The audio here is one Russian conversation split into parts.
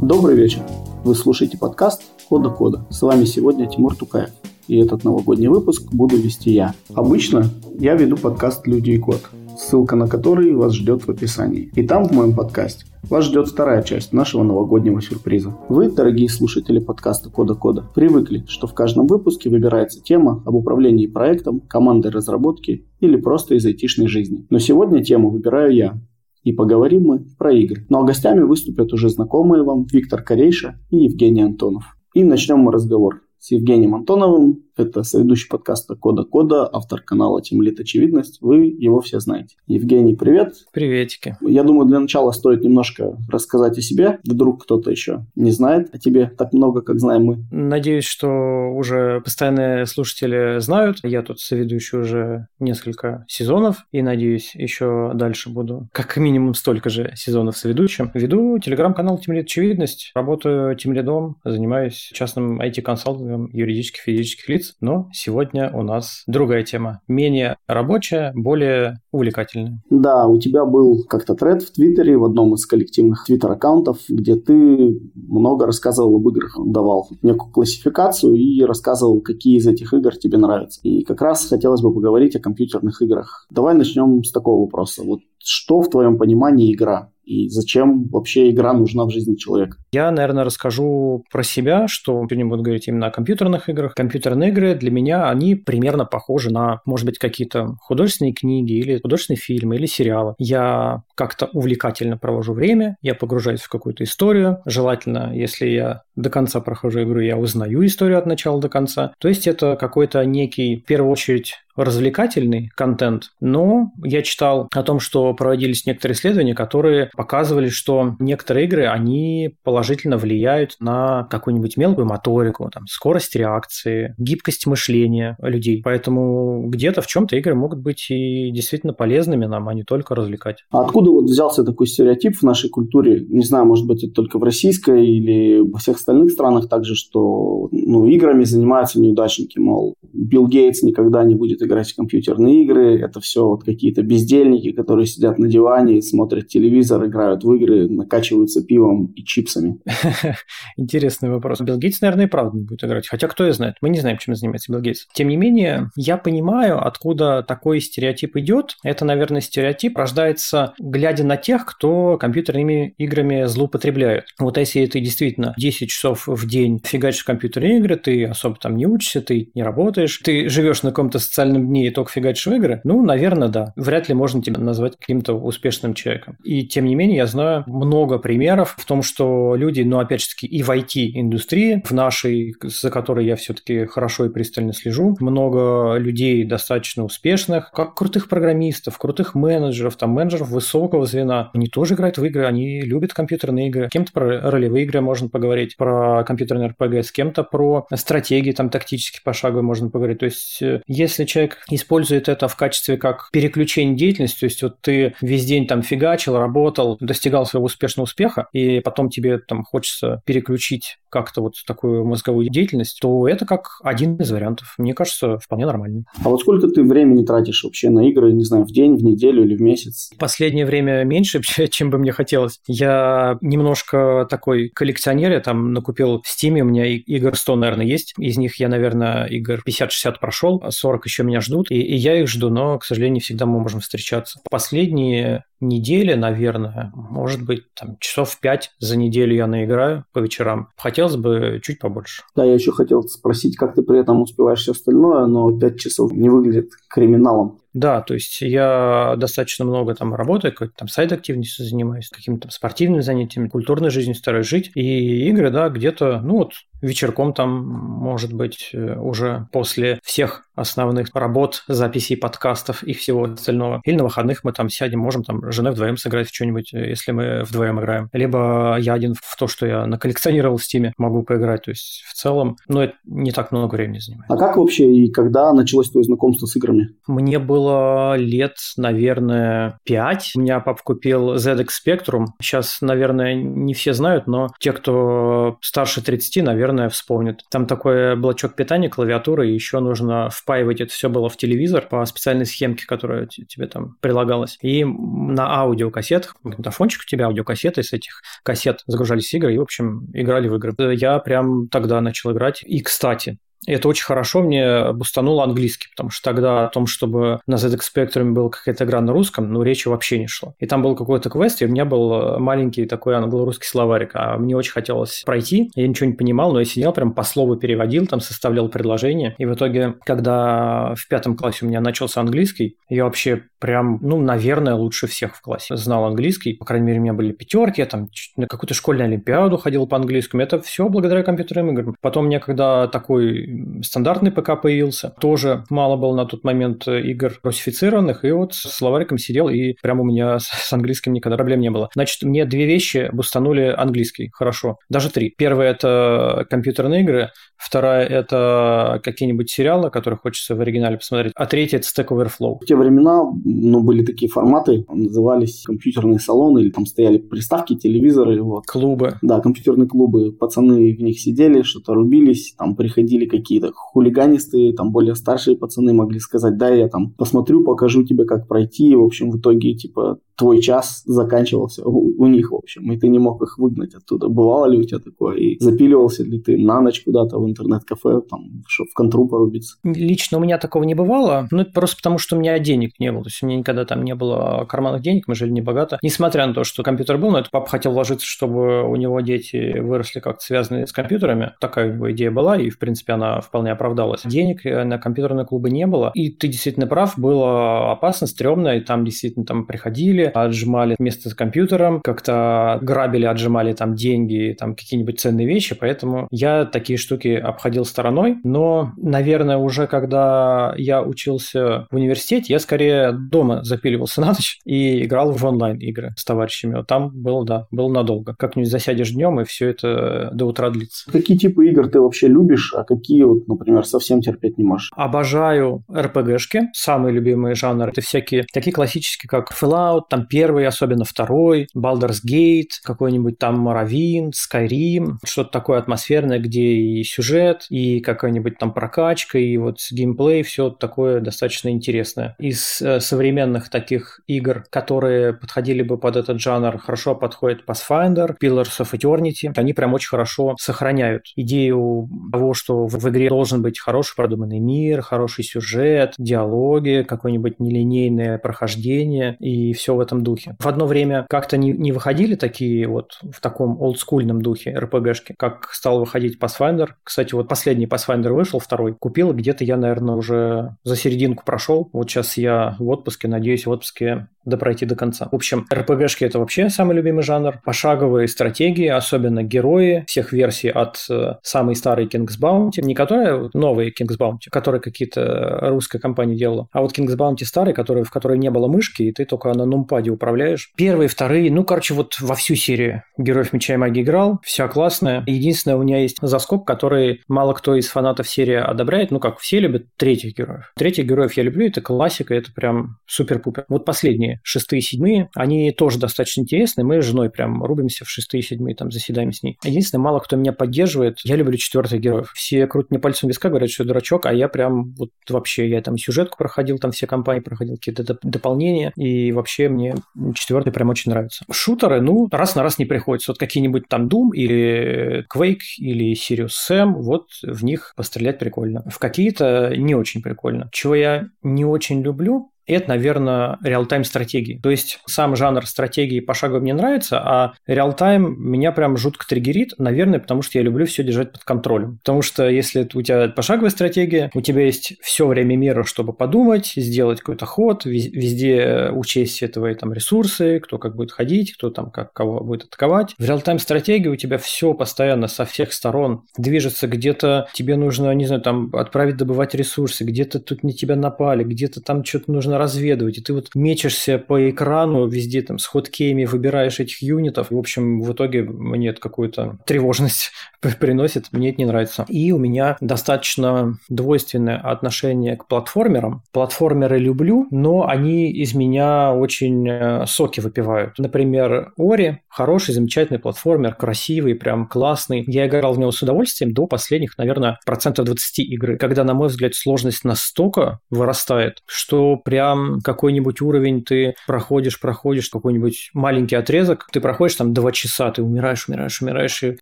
Добрый вечер. Вы слушаете подкаст «Кода Кода». С вами сегодня Тимур Тукаев. И этот новогодний выпуск буду вести я. Обычно я веду подкаст «Люди и код», ссылка на который вас ждет в описании. И там, в моем подкасте, вас ждет вторая часть нашего новогоднего сюрприза. Вы, дорогие слушатели подкаста Кода Кода, привыкли, что в каждом выпуске выбирается тема об управлении проектом, командой разработки или просто из айтишной жизни. Но сегодня тему выбираю я, и поговорим мы про игры. Ну а гостями выступят уже знакомые вам Виктор Корейша и Евгений Антонов. И начнем мы разговор с Евгением Антоновым, это соведущий подкаста Кода Кода, автор канала Тимлит Очевидность. Вы его все знаете. Евгений, привет. Приветики. Я думаю, для начала стоит немножко рассказать о себе. Вдруг кто-то еще не знает о тебе так много, как знаем мы. Надеюсь, что уже постоянные слушатели знают. Я тут соведущий уже несколько сезонов и, надеюсь, еще дальше буду как минимум столько же сезонов соведущим. Веду телеграм-канал Тимлит Очевидность. Работаю тимлидом, занимаюсь частным IT-консалтингом юридических и физических лиц но сегодня у нас другая тема. Менее рабочая, более увлекательная. Да, у тебя был как-то тред в Твиттере, в одном из коллективных твиттер-аккаунтов, где ты много рассказывал об играх, давал некую классификацию и рассказывал, какие из этих игр тебе нравятся. И как раз хотелось бы поговорить о компьютерных играх. Давай начнем с такого вопроса. Вот что в твоем понимании игра? И зачем вообще игра нужна в жизни человека. Я, наверное, расскажу про себя, что не буду говорить именно о компьютерных играх. Компьютерные игры для меня, они примерно похожи на, может быть, какие-то художественные книги или художественные фильмы или сериалы. Я как-то увлекательно провожу время, я погружаюсь в какую-то историю. Желательно, если я до конца прохожу игру, я узнаю историю от начала до конца. То есть это какой-то некий, в первую очередь, развлекательный контент, но я читал о том, что проводились некоторые исследования, которые показывали, что некоторые игры, они положительно влияют на какую-нибудь мелкую моторику, там, скорость реакции, гибкость мышления людей. Поэтому где-то в чем-то игры могут быть и действительно полезными нам, а не только развлекать. А откуда вот взялся такой стереотип в нашей культуре? Не знаю, может быть, это только в российской или во всех остальных странах также, что ну, играми занимаются неудачники, мол, Билл Гейтс никогда не будет играть в компьютерные игры, это все вот какие-то бездельники, которые сидят на диване и смотрят телевизор, играют в игры, накачиваются пивом и чипсами. Интересный вопрос. Билл Гейтс, наверное, и правда не будет играть. Хотя кто и знает, мы не знаем, чем занимается Билл Гейтс. Тем не менее, я понимаю, откуда такой стереотип идет. Это, наверное, стереотип рождается, глядя на тех, кто компьютерными играми злоупотребляют. Вот если ты действительно 10 часов в день фигачишь компьютерные игры, ты особо там не учишься, ты не работаешь, ты живешь на каком-то социальном дне и только фигачишь в игры, ну, наверное, да. Вряд ли можно тебя назвать каким-то успешным человеком. И тем не менее, я знаю много примеров в том, что люди, ну, опять же таки, и в IT-индустрии, в нашей, за которой я все-таки хорошо и пристально слежу, много людей достаточно успешных, как крутых программистов, крутых менеджеров, там, менеджеров высокого звена, они тоже играют в игры, они любят компьютерные игры. С кем-то про ролевые игры можно поговорить, про компьютерные RPG, с кем-то про стратегии, там, тактические пошаговые можно поговорить. То есть, э, если человек использует это в качестве как переключения деятельности, то есть вот ты весь день там фигачил, работал, достигал своего успешного успеха, и потом тебе там хочется переключить как-то вот такую мозговую деятельность, то это как один из вариантов. Мне кажется, вполне нормальный. А вот сколько ты времени тратишь вообще на игры, не знаю, в день, в неделю или в месяц? Последнее время меньше, чем бы мне хотелось. Я немножко такой коллекционер, я там накупил в Steam, у меня игр 100, наверное, есть. Из них я, наверное, игр 50-60 прошел, 40 еще меня ждут, и, и я их жду, но, к сожалению, всегда мы можем встречаться. Последние недели, наверное, может быть, там, часов пять за неделю я наиграю по вечерам. Хотелось бы чуть побольше. Да, я еще хотел спросить, как ты при этом успеваешь все остальное, но пять часов не выглядит криминалом. Да, то есть я достаточно много там работаю, какой-то там сайт-активностью занимаюсь, какими-то спортивными занятиями, культурной жизнью стараюсь жить. И игры, да, где-то, ну вот, вечерком там, может быть, э, уже после всех основных работ, записей подкастов и всего остального. Или на выходных мы там сядем, можем там с женой вдвоем сыграть в что-нибудь, э, если мы вдвоем играем. Либо я один в то, что я наколлекционировал в Steam, могу поиграть. То есть в целом, ну, это не так много времени занимает. А как вообще и когда началось твое знакомство с играми? Мне было лет, наверное, 5. У меня папа купил ZX Spectrum. Сейчас, наверное, не все знают, но те, кто старше 30, наверное, вспомнят. Там такой блочок питания, клавиатуры, и еще нужно впаивать это все было в телевизор по специальной схемке, которая тебе там прилагалась. И на аудиокассетах, магнитофончик у тебя, аудиокассеты с этих кассет загружались игры и, в общем, играли в игры. Я прям тогда начал играть. И, кстати, и это очень хорошо мне бустануло английский, потому что тогда о том, чтобы на ZX Spectrum была какая-то игра на русском, ну, речи вообще не шло. И там был какой-то квест, и у меня был маленький такой англо-русский словарик, а мне очень хотелось пройти. Я ничего не понимал, но я сидел, прям по слову переводил, там составлял предложение. И в итоге, когда в пятом классе у меня начался английский, я вообще прям, ну, наверное, лучше всех в классе знал английский. По крайней мере, у меня были пятерки, я там на какую-то школьную олимпиаду ходил по английскому. Это все благодаря компьютерным играм. Потом мне, когда такой стандартный ПК появился. Тоже мало было на тот момент э, игр русифицированных, и вот с словариком сидел, и прямо у меня с английским никогда проблем не было. Значит, мне две вещи бустанули английский, хорошо. Даже три. Первое – это компьютерные игры, вторая – это какие-нибудь сериалы, которые хочется в оригинале посмотреть, а третья – это Stack Overflow. В те времена ну, были такие форматы, назывались компьютерные салоны, или там стояли приставки, телевизоры. Вот. Клубы. Да, компьютерные клубы. Пацаны в них сидели, что-то рубились, там приходили какие-то хулиганистые, там более старшие пацаны могли сказать, да, я там посмотрю, покажу тебе, как пройти. В общем, в итоге, типа, твой час заканчивался у, у них, в общем, и ты не мог их выгнать оттуда. Бывало ли у тебя такое? И запиливался ли ты на ночь куда-то в интернет-кафе, там, чтобы в контру порубиться? Лично у меня такого не бывало, ну, это просто потому, что у меня денег не было. Есть у меня никогда там не было карманных денег, мы жили не богато. Несмотря на то, что компьютер был, но это папа хотел вложиться, чтобы у него дети выросли как-то связанные с компьютерами. Такая него идея была, и, в принципе, она вполне оправдалась. Денег э, на компьютерные клубы не было, и ты действительно прав, было опасно, стрёмно, и там действительно там приходили, отжимали место с компьютером, как-то грабили, отжимали там деньги, там какие-нибудь ценные вещи, поэтому я такие штуки обходил стороной, но, наверное, уже когда я учился в университете, я скорее дома запиливался на ночь и играл в онлайн-игры с товарищами. Вот там был, да, был надолго. Как-нибудь засядешь днем, и все это до утра длится. Какие типы игр ты вообще любишь, а какие, вот, например, совсем терпеть не можешь? Обожаю RPG-шки. Самые любимые жанры. Это всякие такие классические, как Fallout, там первый, особенно второй, Baldur's Gate, какой-нибудь там Morrowind, Skyrim, что-то такое атмосферное, где и сюжет, и какая-нибудь там прокачка, и вот геймплей, все такое достаточно интересное. Из э, современных таких игр, которые подходили бы под этот жанр, хорошо подходит Pathfinder, Pillars of Eternity. Они прям очень хорошо сохраняют идею того, что в игре должен быть хороший продуманный мир, хороший сюжет, диалоги, какое-нибудь нелинейное прохождение и все в этом духе. В одно время как-то не, не выходили такие вот в таком олдскульном духе RPG-шки, как стал выходить Pathfinder. Кстати, вот последний Pathfinder вышел, второй. Купил, где-то я, наверное, уже за серединку прошел. Вот сейчас я в отпуске, надеюсь, в отпуске допройти до конца. В общем, RPG-шки это вообще самый любимый жанр. Пошаговые стратегии, особенно герои всех версий от э, самой старой King's Bounty, не которая новые King's Bounty, которые какие-то русская компания делала, а вот King's Bounty старый, который, в которой не было мышки, и ты только на нумпаде управляешь. Первые, вторые, ну, короче, вот во всю серию Героев Меча и Магии играл, вся классная. Единственное, у меня есть заскок, который мало кто из фанатов серии одобряет, ну, как все любят третьих героев. Третьих героев я люблю, это классика, это прям супер-пупер. Вот последние шестые, седьмые, они тоже достаточно интересны. Мы с женой прям рубимся в шестые, седьмые, там заседаем с ней. Единственное, мало кто меня поддерживает. Я люблю четвертых героев. Все крутят мне пальцем виска, говорят, что я дурачок, а я прям вот вообще, я там сюжетку проходил, там все компании проходил, какие-то доп- дополнения, и вообще мне четвертый прям очень нравится. Шутеры, ну, раз на раз не приходится. Вот какие-нибудь там Doom или Quake или Sirius Sam, вот в них пострелять прикольно. В какие-то не очень прикольно. Чего я не очень люблю, это, наверное, реал-тайм стратегии. То есть сам жанр стратегии пошагово мне нравится, а реал-тайм меня прям жутко триггерит, наверное, потому что я люблю все держать под контролем. Потому что если у тебя пошаговая стратегия, у тебя есть все время мира, чтобы подумать, сделать какой-то ход, везде учесть все твои там ресурсы, кто как будет ходить, кто там как кого будет атаковать. В реал-тайм стратегии у тебя все постоянно со всех сторон движется, где-то тебе нужно, не знаю, там отправить добывать ресурсы, где-то тут на тебя напали, где-то там что-то нужно разведывать, и ты вот мечешься по экрану везде там с хоткеями, выбираешь этих юнитов. В общем, в итоге мне это какую-то тревожность приносит, мне это не нравится. И у меня достаточно двойственное отношение к платформерам. Платформеры люблю, но они из меня очень э, соки выпивают. Например, Ори хороший, замечательный платформер, красивый, прям классный. Я играл в него с удовольствием до последних, наверное, процентов 20 игры, когда, на мой взгляд, сложность настолько вырастает, что прям какой-нибудь уровень ты проходишь, проходишь, какой-нибудь маленький отрезок, ты проходишь там два часа, ты умираешь, умираешь, умираешь, и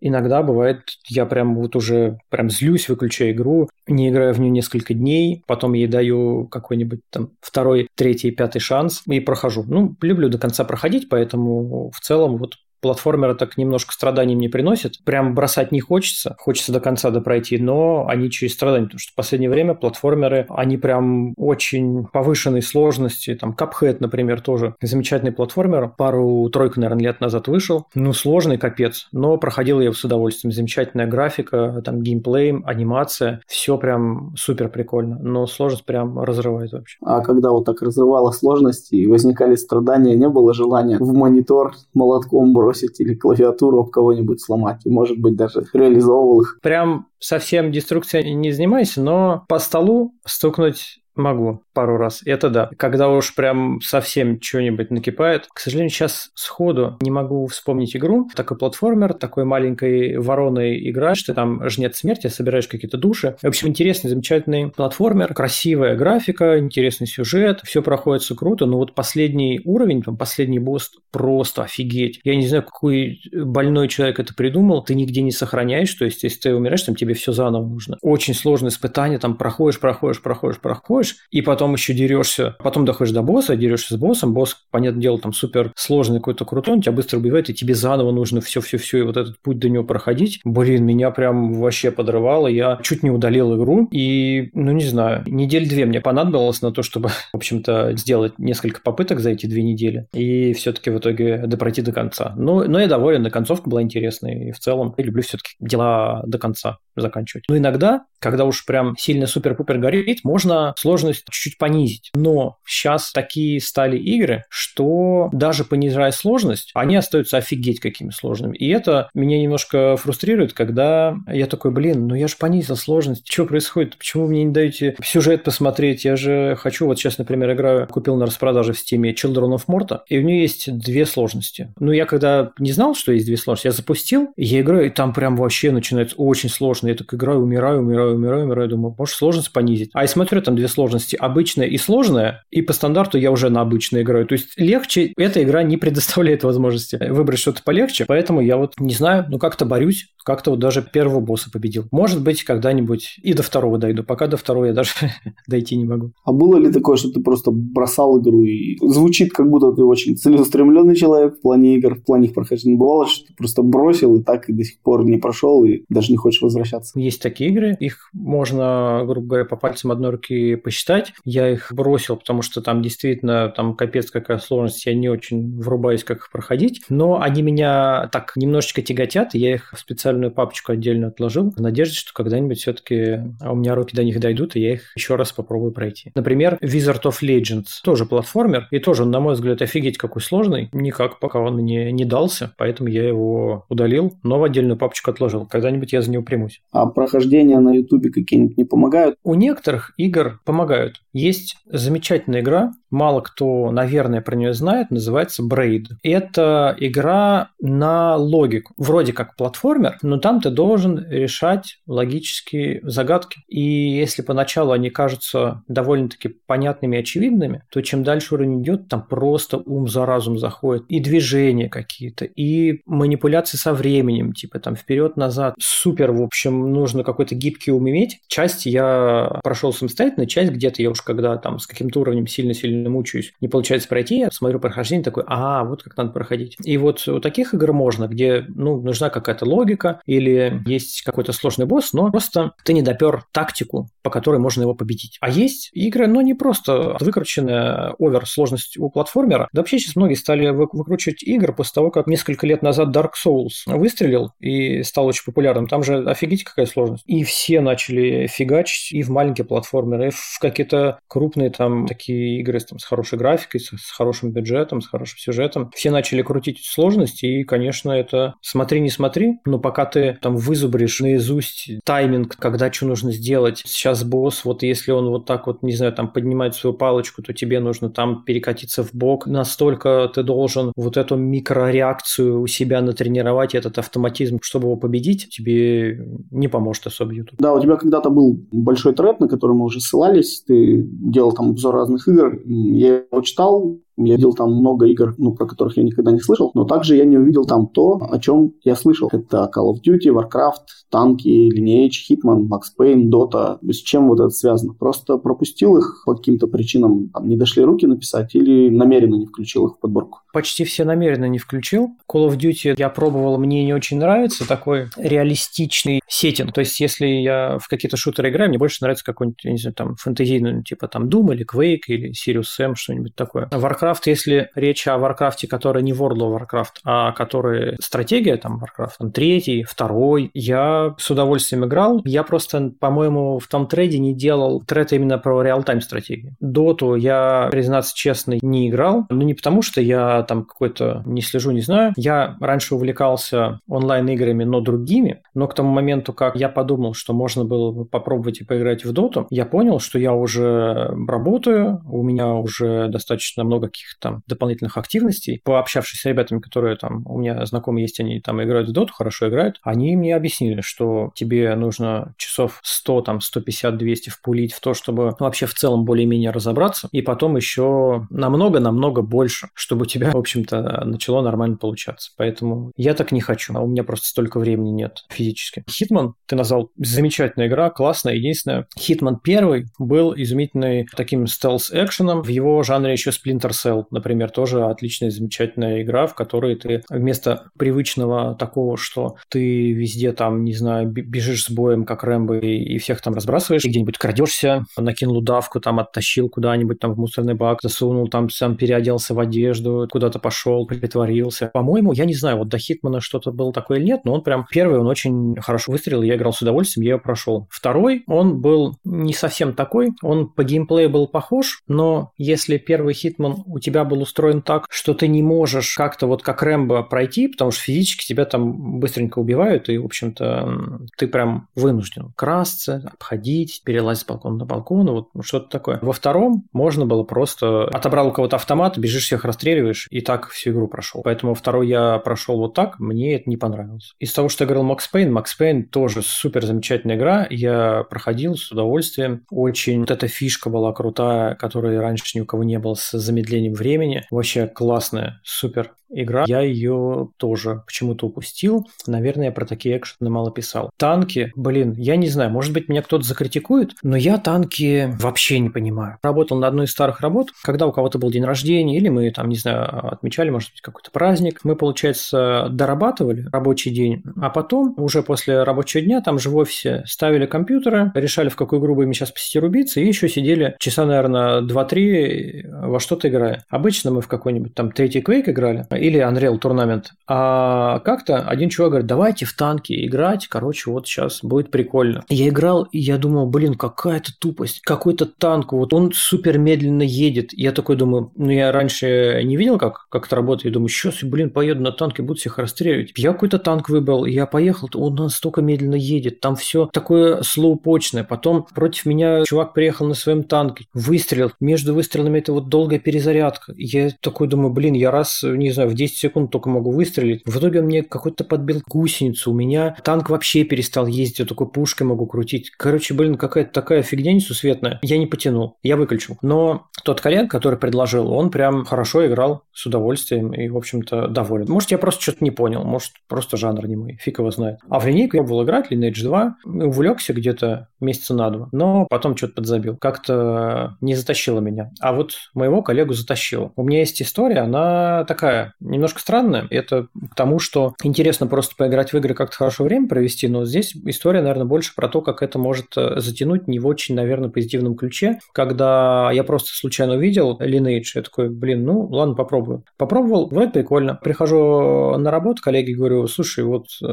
иногда бывает, я прям вот уже прям злюсь, выключаю игру, не играю в нее несколько дней, потом ей даю какой-нибудь там второй, третий, пятый шанс и прохожу. Ну, люблю до конца проходить, поэтому в целом вот платформеры так немножко страданий мне приносят. Прям бросать не хочется, хочется до конца допройти, но они через страдания, потому что в последнее время платформеры, они прям очень повышенной сложности, там Cuphead, например, тоже замечательный платформер, пару-тройку, наверное, лет назад вышел, ну, сложный капец, но проходил я его с удовольствием, замечательная графика, там геймплей, анимация, все прям супер прикольно, но сложность прям разрывает вообще. А когда вот так разрывало сложности и возникали страдания, не было желания в монитор молотком бросить или клавиатуру об кого-нибудь сломать. И, может быть, даже реализовывал их. Прям совсем деструкцией не занимайся, но по столу стукнуть Могу пару раз. Это да. Когда уж прям совсем что-нибудь накипает. К сожалению, сейчас сходу не могу вспомнить игру. Такой платформер, такой маленькой вороной играешь, ты там жнец смерти, собираешь какие-то души. В общем, интересный, замечательный платформер, красивая графика, интересный сюжет, все проходит все круто, но вот последний уровень, там, последний босс просто офигеть. Я не знаю, какой больной человек это придумал, ты нигде не сохраняешь, то есть, если ты умираешь, там тебе все заново нужно. Очень сложное испытание, там проходишь, проходишь, проходишь, проходишь, проходишь, и потом еще дерешься, потом доходишь до босса, дерешься с боссом, босс, понятное дело, там супер сложный какой-то крутой, он тебя быстро убивает, и тебе заново нужно все-все-все, и вот этот путь до него проходить. Блин, меня прям вообще подрывало, я чуть не удалил игру, и, ну, не знаю, недель две мне понадобилось на то, чтобы, в общем-то, сделать несколько попыток за эти две недели, и все-таки в итоге допройти до конца. Но, но я доволен, и концовка была интересной, и в целом я люблю все-таки дела до конца заканчивать. Но иногда, когда уж прям сильно супер-пупер горит, можно сложность чуть-чуть понизить. Но сейчас такие стали игры, что даже понижая сложность, они остаются офигеть какими сложными. И это меня немножко фрустрирует, когда я такой, блин, ну я же понизил сложность, что происходит, почему вы мне не даете сюжет посмотреть, я же хочу, вот сейчас, например, играю, купил на распродаже в Steam Children of Morta, и у нее есть две сложности. Ну, я когда не знал, что есть две сложности, я запустил, я играю, и там прям вообще начинается очень сложно. Я так играю, умираю, умираю, умираю, умираю. Думаю, может, сложность понизить. А я смотрю, там две сложности. Обычная и сложная. И по стандарту я уже на обычной играю. То есть легче эта игра не предоставляет возможности выбрать что-то полегче. Поэтому я вот не знаю, ну как-то борюсь. Как-то вот даже первого босса победил. Может быть, когда-нибудь и до второго дойду. Пока до второго я даже дойти не могу. А было ли такое, что ты просто бросал игру и звучит, как будто ты очень целеустремленный человек в плане игр, в плане их прохождения? Бывало, что ты просто бросил и так и до сих пор не прошел и даже не хочешь возвращаться? Есть такие игры, их можно, грубо говоря, по пальцам одной руки посчитать. Я их бросил, потому что там действительно там капец какая сложность, я не очень врубаюсь, как их проходить. Но они меня так немножечко тяготят, и я их в специальную папочку отдельно отложил, в надежде, что когда-нибудь все-таки у меня руки до них дойдут, и я их еще раз попробую пройти. Например, Wizard of Legends, тоже платформер, и тоже, на мой взгляд, офигеть какой сложный. Никак пока он мне не дался, поэтому я его удалил, но в отдельную папочку отложил. Когда-нибудь я за него примусь а прохождения на Ютубе какие-нибудь не помогают? У некоторых игр помогают. Есть замечательная игра, мало кто, наверное, про нее знает, называется Braid. Это игра на логику. Вроде как платформер, но там ты должен решать логические загадки. И если поначалу они кажутся довольно-таки понятными и очевидными, то чем дальше уровень идет, там просто ум за разум заходит. И движения какие-то, и манипуляции со временем, типа там вперед-назад. Супер, в общем, нужно какой-то гибкий ум иметь. Часть я прошел самостоятельно, часть где-то я уж когда там с каким-то уровнем сильно-сильно мучаюсь, не получается пройти, я смотрю прохождение такой, а, вот как надо проходить. И вот у таких игр можно, где, ну, нужна какая-то логика или есть какой-то сложный босс, но просто ты не допер тактику, по которой можно его победить. А есть игры, ну, не просто выкрученная овер сложность у платформера. Да вообще сейчас многие стали выкручивать игры после того, как несколько лет назад Dark Souls выстрелил и стал очень популярным. Там же офигеть какая сложность. И все начали фигачить и в маленькие платформеры, и в какие-то крупные там такие игры там, с хорошей графикой, с, с хорошим бюджетом, с хорошим сюжетом. Все начали крутить сложности, и, конечно, это смотри, не смотри, но пока ты там вызубришь наизусть тайминг, когда что нужно сделать. Сейчас босс, вот если он вот так вот, не знаю, там поднимает свою палочку, то тебе нужно там перекатиться в бок. Настолько ты должен вот эту микрореакцию у себя натренировать, этот автоматизм, чтобы его победить, тебе не поможет особо YouTube. Да, у тебя когда-то был большой тред, на который мы уже ссылались, ты делал там обзор разных игр, я его читал, я видел там много игр, ну, про которых я никогда не слышал, но также я не увидел там то, о чем я слышал. Это Call of Duty, Warcraft, танки, Lineage, Hitman, Max Payne, Dota. С чем вот это связано? Просто пропустил их по каким-то причинам, там, не дошли руки написать или намеренно не включил их в подборку? Почти все намеренно не включил. Call of Duty я пробовал, мне не очень нравится такой реалистичный сеттинг. То есть, если я в какие-то шутеры играю, мне больше нравится какой-нибудь, не знаю, там, фэнтезийный, ну, типа там Doom или Quake или Sirius Sam, что-нибудь такое. Warcraft Warcraft, если речь о Warcraft, который не World of Warcraft, а который стратегия, там, Warcraft, там, третий, второй, я с удовольствием играл. Я просто, по-моему, в том трейде не делал тред именно про реал-тайм стратегии. Доту я, признаться честно, не играл. Ну, не потому, что я там какой-то не слежу, не знаю. Я раньше увлекался онлайн-играми, но другими. Но к тому моменту, как я подумал, что можно было бы попробовать и поиграть в доту, я понял, что я уже работаю, у меня уже достаточно много каких-то там дополнительных активностей. Пообщавшись с ребятами, которые там у меня знакомые есть, они там играют в доту, хорошо играют, они мне объяснили, что тебе нужно часов 100, там 150, 200 впулить в то, чтобы вообще в целом более-менее разобраться, и потом еще намного-намного больше, чтобы у тебя, в общем-то, начало нормально получаться. Поэтому я так не хочу, а у меня просто столько времени нет физически. Хитман, ты назвал замечательная игра, классная, единственное. Хитман первый был изумительный таким стелс-экшеном, в его жанре еще Splinter Cell например, тоже отличная, замечательная игра, в которой ты вместо привычного такого, что ты везде там, не знаю, бежишь с боем, как Рэмбо, и, всех там разбрасываешь, где-нибудь крадешься, накинул удавку, там оттащил куда-нибудь там в мусорный бак, засунул, там сам переоделся в одежду, куда-то пошел, притворился. По-моему, я не знаю, вот до Хитмана что-то было такое или нет, но он прям первый, он очень хорошо выстрелил, я играл с удовольствием, я его прошел. Второй, он был не совсем такой, он по геймплею был похож, но если первый Хитман у тебя был устроен так, что ты не можешь как-то вот как Рэмбо пройти, потому что физически тебя там быстренько убивают, и, в общем-то, ты прям вынужден красться, обходить, перелазить с балкона на балкон, вот что-то такое. Во втором можно было просто отобрал у кого-то автомат, бежишь всех расстреливаешь, и так всю игру прошел. Поэтому второй я прошел вот так, мне это не понравилось. Из того, что я говорил Макс Пейн, Макс Пейн тоже супер замечательная игра, я проходил с удовольствием. Очень вот эта фишка была крутая, которой раньше ни у кого не было с замедлением времени. Вообще классная, супер игра. Я ее тоже почему-то упустил. Наверное, я про такие экшены мало писал. Танки, блин, я не знаю, может быть, меня кто-то закритикует, но я танки вообще не понимаю. Работал на одной из старых работ, когда у кого-то был день рождения, или мы там, не знаю, отмечали, может быть, какой-то праздник. Мы, получается, дорабатывали рабочий день, а потом, уже после рабочего дня, там же в офисе ставили компьютеры, решали, в какую игру будем сейчас рубиться, и еще сидели часа, наверное, 2-3 во что-то играя. Обычно мы в какой-нибудь там третий Quake играли, или Unreal Tournament. А как-то один чувак говорит, давайте в танки играть, короче, вот сейчас будет прикольно. Я играл, и я думал, блин, какая-то тупость, какой-то танк, вот он супер медленно едет. Я такой думаю, ну я раньше не видел, как, как это работает, я думаю, сейчас, блин, поеду на танке, буду всех расстреливать. Я какой-то танк выбрал, я поехал, он настолько медленно едет, там все такое слоупочное. Потом против меня чувак приехал на своем танке, выстрелил, между выстрелами это вот долгая перезарядка. Я такой думаю, блин, я раз, не знаю, в 10 секунд только могу выстрелить. В итоге он мне какой-то подбил гусеницу. У меня танк вообще перестал ездить, я только пушкой могу крутить. Короче, блин, какая-то такая фигня несусветная. Я не потянул, я выключил. Но тот коллег, который предложил, он прям хорошо играл с удовольствием и, в общем-то, доволен. Может, я просто что-то не понял, может, просто жанр не мой, фиг его знает. А в линейку я пробовал играть, Lineage 2, увлекся где-то месяца на два, но потом что-то подзабил. Как-то не затащило меня. А вот моего коллегу затащило. У меня есть история, она такая, немножко странная. Это к тому, что интересно просто поиграть в игры, как-то хорошо время провести, но здесь история, наверное, больше про то, как это может э, затянуть не в очень, наверное, позитивном ключе, когда я просто случайно увидел Lineage, я такой, блин, ну, ладно, попробую. Попробовал, вроде прикольно. Прихожу на работу, коллеги говорю, слушай, вот э,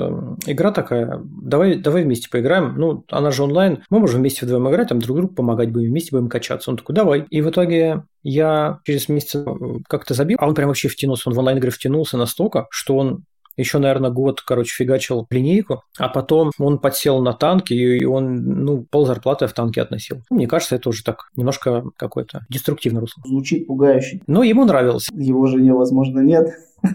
игра такая, давай, давай вместе поиграем. Ну, она же онлайн, мы можем вместе вдвоем играть, там друг другу помогать будем, вместе будем качаться. Он такой, давай. И в итоге я через месяц как-то забил, а он прям вообще втянулся, он в онлайн-игры втянулся настолько, что он еще, наверное, год, короче, фигачил линейку, а потом он подсел на танки, и он, ну, пол зарплаты в танке относил. Мне кажется, это уже так немножко какое-то деструктивное русло. Звучит пугающе. Но ему нравилось. Его жене, возможно, нет.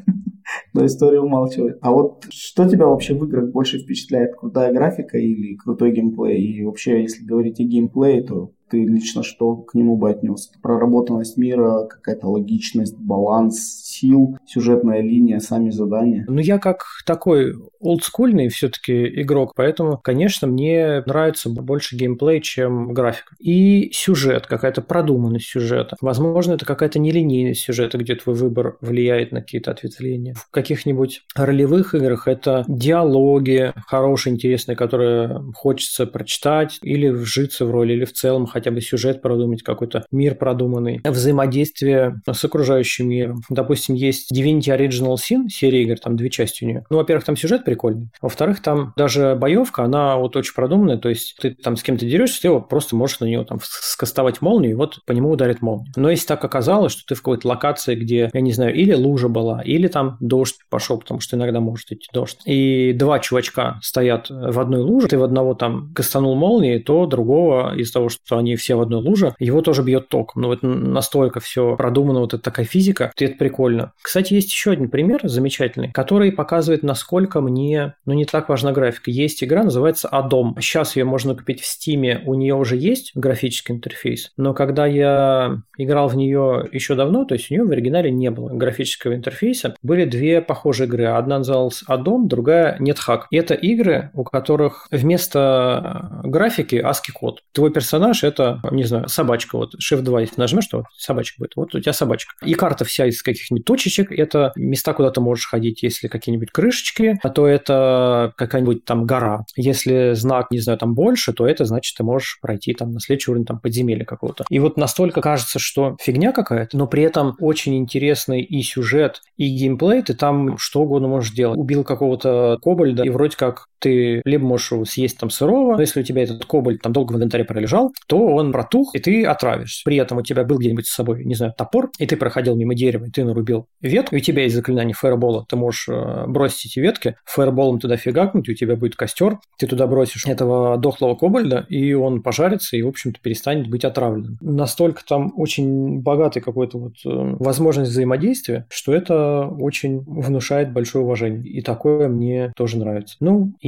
Но история умалчивает. А вот что тебя вообще в играх больше впечатляет? Крутая графика или крутой геймплей? И вообще, если говорить о геймплее, то ты лично что к нему бы отнес? Проработанность мира, какая-то логичность, баланс сил, сюжетная линия, сами задания? Ну, я как такой олдскульный все-таки игрок, поэтому, конечно, мне нравится больше геймплей, чем графика. И сюжет, какая-то продуманность сюжета. Возможно, это какая-то нелинейность сюжета, где твой выбор влияет на какие-то ответвления. В каких-нибудь ролевых играх это диалоги хорошие, интересные, которые хочется прочитать или вжиться в роль, или в целом хотя бы сюжет продумать, какой-то мир продуманный, взаимодействие с окружающим миром. Допустим, есть Divinity Original Sin, серия игр, там две части у нее. Ну, во-первых, там сюжет прикольный. Во-вторых, там даже боевка, она вот очень продуманная, то есть ты там с кем-то дерешься, ты его просто можешь на него там скастовать молнию, и вот по нему ударит молния. Но если так оказалось, что ты в какой-то локации, где, я не знаю, или лужа была, или там дождь пошел, потому что иногда может идти дождь, и два чувачка стоят в одной луже, ты в одного там кастанул молнией, то другого из-за того, что они они все в одной луже, его тоже бьет током. Ну, вот настолько все продумано, вот эта такая физика, и это прикольно. Кстати, есть еще один пример замечательный, который показывает, насколько мне, ну, не так важна графика. Есть игра, называется Адом. Сейчас ее можно купить в Стиме, у нее уже есть графический интерфейс, но когда я играл в нее еще давно, то есть у нее в оригинале не было графического интерфейса, были две похожие игры. Одна называлась Адом, другая. И это игры, у которых вместо графики ASCII код. Твой персонаж это это, не знаю, собачка. Вот Shift 2, если нажмешь, то собачка будет. Вот у тебя собачка. И карта вся из каких-нибудь точечек. Это места, куда ты можешь ходить. Если какие-нибудь крышечки, то это какая-нибудь там гора. Если знак, не знаю, там больше, то это значит, ты можешь пройти там на следующий уровень там подземелья какого-то. И вот настолько кажется, что фигня какая-то, но при этом очень интересный и сюжет, и геймплей, ты там что угодно можешь делать. Убил какого-то кобальда, и вроде как ты либо можешь его съесть там сырого, но если у тебя этот кобальт там долго в инвентаре пролежал, то он протух, и ты отравишься. При этом у тебя был где-нибудь с собой, не знаю, топор, и ты проходил мимо дерева, и ты нарубил ветку, и у тебя есть заклинание фаербола, ты можешь э, бросить эти ветки, фаерболом туда фигакнуть, и у тебя будет костер, ты туда бросишь этого дохлого кобальда, и он пожарится, и, в общем-то, перестанет быть отравленным. Настолько там очень богатый какой-то вот э, возможность взаимодействия, что это очень внушает большое уважение. И такое мне тоже нравится. Ну, и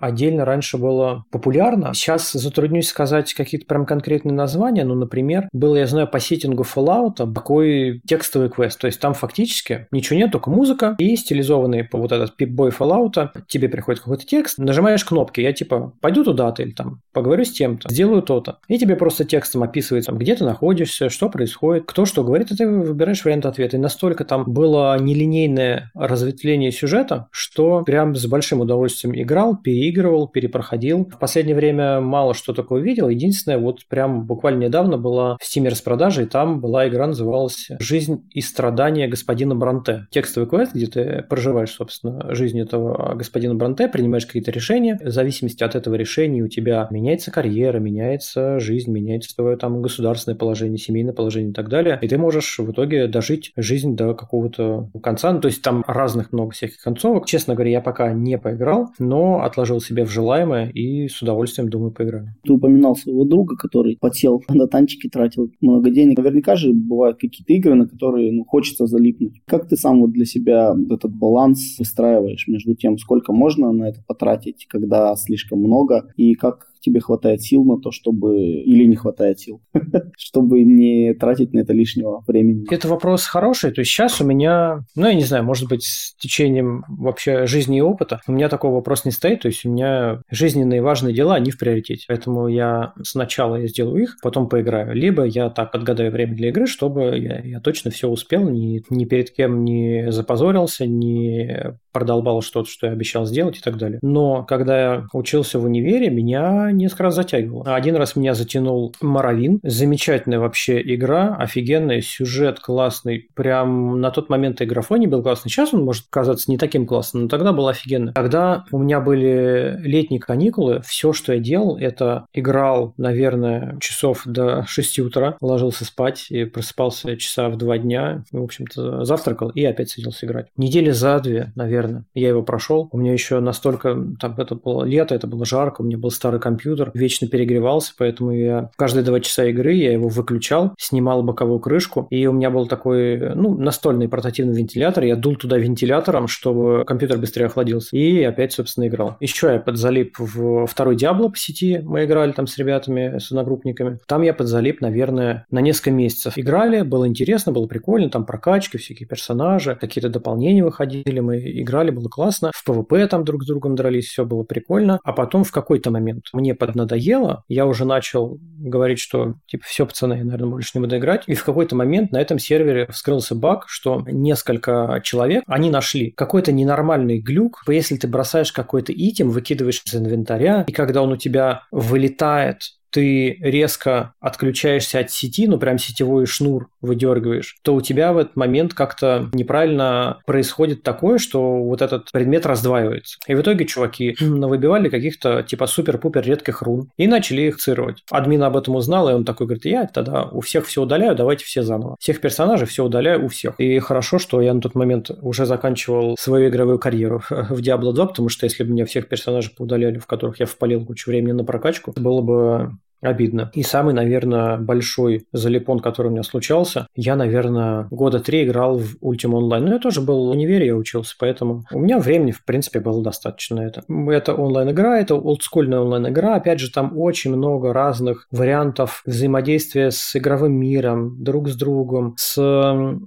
отдельно раньше было популярно. Сейчас затруднюсь сказать какие-то прям конкретные названия. Ну, например, был, я знаю, по сеттингу Fallout такой текстовый квест. То есть там фактически ничего нет, только музыка и стилизованный по вот этот пип-бой Fallout. Тебе приходит какой-то текст, нажимаешь кнопки, я типа пойду туда-то или там поговорю с тем-то, сделаю то-то. И тебе просто текстом описывается, где ты находишься, что происходит, кто что говорит, и ты выбираешь вариант ответа. И настолько там было нелинейное разветвление сюжета, что прям с большим удовольствием игра играл, переигрывал, перепроходил. В последнее время мало что такое видел. Единственное, вот прям буквально недавно была в Steam распродажа, и там была игра, называлась «Жизнь и страдания господина Бранте». Текстовый квест, где ты проживаешь, собственно, жизнь этого господина Бранте, принимаешь какие-то решения. В зависимости от этого решения у тебя меняется карьера, меняется жизнь, меняется твое там государственное положение, семейное положение и так далее. И ты можешь в итоге дожить жизнь до какого-то конца. Ну, то есть там разных много всяких концовок. Честно говоря, я пока не поиграл, но отложил себе в желаемое и с удовольствием, думаю, поиграю. Ты упоминал своего друга, который подсел на танчики, тратил много денег. Наверняка же бывают какие-то игры, на которые ну, хочется залипнуть. Как ты сам вот для себя этот баланс выстраиваешь между тем, сколько можно на это потратить, когда слишком много, и как тебе хватает сил на то, чтобы... Или не хватает сил, чтобы не тратить на это лишнего времени. Это вопрос хороший. То есть сейчас у меня, ну, я не знаю, может быть, с течением вообще жизни и опыта, у меня такой вопрос не стоит. То есть у меня жизненные важные дела, они в приоритете. Поэтому я сначала я сделаю их, потом поиграю. Либо я так отгадаю время для игры, чтобы я, я точно все успел, ни, ни перед кем не запозорился, не продолбал что-то, что я обещал сделать и так далее. Но когда я учился в универе, меня несколько раз затягивало. Один раз меня затянул Маравин. Замечательная вообще игра, офигенная, сюжет классный. Прям на тот момент и графоний был классный. Сейчас он может казаться не таким классным, но тогда был офигенно. Когда у меня были летние каникулы, все, что я делал, это играл, наверное, часов до 6 утра, ложился спать и просыпался часа в 2 дня. В общем-то, завтракал и опять садился играть. Недели за две, наверное, я его прошел. У меня еще настолько, там это было лето, это было жарко, у меня был старый компьютер, вечно перегревался, поэтому я каждые два часа игры я его выключал, снимал боковую крышку, и у меня был такой, ну, настольный портативный вентилятор, я дул туда вентилятором, чтобы компьютер быстрее охладился, и опять, собственно, играл. Еще я подзалип в второй Diablo по сети, мы играли там с ребятами, с одногруппниками. Там я подзалип, наверное, на несколько месяцев. Играли, было интересно, было прикольно, там прокачки, всякие персонажи, какие-то дополнения выходили, мы играли, было классно. В PvP там друг с другом дрались, все было прикольно. А потом в какой-то момент мне поднадоело, я уже начал говорить, что типа все, пацаны, я, наверное, больше не буду играть. И в какой-то момент на этом сервере вскрылся баг, что несколько человек, они нашли какой-то ненормальный глюк. Если ты бросаешь какой-то итем, выкидываешь из инвентаря, и когда он у тебя вылетает ты резко отключаешься от сети, ну прям сетевой шнур выдергиваешь, то у тебя в этот момент как-то неправильно происходит такое, что вот этот предмет раздваивается. И в итоге чуваки выбивали каких-то типа супер-пупер редких рун и начали их цировать. Админ об этом узнал, и он такой говорит, я тогда у всех все удаляю, давайте все заново. Всех персонажей все удаляю у всех. И хорошо, что я на тот момент уже заканчивал свою игровую карьеру в Diablo 2, потому что если бы меня всех персонажей поудаляли, в которых я впалил кучу времени на прокачку, было бы обидно. И самый, наверное, большой залипон, который у меня случался, я, наверное, года три играл в Ultima Online. Но я тоже был в универе, я учился, поэтому у меня времени, в принципе, было достаточно это. Это онлайн-игра, это олдскульная онлайн-игра. Опять же, там очень много разных вариантов взаимодействия с игровым миром, друг с другом, с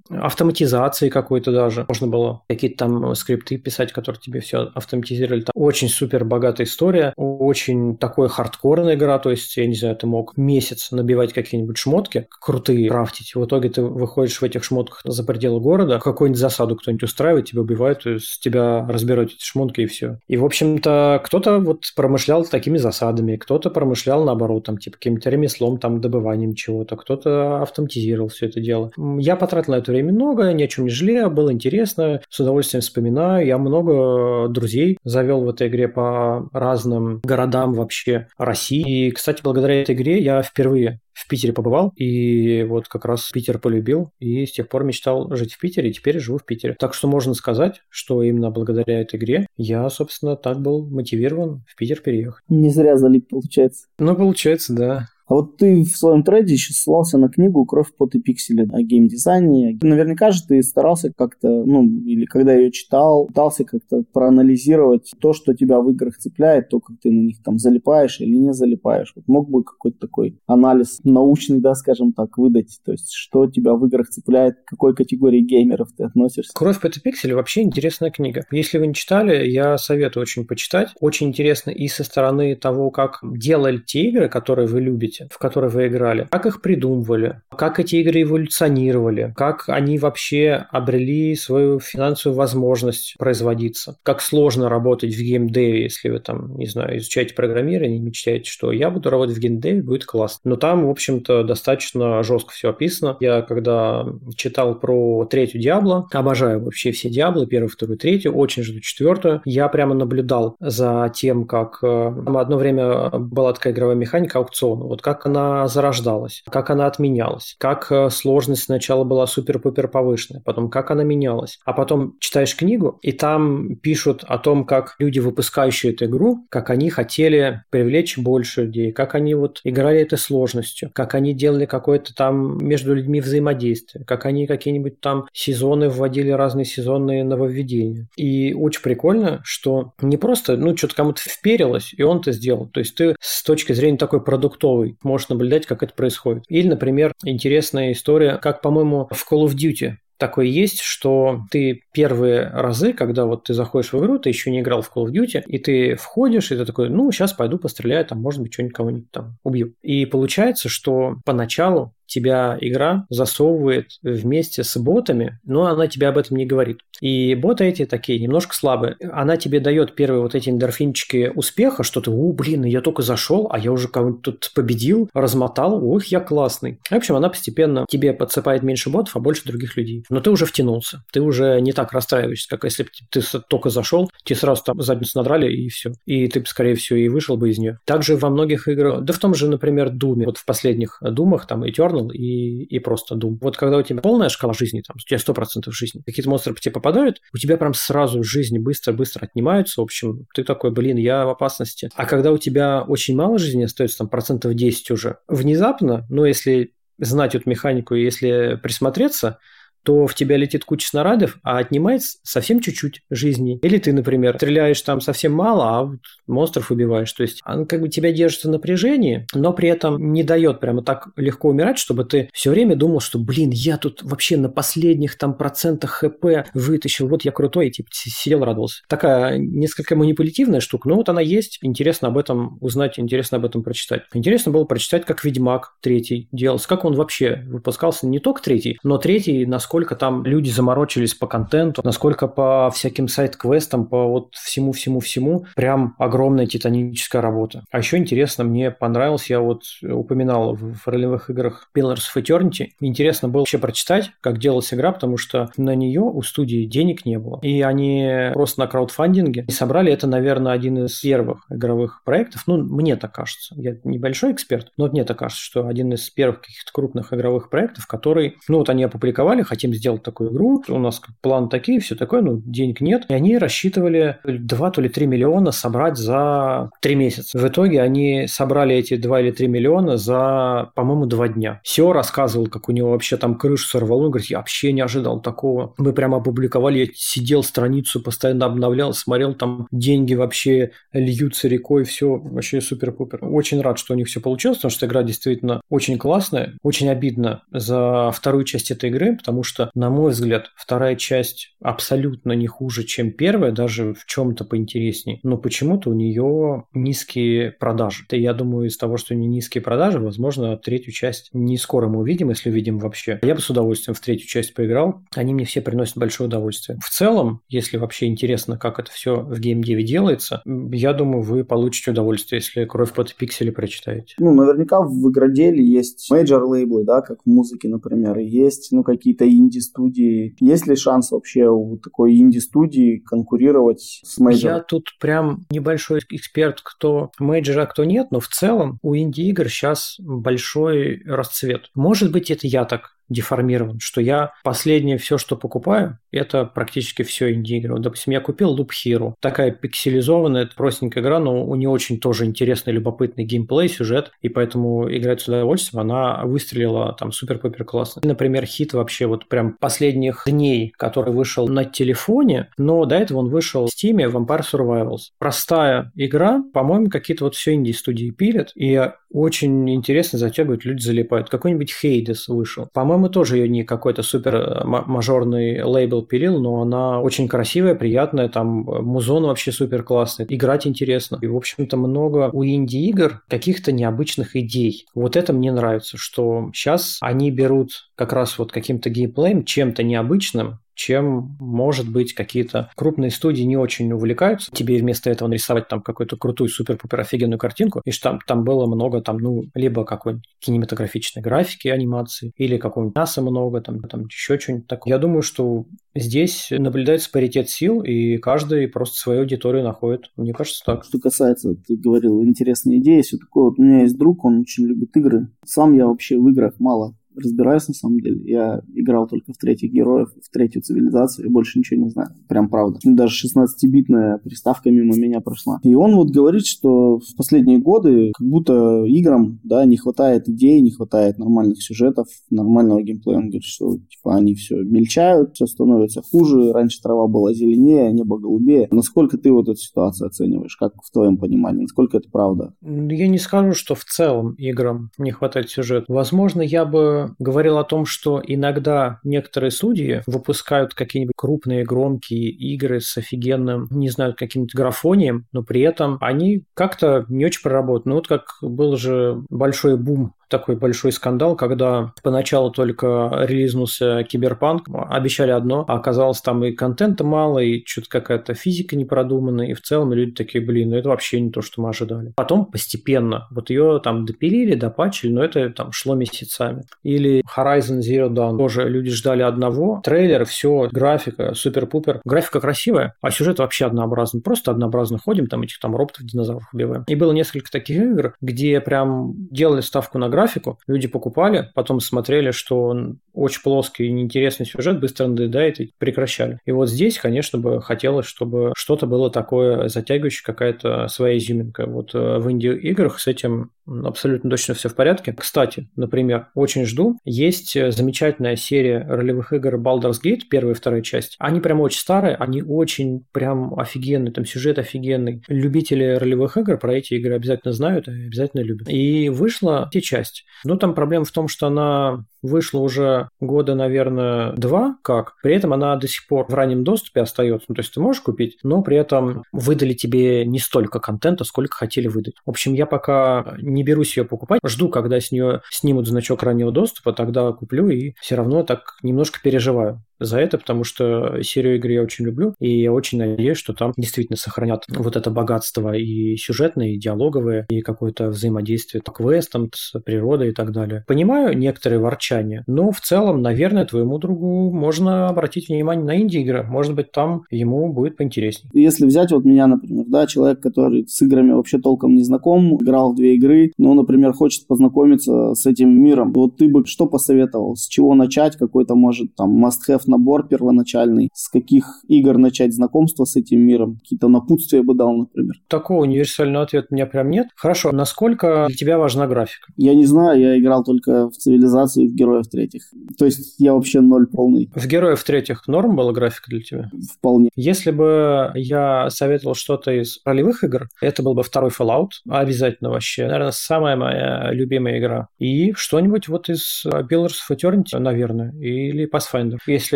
автоматизацией какой-то даже. Можно было какие-то там скрипты писать, которые тебе все автоматизировали. Там очень супер богатая история, очень такой хардкорная игра, то есть, я не знаю, ты мог месяц набивать какие-нибудь шмотки, крутые крафтить, в итоге ты выходишь в этих шмотках за пределы города, какую-нибудь засаду кто-нибудь устраивает, тебя убивают, с тебя разберут эти шмотки и все. И, в общем-то, кто-то вот промышлял такими засадами, кто-то промышлял наоборот, там, типа, каким-то ремеслом, там, добыванием чего-то, кто-то автоматизировал все это дело. Я потратил на это время много, ни о чем не жалею, было интересно, с удовольствием вспоминаю. Я много друзей завел в этой игре по разным городам вообще России. И, кстати, благодаря благодаря этой игре я впервые в Питере побывал, и вот как раз Питер полюбил, и с тех пор мечтал жить в Питере, и теперь живу в Питере. Так что можно сказать, что именно благодаря этой игре я, собственно, так был мотивирован в Питер переехать. Не зря залип, получается. Ну, получается, да. А вот ты в своем трейде еще ссылался на книгу «Кровь, пот и пиксели» о геймдизайне. Наверняка же ты старался как-то, ну, или когда ее читал, пытался как-то проанализировать то, что тебя в играх цепляет, то, как ты на них там залипаешь или не залипаешь. Вот мог бы какой-то такой анализ научный, да, скажем так, выдать? То есть, что тебя в играх цепляет, к какой категории геймеров ты относишься? «Кровь, пот и пиксели» вообще интересная книга. Если вы не читали, я советую очень почитать. Очень интересно и со стороны того, как делали те игры, которые вы любите, в которые вы играли, как их придумывали, как эти игры эволюционировали, как они вообще обрели свою финансовую возможность производиться, как сложно работать в геймдеве, если вы там, не знаю, изучаете программирование мечтаете, что я буду работать в геймдеве, будет классно. Но там, в общем-то, достаточно жестко все описано. Я когда читал про третью Диабло, обожаю вообще все Диабло, первую, вторую, третью, очень жду четвертую. Я прямо наблюдал за тем, как э, одно время была такая игровая механика аукциона. Вот как она зарождалась, как она отменялась, как э, сложность сначала была супер-пупер повышенная, потом как она менялась. А потом читаешь книгу, и там пишут о том, как люди, выпускающие эту игру, как они хотели привлечь больше людей, как они вот играли этой сложностью, как они делали какое-то там между людьми взаимодействие, как они какие-нибудь там сезоны вводили разные сезонные нововведения. И очень прикольно, что не просто, ну, что-то кому-то вперилось, и он это сделал. То есть ты с точки зрения такой продуктовой можешь наблюдать, как это происходит. Или, например, интересная история, как, по-моему, в Call of Duty такое есть, что ты первые разы, когда вот ты заходишь в игру, ты еще не играл в Call of Duty, и ты входишь, и ты такой, ну, сейчас пойду постреляю, там, может быть, что-нибудь кого-нибудь там убью. И получается, что поначалу тебя игра засовывает вместе с ботами, но она тебе об этом не говорит. И боты эти такие немножко слабые. Она тебе дает первые вот эти эндорфинчики успеха, что ты, о, блин, я только зашел, а я уже кого-то тут победил, размотал, ох, я классный. В общем, она постепенно тебе подсыпает меньше ботов, а больше других людей. Но ты уже втянулся. Ты уже не так расстраиваешься, как если бы ты только зашел, тебе сразу там задницу надрали и все. И ты, скорее всего, и вышел бы из нее. Также во многих играх, да в том же, например, Думе, вот в последних Думах, там Eternal и, и просто Doom. Вот когда у тебя полная шкала жизни, там, у тебя 100% жизни, какие-то монстры по тебе попадают, у тебя прям сразу жизни быстро-быстро отнимаются. В общем, ты такой, блин, я в опасности. А когда у тебя очень мало жизни остается, там, процентов 10 уже, внезапно, ну, если знать эту механику, если присмотреться, то в тебя летит куча снарядов, а отнимает совсем чуть-чуть жизни. Или ты, например, стреляешь там совсем мало, а вот монстров убиваешь. То есть он как бы тебя держит в напряжении, но при этом не дает прямо так легко умирать, чтобы ты все время думал, что, блин, я тут вообще на последних там процентах ХП вытащил, вот я крутой, и типа сидел, радовался. Такая несколько манипулятивная штука, но вот она есть. Интересно об этом узнать, интересно об этом прочитать. Интересно было прочитать, как Ведьмак третий делался, как он вообще выпускался не только третий, но третий, насколько насколько там люди заморочились по контенту, насколько по всяким сайт-квестам, по вот всему-всему-всему, прям огромная титаническая работа. А еще интересно, мне понравилось, я вот упоминал в ролевых играх Pillars of Eternity, интересно было вообще прочитать, как делалась игра, потому что на нее у студии денег не было. И они просто на краудфандинге собрали это, наверное, один из первых игровых проектов. Ну, мне так кажется. Я небольшой эксперт, но мне так кажется, что один из первых каких-то крупных игровых проектов, который, ну, вот они опубликовали, хотя хотим сделать такую игру, у нас план такие, все такое, но денег нет. И они рассчитывали 2 то ли 3 миллиона собрать за 3 месяца. В итоге они собрали эти 2 или 3 миллиона за, по-моему, 2 дня. Все рассказывал, как у него вообще там крышу сорвало. Он говорит, я вообще не ожидал такого. Мы прямо опубликовали, я сидел страницу, постоянно обновлял, смотрел, там деньги вообще льются рекой, все вообще супер-пупер. Очень рад, что у них все получилось, потому что игра действительно очень классная. Очень обидно за вторую часть этой игры, потому что что, на мой взгляд, вторая часть абсолютно не хуже, чем первая, даже в чем-то поинтереснее. Но почему-то у нее низкие продажи. И я думаю, из того, что у нее низкие продажи, возможно, третью часть не скоро мы увидим, если увидим вообще. Я бы с удовольствием в третью часть поиграл. Они мне все приносят большое удовольствие. В целом, если вообще интересно, как это все в геймдеве делается, я думаю, вы получите удовольствие, если «Кровь, под и пиксели» прочитаете. Ну, наверняка в игроделе есть мейджор-лейблы, да, как в музыке, например, есть, ну, какие-то инди-студии. Есть ли шанс вообще у такой инди-студии конкурировать с мейджором? Я тут прям не большой эксперт, кто мейджор, а кто нет, но в целом у инди-игр сейчас большой расцвет. Может быть, это я так деформирован, что я последнее все, что покупаю, это практически все инди-игры. Вот, допустим, я купил Loop Hero. Такая пикселизованная, простенькая игра, но у нее очень тоже интересный, любопытный геймплей, сюжет, и поэтому играть с удовольствием, она выстрелила там супер-пупер классно. Например, хит вообще вот прям последних дней, который вышел на телефоне, но до этого он вышел в Steam, Vampire Survivals. Простая игра, по-моему, какие-то вот все инди-студии пилят, и очень интересно затягивают, люди залипают. Какой-нибудь Хейдес вышел. По-моему, тоже ее не какой-то супер э, мажорный лейбл пилил, но она очень красивая, приятная, там музон вообще супер классный, играть интересно. И, в общем-то, много у инди-игр каких-то необычных идей. Вот это мне нравится, что сейчас они берут как раз вот каким-то геймплеем, чем-то необычным, чем, может быть, какие-то крупные студии не очень увлекаются. Тебе вместо этого нарисовать там какую-то крутую, супер-пупер офигенную картинку, и что там, там было много там, ну, либо какой-нибудь кинематографичной графики, анимации, или какого-нибудь мяса много, там, там еще что-нибудь такое. Я думаю, что здесь наблюдается паритет сил, и каждый просто свою аудиторию находит. Мне кажется, так. Что касается, ты говорил, интересные идеи, все такое. Вот у меня есть друг, он очень любит игры. Сам я вообще в играх мало разбираюсь на самом деле. Я играл только в третьих героев, в третью цивилизацию, и больше ничего не знаю. Прям правда. Даже 16-битная приставка мимо меня прошла. И он вот говорит, что в последние годы как будто играм, да, не хватает идей, не хватает нормальных сюжетов, нормального геймплея. Он говорит, что типа они все мельчают, все становится хуже. Раньше трава была зеленее, небо голубее. Насколько ты вот эту ситуацию оцениваешь? Как в твоем понимании? Насколько это правда? Я не скажу, что в целом играм не хватает сюжета. Возможно, я бы говорил о том, что иногда некоторые судьи выпускают какие-нибудь крупные громкие игры с офигенным, не знаю, каким-нибудь графонием, но при этом они как-то не очень проработаны. Ну, вот как был же большой бум такой большой скандал, когда поначалу только релизнулся Киберпанк, обещали одно, а оказалось там и контента мало, и что-то какая-то физика не продумана, и в целом люди такие, блин, ну это вообще не то, что мы ожидали. Потом постепенно, вот ее там допилили, допачили, но это там шло месяцами. Или Horizon Zero Dawn, тоже люди ждали одного, трейлер, все, графика, супер-пупер. Графика красивая, а сюжет вообще однообразный. Просто однообразно ходим, там этих там роботов, динозавров убиваем. И было несколько таких игр, где прям делали ставку на графику, люди покупали, потом смотрели, что он очень плоский и неинтересный сюжет, быстро надоедает и прекращали. И вот здесь, конечно, бы хотелось, чтобы что-то было такое затягивающее, какая-то своя изюминка. Вот э, в инди-играх с этим абсолютно точно все в порядке. Кстати, например, очень жду, есть э, замечательная серия ролевых игр Baldur's Gate, первая и вторая часть. Они прям очень старые, они очень прям офигенные, там сюжет офигенный. Любители ролевых игр про эти игры обязательно знают и обязательно любят. И вышла те часть. Но там проблема в том, что она вышла уже года, наверное, два как. При этом она до сих пор в раннем доступе остается. Ну, то есть ты можешь купить, но при этом выдали тебе не столько контента, сколько хотели выдать. В общем, я пока не берусь ее покупать. Жду, когда с нее снимут значок раннего доступа, тогда куплю и все равно так немножко переживаю за это, потому что серию игры я очень люблю, и я очень надеюсь, что там действительно сохранят вот это богатство и сюжетное, и диалоговое, и какое-то взаимодействие с квестом, с природой и так далее. Понимаю некоторые ворчания, но в целом, наверное, твоему другу можно обратить внимание на инди-игры. Может быть, там ему будет поинтереснее. Если взять вот меня, например, да, человек, который с играми вообще толком не знаком, играл в две игры, но, например, хочет познакомиться с этим миром, вот ты бы что посоветовал? С чего начать? Какой-то, может, там, must-have набор первоначальный, с каких игр начать знакомство с этим миром, какие-то напутствия бы дал, например. Такого универсального ответа у меня прям нет. Хорошо, насколько для тебя важна графика? Я не знаю, я играл только в цивилизацию и в героев третьих. То есть я вообще ноль полный. В героев третьих норм была графика для тебя? Вполне. Если бы я советовал что-то из ролевых игр, это был бы второй Fallout, обязательно вообще. Наверное, самая моя любимая игра. И что-нибудь вот из Pillars of Eternity, наверное, или Pathfinder. Если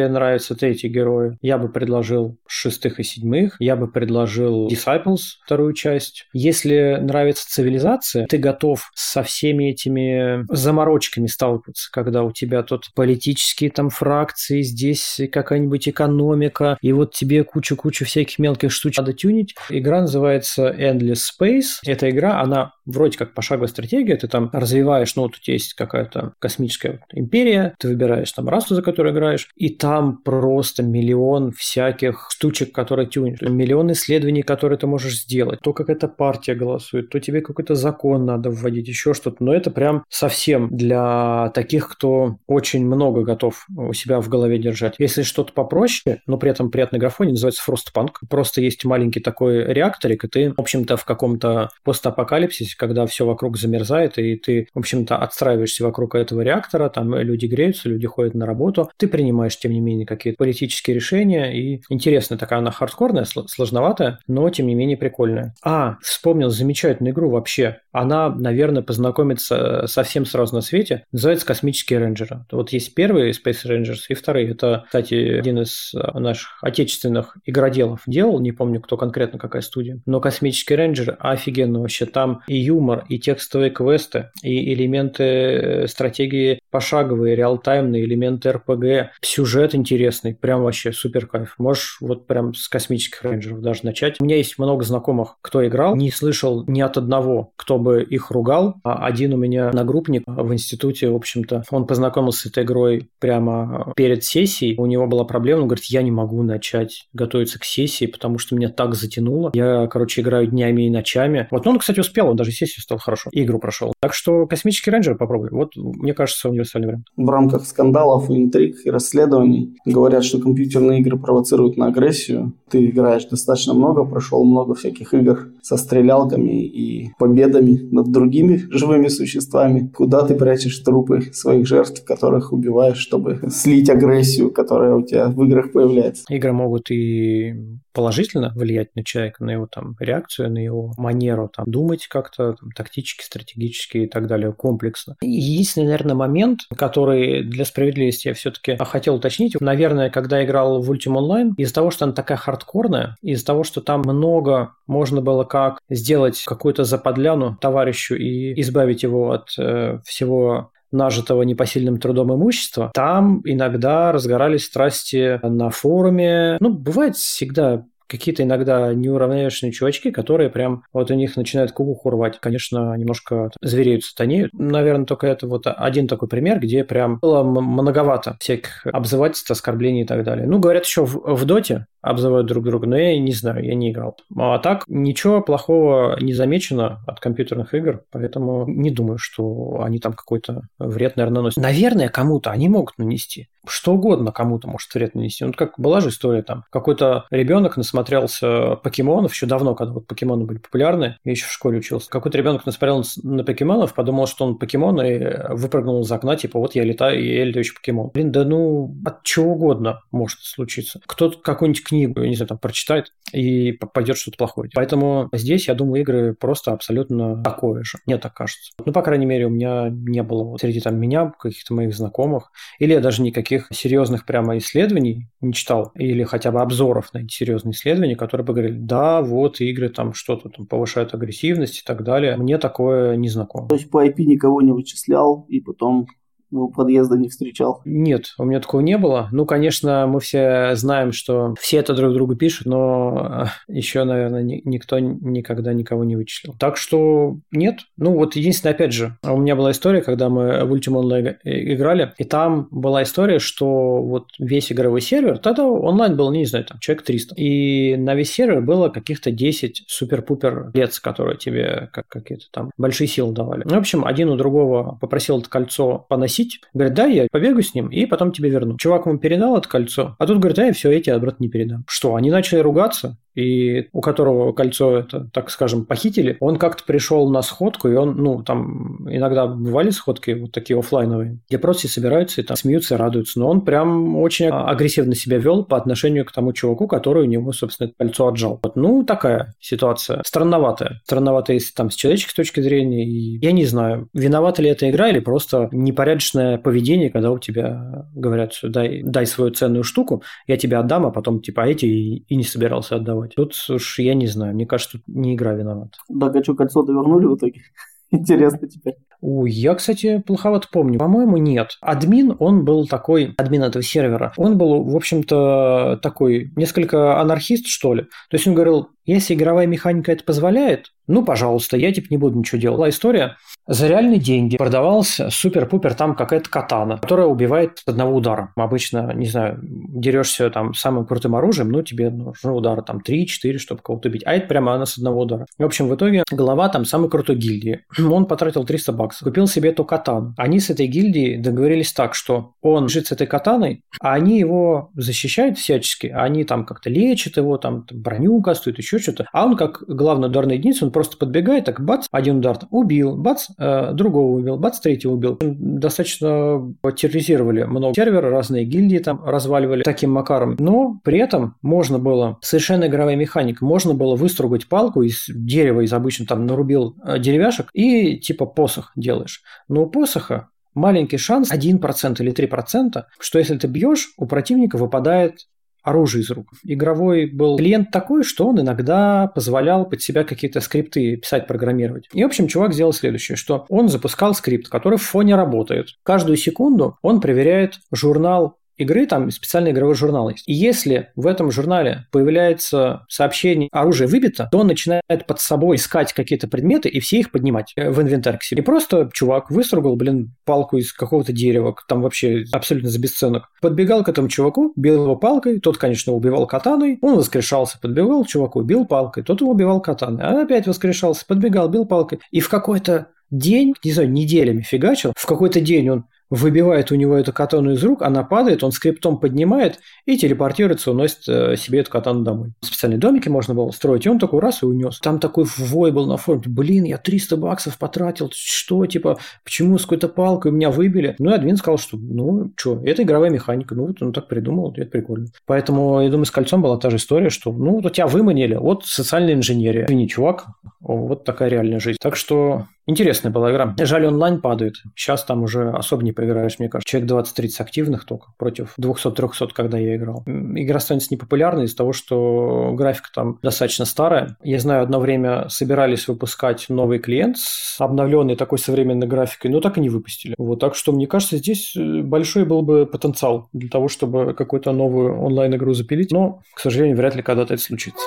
нравятся третьи герои, я бы предложил шестых и седьмых, я бы предложил Disciples, вторую часть. Если нравится цивилизация, ты готов со всеми этими заморочками сталкиваться, когда у тебя тут политические там фракции, здесь какая-нибудь экономика, и вот тебе кучу-кучу всяких мелких штучек надо тюнить. Игра называется Endless Space. Эта игра, она вроде как пошаговая стратегия, ты там развиваешь, ну, вот у тебя есть какая-то космическая империя, ты выбираешь там расу, за которую играешь, и там просто миллион всяких штучек, которые тюнят, миллион исследований, которые ты можешь сделать, то как эта партия голосует, то тебе какой-то закон надо вводить, еще что-то, но это прям совсем для таких, кто очень много готов у себя в голове держать. Если что-то попроще, но при этом приятный графоне, называется Frostpunk, просто есть маленький такой реакторик, и ты, в общем-то, в каком-то постапокалипсисе когда все вокруг замерзает, и ты, в общем-то, отстраиваешься вокруг этого реактора, там люди греются, люди ходят на работу, ты принимаешь, тем не менее, какие-то политические решения, и интересная такая она хардкорная, сложноватая, но, тем не менее, прикольная. А, вспомнил замечательную игру вообще. Она, наверное, познакомится совсем сразу на свете. Называется «Космические рейнджеры». Вот есть первые Space Rangers и вторые. Это, кстати, один из наших отечественных игроделов делал, не помню, кто конкретно, какая студия. Но «Космические рейнджеры» офигенно вообще. Там и юмор, и текстовые квесты, и элементы э, стратегии пошаговые, реалтаймные, элементы РПГ, сюжет интересный, прям вообще супер кайф. Можешь вот прям с космических рейнджеров даже начать. У меня есть много знакомых, кто играл, не слышал ни от одного, кто бы их ругал. А один у меня нагруппник в институте, в общем-то, он познакомился с этой игрой прямо перед сессией. У него была проблема, он говорит, я не могу начать готовиться к сессии, потому что меня так затянуло. Я, короче, играю днями и ночами. Вот, он, кстати, успел, он даже сессию стал хорошо, игру прошел. Так что космический рейнджер попробуй. Вот, мне кажется, универсальный вариант. В рамках скандалов, интриг и расследований говорят, что компьютерные игры провоцируют на агрессию. Ты играешь достаточно много, прошел много всяких игр со стрелялками и победами над другими живыми существами. Куда ты прячешь трупы своих жертв, которых убиваешь, чтобы слить агрессию, которая у тебя в играх появляется? Игры могут и положительно влиять на человека, на его там реакцию, на его манеру там думать как-то там, тактически, стратегически и так далее, комплексно. Единственный, наверное, момент, который для справедливости я все-таки хотел уточнить, наверное, когда играл в Ultima Online, из-за того, что она такая хардкорная, из-за того, что там много можно было как сделать какую-то заподляну товарищу и избавить его от э, всего нажитого непосильным трудом имущества, там иногда разгорались страсти на форуме. Ну, бывает всегда какие-то иногда неуравновешенные чувачки, которые прям вот у них начинают кукуху рвать. Конечно, немножко звереют, сатанеют. Наверное, только это вот один такой пример, где прям было многовато всяких обзывательств, оскорблений и так далее. Ну, говорят, еще в, в доте обзывают друг друга, но я не знаю, я не играл. А так, ничего плохого не замечено от компьютерных игр, поэтому не думаю, что они там какой-то вред, наверное, наносят. Наверное, кому-то они могут нанести. Что угодно кому-то может вред нанести. Ну, как была же история там. Какой-то ребенок насмотрелся покемонов еще давно, когда вот покемоны были популярны. Я еще в школе учился. Какой-то ребенок насмотрелся на покемонов, подумал, что он покемон, и выпрыгнул из окна, типа, вот я летаю, и я летающий покемон. Блин, да ну, от чего угодно может случиться. Кто-то какую-нибудь книгу, не знаю, там, прочитает, и пойдет что-то плохое. Поэтому здесь, я думаю, игры просто абсолютно такое же. Мне так кажется. Ну, по крайней мере, у меня не было среди там меня, каких-то моих знакомых, или я даже никаких серьезных прямо исследований не читал, или хотя бы обзоров на эти серьезные исследования, которые бы говорили, да, вот игры там что-то там повышают агрессивность и так далее. Мне такое не знакомо. То есть по IP никого не вычислял, и потом у подъезда не встречал? Нет, у меня такого не было. Ну, конечно, мы все знаем, что все это друг другу пишут, но э, еще, наверное, никто никогда никого не вычислил. Так что нет. Ну, вот единственное, опять же, у меня была история, когда мы в Ultima Online играли, и там была история, что вот весь игровой сервер, тогда онлайн был, не знаю, там человек 300, и на весь сервер было каких-то 10 супер-пупер лец, которые тебе как какие-то там большие силы давали. Ну, в общем, один у другого попросил это кольцо поносить носить. Говорит, да, я побегу с ним и потом тебе верну. Чувак ему передал это кольцо, а тут говорит, да, я все, я тебе обратно не передам. Что, они начали ругаться, и у которого кольцо это, так скажем, похитили, он как-то пришел на сходку, и он, ну, там иногда бывали сходки вот такие офлайновые, где просто собираются и там смеются радуются, но он прям очень агрессивно себя вел по отношению к тому чуваку, который у него, собственно, это кольцо отжал. Вот, ну, такая ситуация. Странноватая. Странноватая, если там с человеческой точки зрения, и я не знаю, виновата ли эта игра или просто непорядочное поведение, когда у тебя говорят, дай, дай свою ценную штуку, я тебе отдам, а потом типа а эти и, и не собирался отдавать делать. Тут уж я не знаю, мне кажется, тут не игра виновата. Да, а что, кольцо-то вернули в итоге? Интересно теперь. Ой, я, кстати, плоховато помню. По-моему, нет. Админ, он был такой, админ этого сервера, он был, в общем-то, такой, несколько анархист, что ли. То есть он говорил, если игровая механика это позволяет, ну, пожалуйста, я типа не буду ничего делать. Была история, за реальные деньги продавался супер-пупер там какая-то катана, которая убивает с одного удара. Обычно, не знаю, дерешься там самым крутым оружием, ну, тебе нужно удара там 3-4, чтобы кого-то убить. А это прямо она с одного удара. В общем, в итоге глава там самой крутой гильдии. Он потратил 300 баксов, купил себе эту катану. Они с этой гильдией договорились так, что он жит с этой катаной, а они его защищают всячески. Они там как-то лечат его, там броню кастуют, еще что-то. А он как главный ударный единица, он просто подбегает, так бац, один удар убил, бац, э, другого убил, бац, третьего убил. Достаточно терроризировали много серверов, разные гильдии там разваливали таким макаром. Но при этом можно было, совершенно игровая механика, можно было выстругать палку из дерева, из обычно там нарубил э, деревяшек и типа посох делаешь. Но у посоха маленький шанс, 1% или 3%, что если ты бьешь, у противника выпадает оружие из рук. Игровой был клиент такой, что он иногда позволял под себя какие-то скрипты писать, программировать. И, в общем, чувак сделал следующее, что он запускал скрипт, который в фоне работает. Каждую секунду он проверяет журнал игры там специальный игровой журнал есть. И если в этом журнале появляется сообщение «оружие выбито», то он начинает под собой искать какие-то предметы и все их поднимать э, в инвентарь к себе. И просто чувак выстругал, блин, палку из какого-то дерева, там вообще абсолютно за бесценок. Подбегал к этому чуваку, бил его палкой, тот, конечно, убивал катаной, он воскрешался, подбегал чуваку, бил палкой, тот его убивал катаной, а опять воскрешался, подбегал, бил палкой. И в какой-то день, не знаю, неделями фигачил, в какой-то день он выбивает у него эту катану из рук, она падает, он скриптом поднимает и телепортируется, уносит э, себе эту катану домой. Специальные домики можно было строить, и он такой раз и унес. Там такой вой был на форуме, блин, я 300 баксов потратил, что, типа, почему с какой-то палкой меня выбили? Ну, и админ сказал, что, ну, что, это игровая механика, ну, вот он так придумал, это прикольно. Поэтому, я думаю, с кольцом была та же история, что, ну, вот тебя выманили, вот социальная инженерия. Извини, чувак, вот такая реальная жизнь. Так что Интересная была игра. Жаль, онлайн падает. Сейчас там уже особо не поиграешь, мне кажется. Человек 20-30 активных только против 200-300, когда я играл. Игра становится непопулярной из-за того, что графика там достаточно старая. Я знаю, одно время собирались выпускать новый клиент с обновленной такой современной графикой, но так и не выпустили. Вот, так что, мне кажется, здесь э, большой был бы потенциал для того, чтобы какую-то новую онлайн-игру запилить, но, к сожалению, вряд ли когда-то это случится.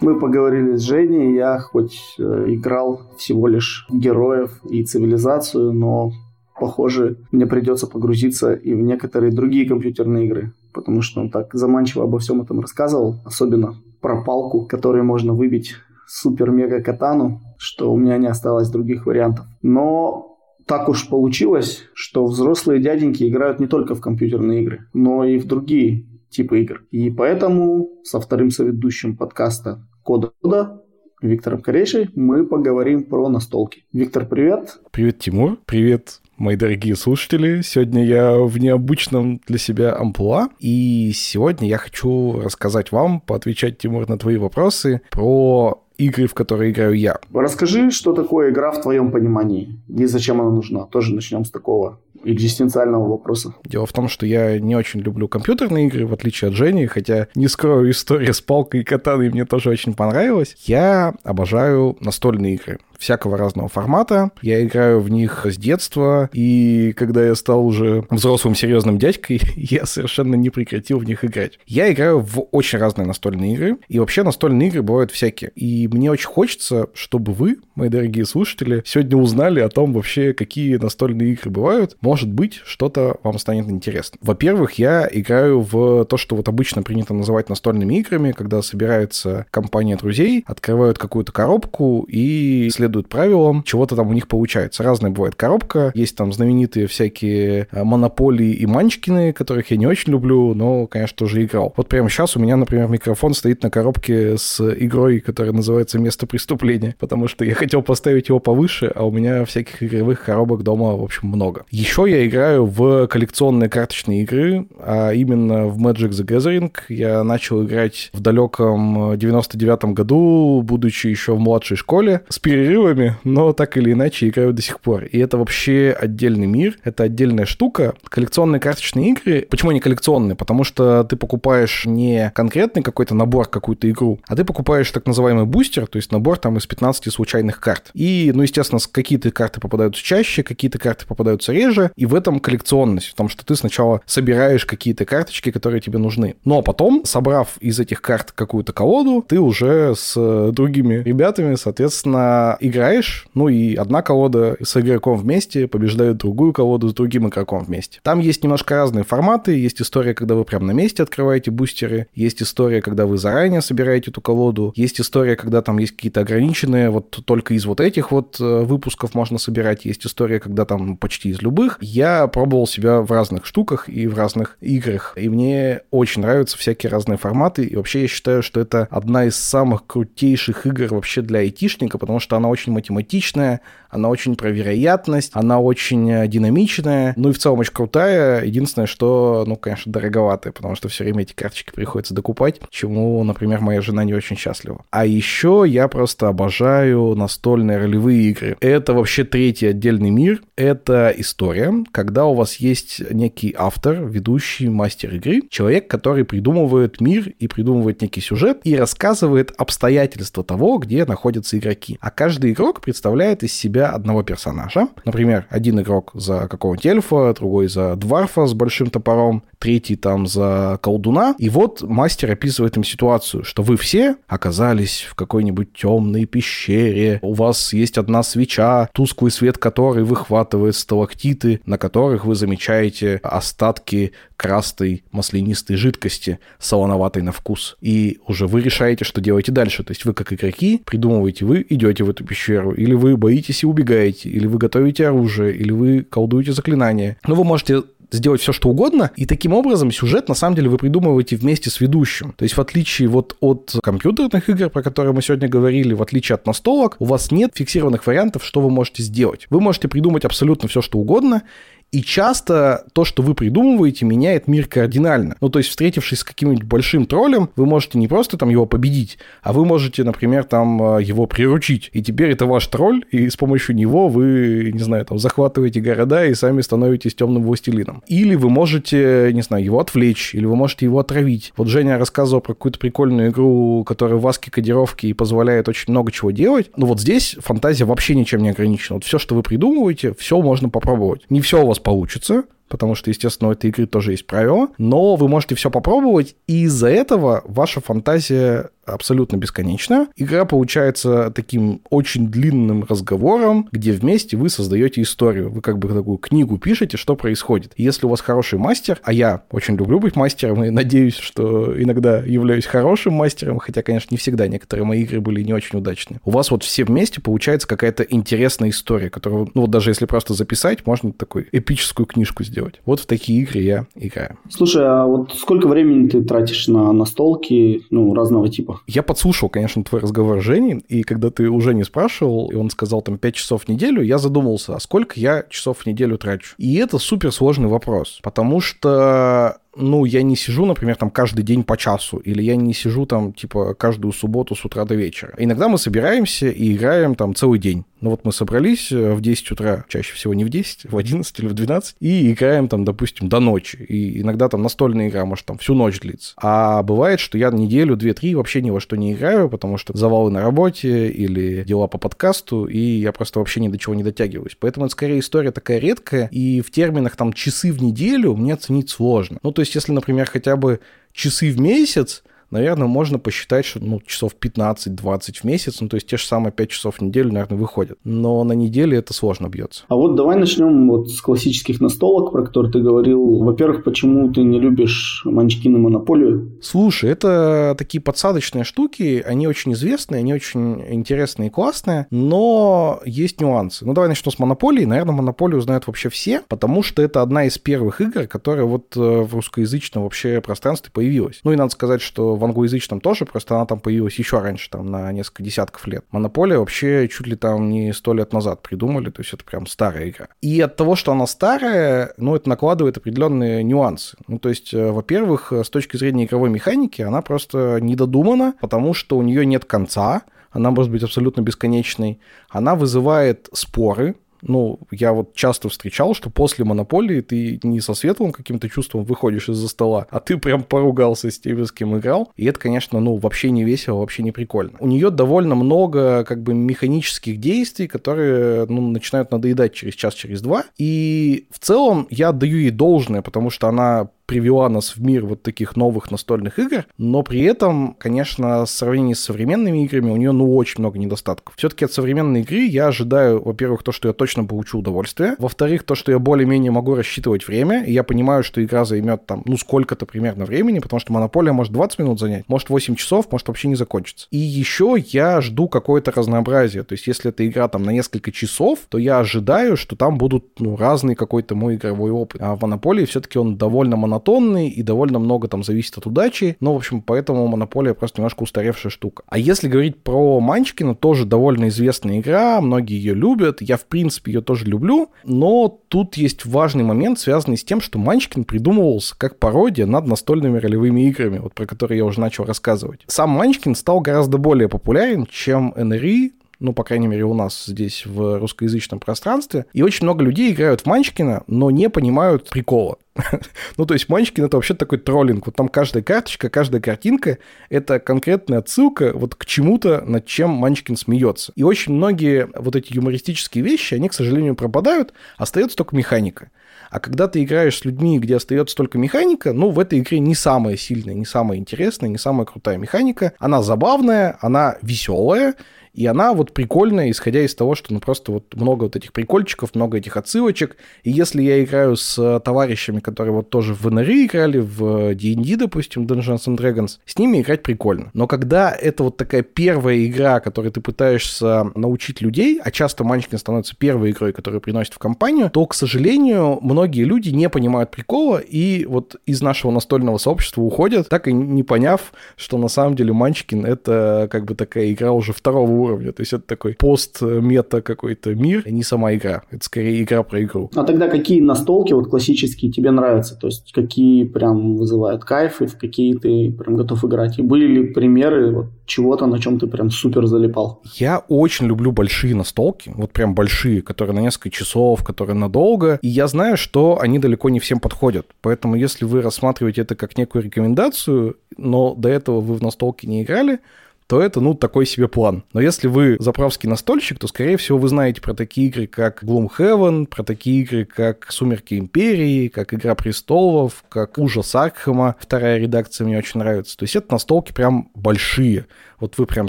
Мы поговорили с Женей, я хоть э, играл всего лишь героев и цивилизацию, но, похоже, мне придется погрузиться и в некоторые другие компьютерные игры, потому что он так заманчиво обо всем этом рассказывал, особенно про палку, которой можно выбить супер-мега-катану, что у меня не осталось других вариантов. Но так уж получилось, что взрослые дяденьки играют не только в компьютерные игры, но и в другие типы игр. И поэтому со вторым соведущим подкаста кода Виктором Корейшей мы поговорим про настолки. Виктор, привет. Привет, Тимур. Привет, мои дорогие слушатели. Сегодня я в необычном для себя амплуа, и сегодня я хочу рассказать вам, поотвечать, Тимур, на твои вопросы про игры, в которые играю я. Расскажи, что такое игра в твоем понимании и зачем она нужна. Тоже начнем с такого экзистенциального вопроса. Дело в том, что я не очень люблю компьютерные игры, в отличие от Жени, хотя, не скрою, история с палкой и катаной мне тоже очень понравилась. Я обожаю настольные игры всякого разного формата. Я играю в них с детства, и когда я стал уже взрослым серьезным дядькой, я совершенно не прекратил в них играть. Я играю в очень разные настольные игры, и вообще настольные игры бывают всякие. И мне очень хочется, чтобы вы, мои дорогие слушатели, сегодня узнали о том вообще, какие настольные игры бывают. Может быть, что-то вам станет интересно. Во-первых, я играю в то, что вот обычно принято называть настольными играми, когда собирается компания друзей, открывают какую-то коробку и следуют следуют правилам, чего-то там у них получается. Разная бывает коробка, есть там знаменитые всякие э, монополии и манчкины, которых я не очень люблю, но, конечно, тоже играл. Вот прямо сейчас у меня, например, микрофон стоит на коробке с игрой, которая называется «Место преступления», потому что я хотел поставить его повыше, а у меня всяких игровых коробок дома, в общем, много. Еще я играю в коллекционные карточные игры, а именно в Magic the Gathering. Я начал играть в далеком 99-м году, будучи еще в младшей школе, с перерывом перерывами, но так или иначе играю до сих пор. И это вообще отдельный мир, это отдельная штука. Коллекционные карточные игры, почему они коллекционные? Потому что ты покупаешь не конкретный какой-то набор, какую-то игру, а ты покупаешь так называемый бустер, то есть набор там из 15 случайных карт. И, ну, естественно, какие-то карты попадаются чаще, какие-то карты попадаются реже, и в этом коллекционность, в том, что ты сначала собираешь какие-то карточки, которые тебе нужны. Но потом, собрав из этих карт какую-то колоду, ты уже с другими ребятами, соответственно, играешь, ну и одна колода с игроком вместе побеждает другую колоду с другим игроком вместе. Там есть немножко разные форматы. Есть история, когда вы прям на месте открываете бустеры. Есть история, когда вы заранее собираете эту колоду. Есть история, когда там есть какие-то ограниченные, вот только из вот этих вот э, выпусков можно собирать. Есть история, когда там почти из любых. Я пробовал себя в разных штуках и в разных играх. И мне очень нравятся всякие разные форматы. И вообще я считаю, что это одна из самых крутейших игр вообще для айтишника, потому что она очень очень математичная, она очень про вероятность, она очень э, динамичная, ну и в целом очень крутая. Единственное, что, ну, конечно, дороговатая, потому что все время эти карточки приходится докупать, чему, например, моя жена не очень счастлива. А еще я просто обожаю настольные ролевые игры. Это вообще третий отдельный мир. Это история, когда у вас есть некий автор, ведущий мастер игры, человек, который придумывает мир и придумывает некий сюжет и рассказывает обстоятельства того, где находятся игроки. А каждый игрок представляет из себя себя одного персонажа. Например, один игрок за какого-нибудь эльфа, другой за дварфа с большим топором, третий там за колдуна. И вот мастер описывает им ситуацию, что вы все оказались в какой-нибудь темной пещере, у вас есть одна свеча, тусклый свет которой выхватывает сталактиты, на которых вы замечаете остатки красной маслянистой жидкости, солоноватой на вкус. И уже вы решаете, что делаете дальше. То есть вы как игроки придумываете, вы идете в эту пещеру, или вы боитесь и убегаете, или вы готовите оружие, или вы колдуете заклинания. Но вы можете сделать все, что угодно, и таким образом сюжет, на самом деле, вы придумываете вместе с ведущим. То есть, в отличие вот от компьютерных игр, про которые мы сегодня говорили, в отличие от настолок, у вас нет фиксированных вариантов, что вы можете сделать. Вы можете придумать абсолютно все, что угодно, И часто то, что вы придумываете, меняет мир кардинально. Ну, то есть, встретившись с каким-нибудь большим троллем, вы можете не просто там его победить, а вы можете, например, там э, его приручить. И теперь это ваш тролль, и с помощью него вы, не знаю, там, захватываете города и сами становитесь темным властелином. Или вы можете, не знаю, его отвлечь, или вы можете его отравить. Вот Женя рассказывал про какую-то прикольную игру, которая в ASCII кодировке и позволяет очень много чего делать. Но вот здесь фантазия вообще ничем не ограничена. Вот все, что вы придумываете, все можно попробовать. Не все у вас получится, потому что, естественно, у этой игры тоже есть правила, но вы можете все попробовать, и из-за этого ваша фантазия абсолютно бесконечно. Игра получается таким очень длинным разговором, где вместе вы создаете историю. Вы как бы такую книгу пишете, что происходит. если у вас хороший мастер, а я очень люблю быть мастером и надеюсь, что иногда являюсь хорошим мастером, хотя, конечно, не всегда некоторые мои игры были не очень удачные. У вас вот все вместе получается какая-то интересная история, которую, ну вот даже если просто записать, можно такую эпическую книжку сделать. Вот в такие игры я играю. Слушай, а вот сколько времени ты тратишь на настолки, ну, разного типа? Я подслушал, конечно, твой разговор с Женей, и когда ты уже не спрашивал, и он сказал там 5 часов в неделю, я задумался, а сколько я часов в неделю трачу? И это супер сложный вопрос, потому что ну, я не сижу, например, там каждый день по часу, или я не сижу там, типа, каждую субботу с утра до вечера. Иногда мы собираемся и играем там целый день. Ну вот мы собрались э, в 10 утра, чаще всего не в 10, в 11 или в 12, и играем там, допустим, до ночи. И иногда там настольная игра может там всю ночь длиться. А бывает, что я неделю, две-три вообще ни во что не играю, потому что завалы на работе или дела по подкасту, и я просто вообще ни до чего не дотягиваюсь. Поэтому это скорее история такая редкая, и в терминах там часы в неделю мне оценить сложно. Ну то есть если, например, хотя бы часы в месяц, наверное, можно посчитать, что ну, часов 15-20 в месяц, ну, то есть те же самые 5 часов в неделю, наверное, выходят. Но на неделе это сложно бьется. А вот давай начнем вот с классических настолок, про которые ты говорил. Во-первых, почему ты не любишь Манчкин и Монополию? Слушай, это такие подсадочные штуки, они очень известные, они очень интересные и классные, но есть нюансы. Ну, давай начнем с Монополии. Наверное, Монополию знают вообще все, потому что это одна из первых игр, которая вот э, в русскоязычном вообще пространстве появилась. Ну, и надо сказать, что в англоязычном тоже, просто она там появилась еще раньше, там, на несколько десятков лет. Монополия вообще чуть ли там не сто лет назад придумали, то есть это прям старая игра. И от того, что она старая, ну, это накладывает определенные нюансы. Ну, то есть, э, во-первых, с точки зрения игровой механики, она просто недодумана, потому что у нее нет конца, она может быть абсолютно бесконечной. Она вызывает споры, ну, я вот часто встречал, что после монополии ты не со светлым каким-то чувством выходишь из-за стола, а ты прям поругался с теми, с кем играл. И это, конечно, ну, вообще не весело, вообще не прикольно. У нее довольно много, как бы, механических действий, которые, ну, начинают надоедать через час, через два. И в целом я отдаю ей должное, потому что она привела нас в мир вот таких новых настольных игр, но при этом, конечно, в сравнении с современными играми у нее, ну, очень много недостатков. Все-таки от современной игры я ожидаю, во-первых, то, что я точно получу удовольствие, во-вторых, то, что я более-менее могу рассчитывать время, и я понимаю, что игра займет там, ну, сколько-то примерно времени, потому что монополия может 20 минут занять, может 8 часов, может вообще не закончиться. И еще я жду какое-то разнообразие, то есть если эта игра там на несколько часов, то я ожидаю, что там будут, ну, разный какой-то мой игровой опыт. А в монополии все-таки он довольно монотонный, монотонный и довольно много там зависит от удачи. Но, в общем, поэтому монополия просто немножко устаревшая штука. А если говорить про Манчкина, тоже довольно известная игра, многие ее любят. Я, в принципе, ее тоже люблю. Но тут есть важный момент, связанный с тем, что Манчкин придумывался как пародия над настольными ролевыми играми, вот про которые я уже начал рассказывать. Сам Манчкин стал гораздо более популярен, чем НРИ, ну, по крайней мере, у нас здесь в русскоязычном пространстве. И очень много людей играют в Манчкина, но не понимают прикола. ну, то есть Манчкин это вообще такой троллинг. Вот там каждая карточка, каждая картинка — это конкретная отсылка вот к чему-то, над чем Манчкин смеется. И очень многие вот эти юмористические вещи, они, к сожалению, пропадают, остается только механика. А когда ты играешь с людьми, где остается только механика, ну, в этой игре не самая сильная, не самая интересная, не самая крутая механика. Она забавная, она веселая, и она вот прикольная, исходя из того, что ну просто вот много вот этих прикольчиков, много этих отсылочек. И если я играю с товарищами, которые вот тоже в НРИ играли, в D&D, допустим, Dungeons and Dragons, с ними играть прикольно. Но когда это вот такая первая игра, которой ты пытаешься научить людей, а часто Манчкин становится первой игрой, которую приносит в компанию, то, к сожалению, многие люди не понимают прикола и вот из нашего настольного сообщества уходят, так и не поняв, что на самом деле Манчкин — это как бы такая игра уже второго уровня уровня. То есть это такой пост-мета какой-то мир, а не сама игра. Это скорее игра про игру. А тогда какие настолки вот классические тебе нравятся? То есть какие прям вызывают кайф и в какие ты прям готов играть? И были ли примеры вот чего-то, на чем ты прям супер залипал? Я очень люблю большие настолки, вот прям большие, которые на несколько часов, которые надолго. И я знаю, что они далеко не всем подходят. Поэтому если вы рассматриваете это как некую рекомендацию, но до этого вы в настолки не играли, то это, ну, такой себе план. Но если вы заправский настольщик, то, скорее всего, вы знаете про такие игры, как Gloomhaven, про такие игры, как Сумерки Империи, как Игра Престолов, как Ужас Аркхема. Вторая редакция мне очень нравится. То есть это настолки прям большие. Вот вы прям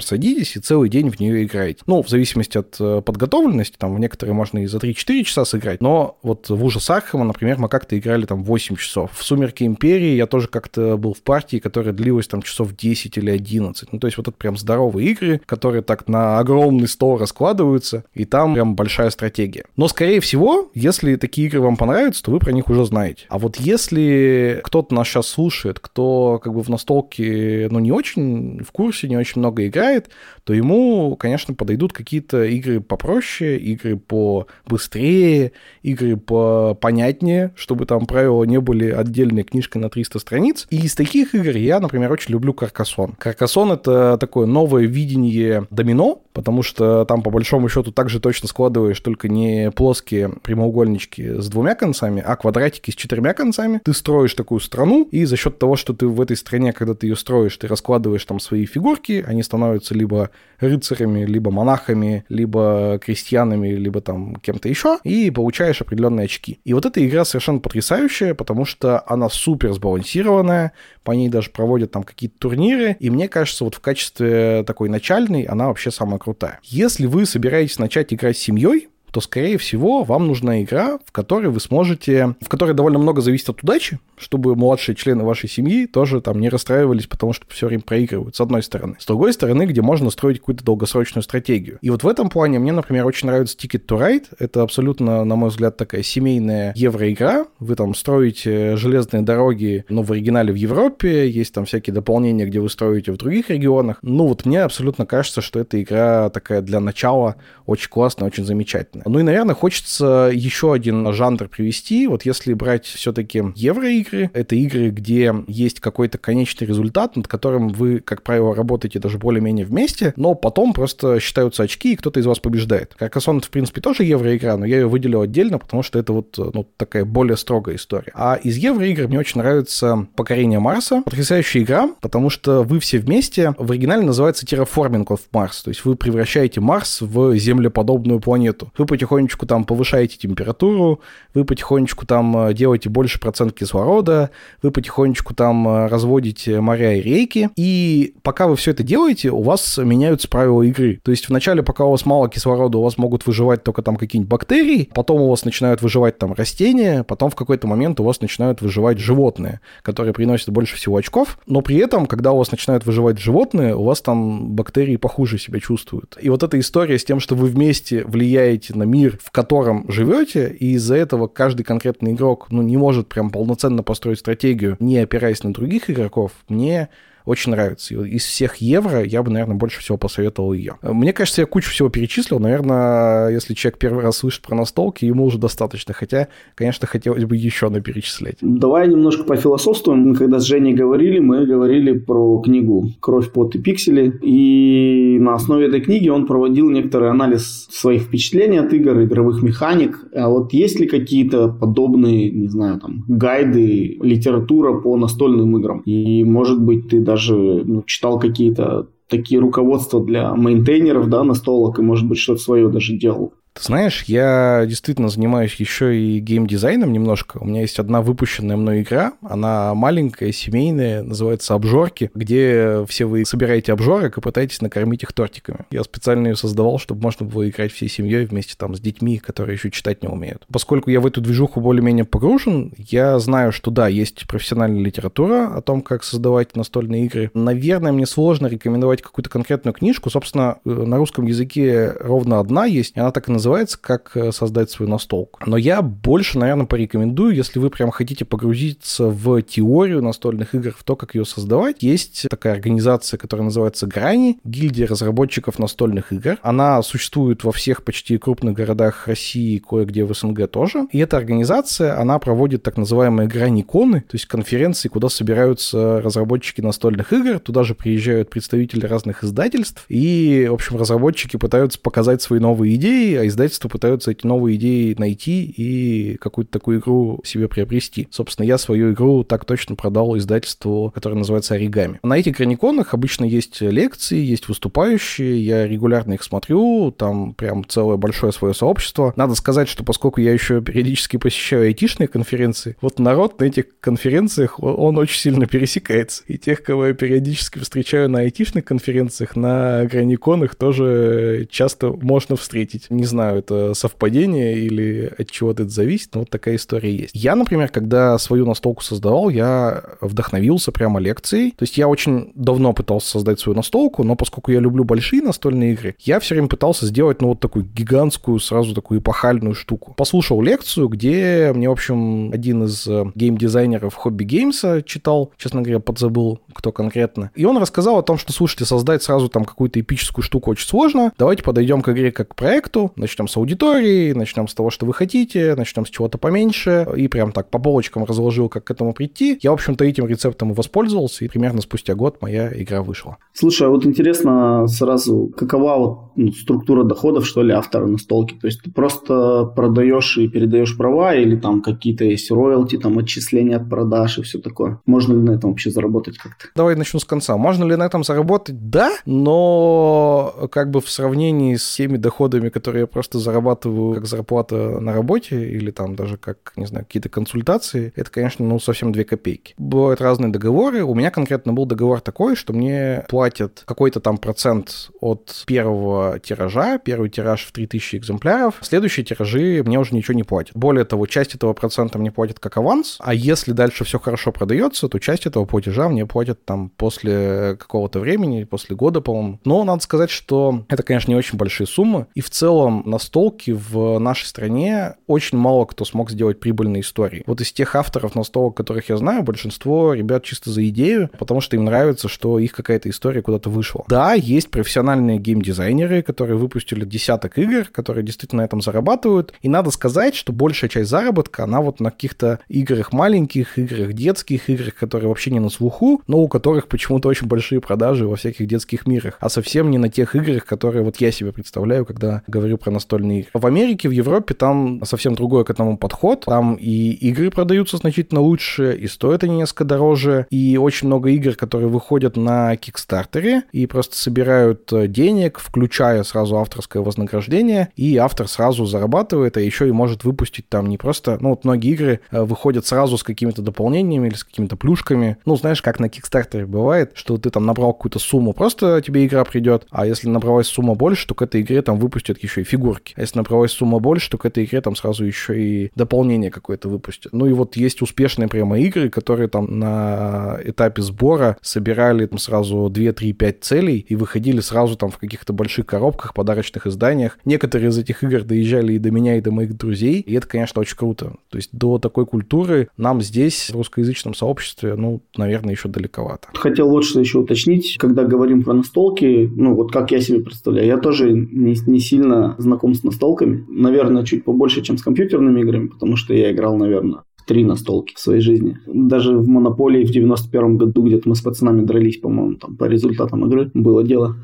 садитесь и целый день в нее играете. Ну, в зависимости от э, подготовленности, там в некоторые можно и за 3-4 часа сыграть, но вот в Ужас Архема, например, мы как-то играли там 8 часов. В Сумерки Империи я тоже как-то был в партии, которая длилась там часов 10 или 11. Ну, то есть вот это прям здоровые игры, которые так на огромный стол раскладываются, и там прям большая стратегия. Но, скорее всего, если такие игры вам понравятся, то вы про них уже знаете. А вот если кто-то нас сейчас слушает, кто как бы в настолке, ну, не очень в курсе, не очень много играет, то ему, конечно, подойдут какие-то игры попроще, игры побыстрее, игры понятнее, чтобы там правила не были отдельной книжкой на 300 страниц. И из таких игр я, например, очень люблю Каркасон. Каркасон — это такое новое видение домино, потому что там, по большому счету, также точно складываешь только не плоские прямоугольнички с двумя концами, а квадратики с четырьмя концами. Ты строишь такую страну, и за счет того, что ты в этой стране, когда ты ее строишь, ты раскладываешь там свои фигурки, они становятся либо рыцарями, либо монахами, либо крестьянами, либо там кем-то еще, и получаешь определенные очки. И вот эта игра совершенно потрясающая, потому что она супер сбалансированная, по ней даже проводят там какие-то турниры, и мне кажется, вот в качестве такой начальной она вообще самая крутая. Если вы собираетесь начать играть с семьей, то, скорее всего, вам нужна игра, в которой вы сможете, в которой довольно много зависит от удачи, чтобы младшие члены вашей семьи тоже там не расстраивались, потому что все время проигрывают, с одной стороны. С другой стороны, где можно строить какую-то долгосрочную стратегию. И вот в этом плане мне, например, очень нравится Ticket to Ride. Это абсолютно, на мой взгляд, такая семейная евроигра. Вы там строите железные дороги, ну, в оригинале в Европе, есть там всякие дополнения, где вы строите в других регионах. Ну, вот мне абсолютно кажется, что эта игра такая для начала очень классная, очень замечательная. Ну и, наверное, хочется еще один жанр привести. Вот если брать все-таки евроигры, это игры, где есть какой-то конечный результат, над которым вы, как правило, работаете даже более-менее вместе, но потом просто считаются очки, и кто-то из вас побеждает. Каркасон, в принципе, тоже евроигра, но я ее выделил отдельно, потому что это вот ну, такая более строгая история. А из евроигр мне очень нравится «Покорение Марса». Потрясающая игра, потому что вы все вместе, в оригинале называется Terraforming of Mars, то есть вы превращаете Марс в землеподобную планету. Вы потихонечку там повышаете температуру, вы потихонечку там э, делаете больше процент кислорода, вы потихонечку там э, разводите моря и реки, и пока вы все это делаете, у вас меняются правила игры. То есть вначале, пока у вас мало кислорода, у вас могут выживать только там какие-нибудь бактерии, потом у вас начинают выживать там растения, потом в какой-то момент у вас начинают выживать животные, которые приносят больше всего очков, но при этом, когда у вас начинают выживать животные, у вас там бактерии похуже себя чувствуют. И вот эта история с тем, что вы вместе влияете на мир, в котором живете, и из-за этого каждый конкретный игрок ну, не может прям полноценно построить стратегию, не опираясь на других игроков, мне очень нравится. Из всех евро я бы, наверное, больше всего посоветовал ее. Мне кажется, я кучу всего перечислил. Наверное, если человек первый раз слышит про настолки, ему уже достаточно. Хотя, конечно, хотелось бы еще на перечислять. Давай немножко по философствуем. Мы когда с Женей говорили, мы говорили про книгу «Кровь, пот и пиксели». И на основе этой книги он проводил некоторый анализ своих впечатлений от игр, игровых механик. А вот есть ли какие-то подобные, не знаю, там, гайды, литература по настольным играм? И, может быть, ты даже ну, читал какие-то такие руководства для мейнтейнеров, да, настолок, и, может быть, что-то свое даже делал. Ты знаешь, я действительно занимаюсь еще и геймдизайном немножко. У меня есть одна выпущенная мной игра. Она маленькая, семейная, называется «Обжорки», где все вы собираете обжорок и пытаетесь накормить их тортиками. Я специально ее создавал, чтобы можно было играть всей семьей вместе там с детьми, которые еще читать не умеют. Поскольку я в эту движуху более-менее погружен, я знаю, что да, есть профессиональная литература о том, как создавать настольные игры. Наверное, мне сложно рекомендовать какую-то конкретную книжку. Собственно, э, на русском языке ровно одна есть, и она так и называется называется «Как э, создать свою настолку». Но я больше, наверное, порекомендую, если вы прям хотите погрузиться в теорию настольных игр, в то, как ее создавать. Есть такая организация, которая называется «Грани», гильдия разработчиков настольных игр. Она существует во всех почти крупных городах России, кое-где в СНГ тоже. И эта организация, она проводит так называемые грани-коны, то есть конференции, куда собираются разработчики настольных игр. Туда же приезжают представители разных издательств. И, в общем, разработчики пытаются показать свои новые идеи, а издательства пытаются эти новые идеи найти и какую-то такую игру себе приобрести. Собственно, я свою игру так точно продал издательству, которое называется Оригами. На этих граниконах обычно есть лекции, есть выступающие, я регулярно их смотрю, там прям целое большое свое сообщество. Надо сказать, что поскольку я еще периодически посещаю айтишные конференции, вот народ на этих конференциях, он очень сильно пересекается. И тех, кого я периодически встречаю на айтишных конференциях, на граниконах тоже часто можно встретить. Не знаю, это совпадение или от чего-то это зависит, но вот такая история есть. Я, например, когда свою настолку создавал, я вдохновился прямо лекцией. То есть я очень давно пытался создать свою настолку, но поскольку я люблю большие настольные игры, я все время пытался сделать, ну, вот такую гигантскую, сразу такую эпохальную штуку. Послушал лекцию, где мне, в общем, один из э, геймдизайнеров Хобби Геймса читал, честно говоря, подзабыл, кто конкретно. И он рассказал о том, что, слушайте, создать сразу там какую-то эпическую штуку очень сложно. Давайте подойдем к игре как к проекту, начнем с аудитории, начнем с того, что вы хотите, начнем с чего-то поменьше, и прям так по полочкам разложил, как к этому прийти. Я, в общем-то, этим рецептом и воспользовался, и примерно спустя год моя игра вышла. Слушай, а вот интересно сразу, какова вот ну, структура доходов, что ли, автора настолки? То есть ты просто продаешь и передаешь права, или там какие-то есть роялти, там отчисления от продаж и все такое? Можно ли на этом вообще заработать как-то? Давай начну с конца. Можно ли на этом заработать? Да, но как бы в сравнении с теми доходами, которые я просто зарабатываю как зарплата на работе или там даже как, не знаю, какие-то консультации, это, конечно, ну, совсем две копейки. Бывают разные договоры. У меня конкретно был договор такой, что мне платят какой-то там процент от первого тиража, первый тираж в 3000 экземпляров, следующие тиражи мне уже ничего не платят. Более того, часть этого процента мне платят как аванс, а если дальше все хорошо продается, то часть этого платежа мне платят там после какого-то времени, после года, по-моему. Но надо сказать, что это, конечно, не очень большие суммы, и в целом настолки в нашей стране очень мало кто смог сделать прибыльные истории. Вот из тех авторов настолок, которых я знаю, большинство ребят чисто за идею, потому что им нравится, что их какая-то история куда-то вышла. Да, есть профессиональные геймдизайнеры, которые выпустили десяток игр, которые действительно на этом зарабатывают. И надо сказать, что большая часть заработка, она вот на каких-то играх маленьких, играх детских, играх, которые вообще не на слуху, но у которых почему-то очень большие продажи во всяких детских мирах, а совсем не на тех играх, которые вот я себе представляю, когда говорю про настольные игры. В Америке, в Европе там совсем другой к этому подход. Там и игры продаются значительно лучше, и стоят они несколько дороже, и очень много игр, которые выходят на Кикстартере и просто собирают э, денег, включая сразу авторское вознаграждение, и автор сразу зарабатывает, а еще и может выпустить там не просто... Ну, вот многие игры э, выходят сразу с какими-то дополнениями или с какими-то плюшками. Ну, знаешь, как на Кикстартере бывает, что ты там набрал какую-то сумму, просто тебе игра придет, а если набралась сумма больше, то к этой игре там выпустят еще и фигурки. А если набралась сумма больше, то к этой игре там сразу еще и дополнение какое-то выпустят. Ну и вот есть успешные прямо игры, которые там на этапе сбора собирали там сразу 2, 3, 5 целей и выходили сразу там в каких-то больших коробках, подарочных изданиях. Некоторые из этих игр доезжали и до меня, и до моих друзей, и это, конечно, очень круто. То есть до такой культуры нам здесь, в русскоязычном сообществе, ну, наверное, еще далековато. Хотел вот что еще уточнить. Когда говорим про настолки, ну, вот как я себе представляю, я тоже не, не сильно знаком с настолками. Наверное, чуть побольше, чем с компьютерными играми, потому что я играл, наверное, три настолки в своей жизни. Даже в Монополии в 91 году где-то мы с пацанами дрались, по-моему, там по результатам игры было дело.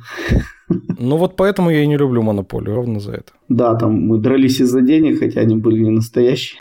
Ну вот поэтому я и не люблю Монополию, ровно за это. Да, там мы дрались из-за денег, хотя они были не настоящие.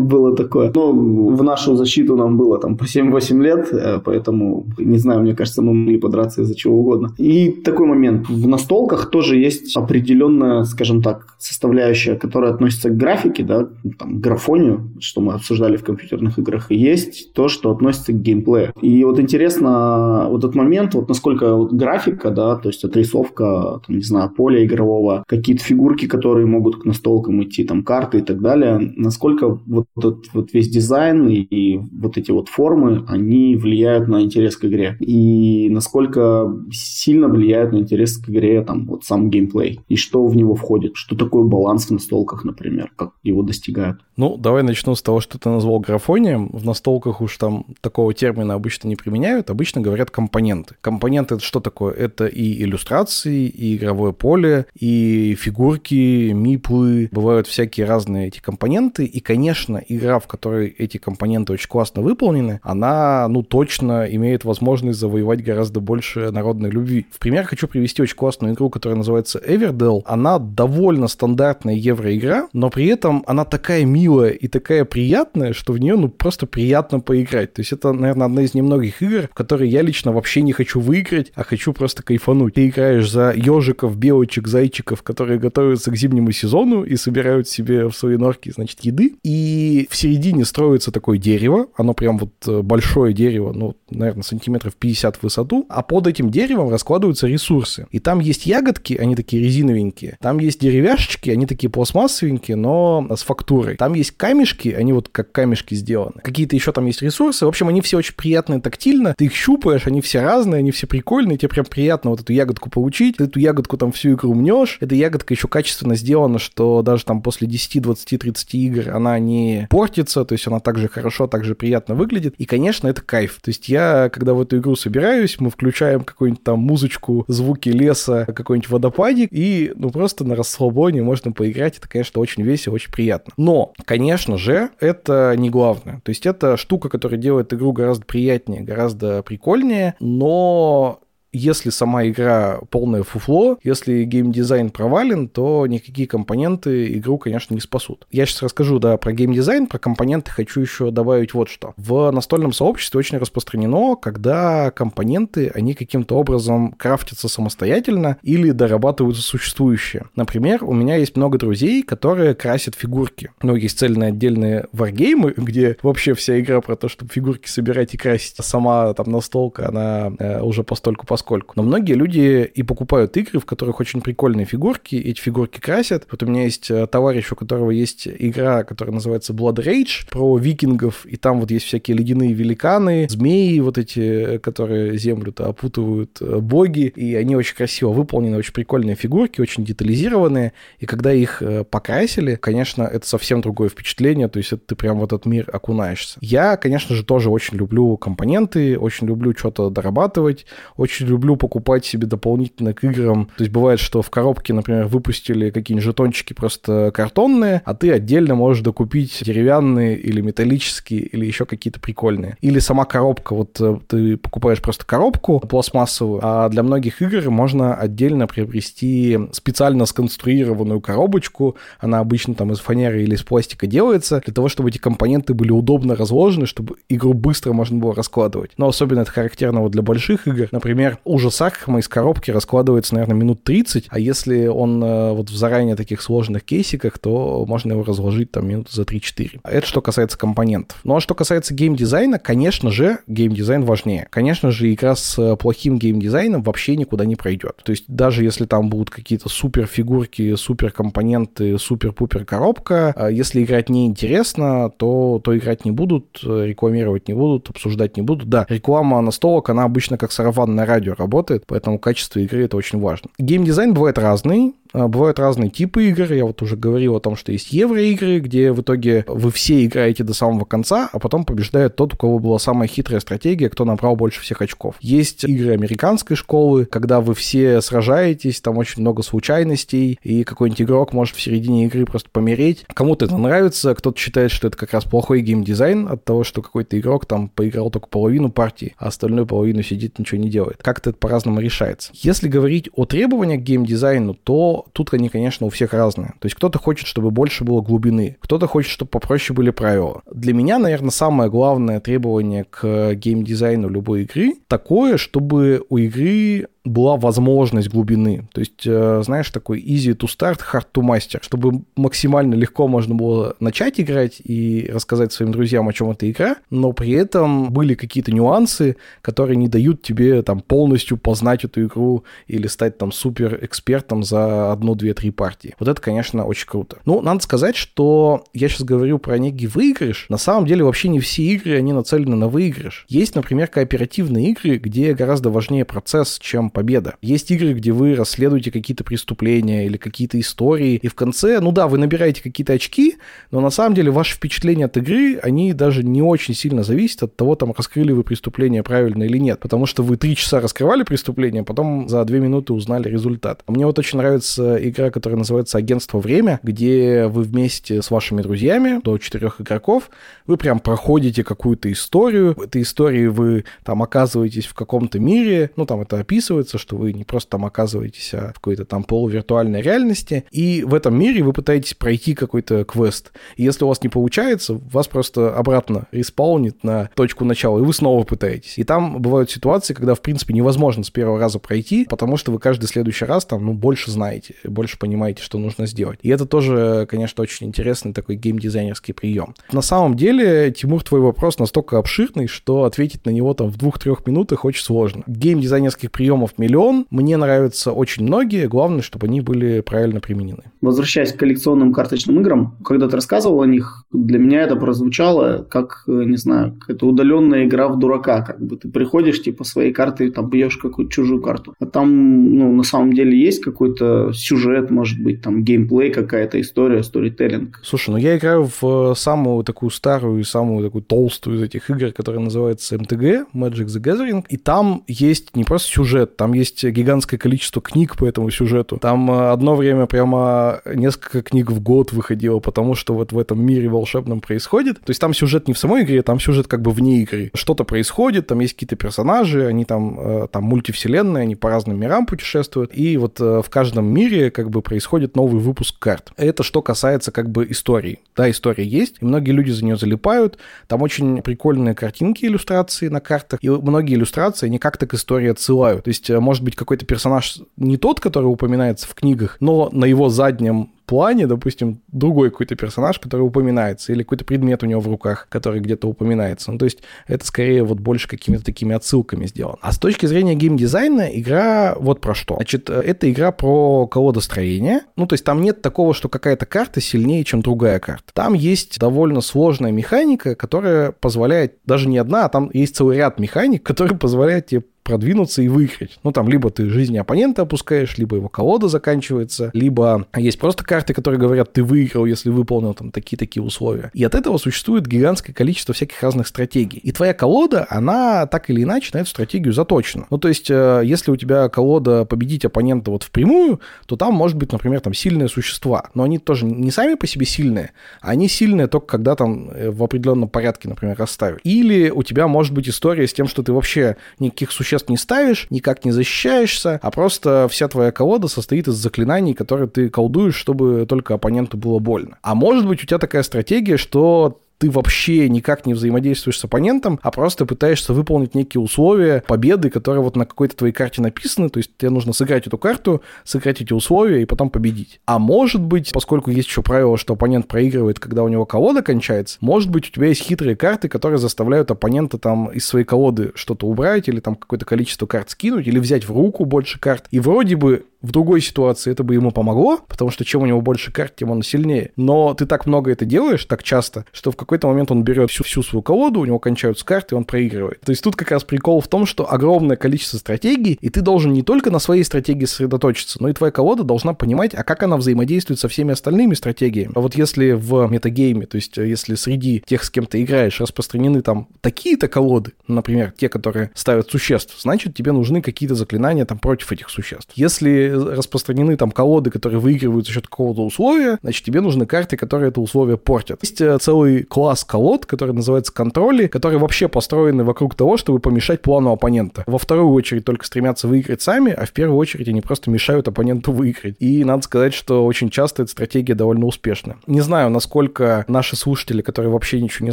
Было такое. Но в нашу защиту нам было там по 7-8 лет, э, поэтому, не знаю, мне кажется, мы могли подраться из-за чего угодно. И такой момент. В настолках тоже есть определенная, скажем так, составляющая, которая относится к графике, да, там, к графонию, что мы обсуждали в компьютерных играх, и есть то, что относится к геймплею. И вот интересно вот этот момент, вот насколько вот графика, да, то есть отрисовка, там, не знаю, поля игрового, какие-то фигурки, которые могут к настолкам идти, там, карты и так далее, насколько вот этот вот весь дизайн и, и вот эти вот формы, они влияют на интерес к игре. И насколько сильно влияют на интерес к игре там вот сам геймплей. И что в него входит. Что такое баланс в настолках, например, как его достигают. Ну, давай начну с того, что ты назвал графонием. В настолках уж там такого термина обычно не применяют. Обычно говорят компоненты. Компоненты — это что такое? Это и иллюстрации, и игровое поле, и фигурки, миплы. Бывают всякие разные эти компоненты. И, конечно, игра, в которой эти компоненты очень классно выполнены, она, ну, точно имеет возможность завоевать гораздо больше народной любви. В пример хочу привести очень классную игру, которая называется Everdell. Она довольно стандартная евроигра, но при этом она такая милая и такая приятная, что в нее, ну, просто приятно поиграть. То есть это, наверное, одна из немногих игр, в которые я лично вообще не хочу выиграть, а хочу просто кайфануть. Ты играешь за ежиков, белочек, зайчиков, которые готовятся к зимнему сезону и собирают себе в свои норки, значит, еды. И в середине строится такое дерево, оно прям вот э, большое дерево, ну, наверное, сантиметров 50 в высоту, а под этим деревом раскладываются ресурсы. И там есть ягодки, они такие резиновенькие, там есть деревяшечки, они такие пластмассовенькие, но с фактурой. Там есть камешки, они вот как камешки сделаны. Какие-то еще там есть ресурсы. В общем, они все очень приятные тактильно. Ты их щупаешь, они все разные, они все прикольные. Тебе прям приятно вот эту ягодку получить. Ты эту ягодку там всю игру мнешь. Эта ягодка еще качественно сделана, что даже там после 10, 20, 30 игр она не портится. То есть она также хорошо, также приятно выглядит. И, конечно, это кайф. То есть я, когда в эту игру собираюсь, мы включаем какую-нибудь там музычку, звуки леса, какой-нибудь водопадик, и ну просто на расслабоне можно поиграть. Это, конечно, очень весело, очень приятно. Но, конечно же, это не главное. То есть это штука, которая делает игру гораздо приятнее, гораздо прикольнее, но если сама игра полное фуфло, если геймдизайн провален, то никакие компоненты игру, конечно, не спасут. Я сейчас расскажу, да, про геймдизайн, про компоненты хочу еще добавить вот что. В настольном сообществе очень распространено, когда компоненты, они каким-то образом крафтятся самостоятельно или дорабатываются существующие. Например, у меня есть много друзей, которые красят фигурки. Ну, есть цельные отдельные варгеймы, где вообще вся игра про то, чтобы фигурки собирать и красить. Сама там настолка, она э, уже постольку поскольку поскольку. Но многие люди и покупают игры, в которых очень прикольные фигурки, эти фигурки красят. Вот у меня есть э, товарищ, у которого есть игра, которая называется Blood Rage, про викингов, и там вот есть всякие ледяные великаны, змеи вот эти, э, которые землю-то опутывают, э, боги, и они очень красиво выполнены, очень прикольные фигурки, очень детализированные, и когда их покрасили, конечно, это совсем другое впечатление, то есть это ты прям в этот мир окунаешься. Я, конечно же, тоже очень люблю компоненты, очень люблю что-то дорабатывать, очень люблю покупать себе дополнительно к играм. То есть бывает, что в коробке, например, выпустили какие-нибудь жетончики просто картонные, а ты отдельно можешь докупить деревянные или металлические, или еще какие-то прикольные. Или сама коробка, вот э, ты покупаешь просто коробку пластмассовую, а для многих игр можно отдельно приобрести специально сконструированную коробочку, она обычно там из фанеры или из пластика делается, для того, чтобы эти компоненты были удобно разложены, чтобы игру быстро можно было раскладывать. Но особенно это характерно вот для больших игр. Например, Ужас Аркхэма из коробки раскладывается, наверное, минут 30, а если он э, вот в заранее таких сложных кейсиках, то можно его разложить там минут за 3-4. Это что касается компонентов. Ну а что касается геймдизайна, конечно же, геймдизайн важнее. Конечно же, игра с э, плохим геймдизайном вообще никуда не пройдет. То есть даже если там будут какие-то супер фигурки, супер компоненты, супер-пупер коробка, а если играть неинтересно, то, то играть не будут, рекламировать не будут, обсуждать не будут. Да, реклама настолок, она обычно как сарафанное радио работает, поэтому качество игры это очень важно. Геймдизайн бывает разный, Бывают разные типы игр. Я вот уже говорил о том, что есть евроигры, где в итоге вы все играете до самого конца, а потом побеждает тот, у кого была самая хитрая стратегия, кто набрал больше всех очков. Есть игры американской школы, когда вы все сражаетесь, там очень много случайностей, и какой-нибудь игрок может в середине игры просто помереть. Кому-то это нравится, кто-то считает, что это как раз плохой геймдизайн от того, что какой-то игрок там поиграл только половину партии, а остальную половину сидит, ничего не делает. Как-то это по-разному решается. Если говорить о требованиях к геймдизайну, то тут они, конечно, у всех разные. То есть кто-то хочет, чтобы больше было глубины, кто-то хочет, чтобы попроще были правила. Для меня, наверное, самое главное требование к геймдизайну любой игры такое, чтобы у игры была возможность глубины. То есть, э, знаешь, такой easy to start, hard to master, чтобы максимально легко можно было начать играть и рассказать своим друзьям, о чем эта игра, но при этом были какие-то нюансы, которые не дают тебе там полностью познать эту игру или стать там супер экспертом за одну, две, три партии. Вот это, конечно, очень круто. Ну, надо сказать, что я сейчас говорю про некий выигрыш. На самом деле вообще не все игры, они нацелены на выигрыш. Есть, например, кооперативные игры, где гораздо важнее процесс, чем победа. Есть игры, где вы расследуете какие-то преступления или какие-то истории, и в конце, ну да, вы набираете какие-то очки, но на самом деле ваши впечатления от игры, они даже не очень сильно зависят от того, там, раскрыли вы преступление правильно или нет. Потому что вы три часа раскрывали преступление, а потом за две минуты узнали результат. Мне вот очень нравится игра, которая называется «Агентство время», где вы вместе с вашими друзьями, до четырех игроков, вы прям проходите какую-то историю. В этой истории вы там оказываетесь в каком-то мире, ну там это описывается, что вы не просто там оказываетесь, а в какой-то там полувиртуальной реальности, и в этом мире вы пытаетесь пройти какой-то квест. И если у вас не получается, вас просто обратно респаунит на точку начала, и вы снова пытаетесь. И там бывают ситуации, когда, в принципе, невозможно с первого раза пройти, потому что вы каждый следующий раз там, ну, больше знаете, больше понимаете, что нужно сделать. И это тоже, конечно, очень интересный такой геймдизайнерский прием. На самом деле, Тимур, твой вопрос настолько обширный, что ответить на него там в двух-трех минутах очень сложно. Геймдизайнерских приемов миллион, мне нравятся очень многие, главное, чтобы они были правильно применены. Возвращаясь к коллекционным карточным играм, когда ты рассказывал о них, для меня это прозвучало как, не знаю, какая-то удаленная игра в дурака, как бы ты приходишь, типа, своей картой, там, бьешь какую-то чужую карту. А там, ну, на самом деле есть какой-то сюжет, может быть, там, геймплей, какая-то история, сторителлинг. Слушай, ну я играю в самую такую старую и самую такую толстую из этих игр, которая называется MTG, Magic the Gathering, и там есть не просто сюжет, там есть гигантское количество книг по этому сюжету. Там э, одно время прямо несколько книг в год выходило, потому что вот в этом мире волшебном происходит. То есть там сюжет не в самой игре, там сюжет как бы вне игры. Что-то происходит, там есть какие-то персонажи, они там, э, там мультивселенные, они по разным мирам путешествуют, и вот э, в каждом мире как бы происходит новый выпуск карт. Это что касается как бы истории. Да, история есть, и многие люди за нее залипают. Там очень прикольные картинки, иллюстрации на картах, и многие иллюстрации, они как-то к истории отсылают. То есть, э, может быть, какой-то персонаж не тот, который упоминается в книгах, но на его заднем плане, допустим, другой какой-то персонаж, который упоминается, или какой-то предмет у него в руках, который где-то упоминается. Ну, то есть это скорее вот больше какими-то такими отсылками сделано. А с точки зрения геймдизайна игра вот про что. Значит, э, это игра про колодостроение. Ну, то есть там нет такого, что какая-то карта сильнее, чем другая карта. Там есть довольно сложная механика, которая позволяет, даже не одна, а там есть целый ряд механик, которые позволяют тебе продвинуться и выиграть. Ну, там либо ты жизни оппонента опускаешь, либо его колода заканчивается, либо есть просто карты, которые говорят, ты выиграл, если выполнил там такие-такие условия. И от этого существует гигантское количество всяких разных стратегий. И твоя колода, она так или иначе на эту стратегию заточена. Ну, то есть, э, если у тебя колода победить оппонента вот впрямую, то там может быть, например, там сильные существа. Но они тоже не сами по себе сильные, а они сильные только когда там э, в определенном порядке, например, расставят. Или у тебя может быть история с тем, что ты вообще никаких существ существ не ставишь, никак не защищаешься, а просто вся твоя колода состоит из заклинаний, которые ты колдуешь, чтобы только оппоненту было больно. А может быть у тебя такая стратегия, что ты вообще никак не взаимодействуешь с оппонентом, а просто пытаешься выполнить некие условия победы, которые вот на какой-то твоей карте написаны, то есть тебе нужно сыграть эту карту, сыграть эти условия и потом победить. А может быть, поскольку есть еще правило, что оппонент проигрывает, когда у него колода кончается, может быть, у тебя есть хитрые карты, которые заставляют оппонента там из своей колоды что-то убрать или там какое-то количество карт скинуть, или взять в руку больше карт. И вроде бы в другой ситуации это бы ему помогло, потому что чем у него больше карт, тем он сильнее. Но ты так много это делаешь, так часто, что в какой-то момент он берет всю, всю свою колоду, у него кончаются карты, и он проигрывает. То есть тут как раз прикол в том, что огромное количество стратегий, и ты должен не только на своей стратегии сосредоточиться, но и твоя колода должна понимать, а как она взаимодействует со всеми остальными стратегиями. А вот если в метагейме, то есть если среди тех, с кем ты играешь, распространены там такие-то колоды, например, те, которые ставят существ, значит, тебе нужны какие-то заклинания там против этих существ. Если если распространены там колоды, которые выигрывают за счет какого-то условия, значит, тебе нужны карты, которые это условие портят. Есть э, целый класс колод, который называется контроли, которые вообще построены вокруг того, чтобы помешать плану оппонента. Во вторую очередь только стремятся выиграть сами, а в первую очередь они просто мешают оппоненту выиграть. И надо сказать, что очень часто эта стратегия довольно успешна. Не знаю, насколько наши слушатели, которые вообще ничего не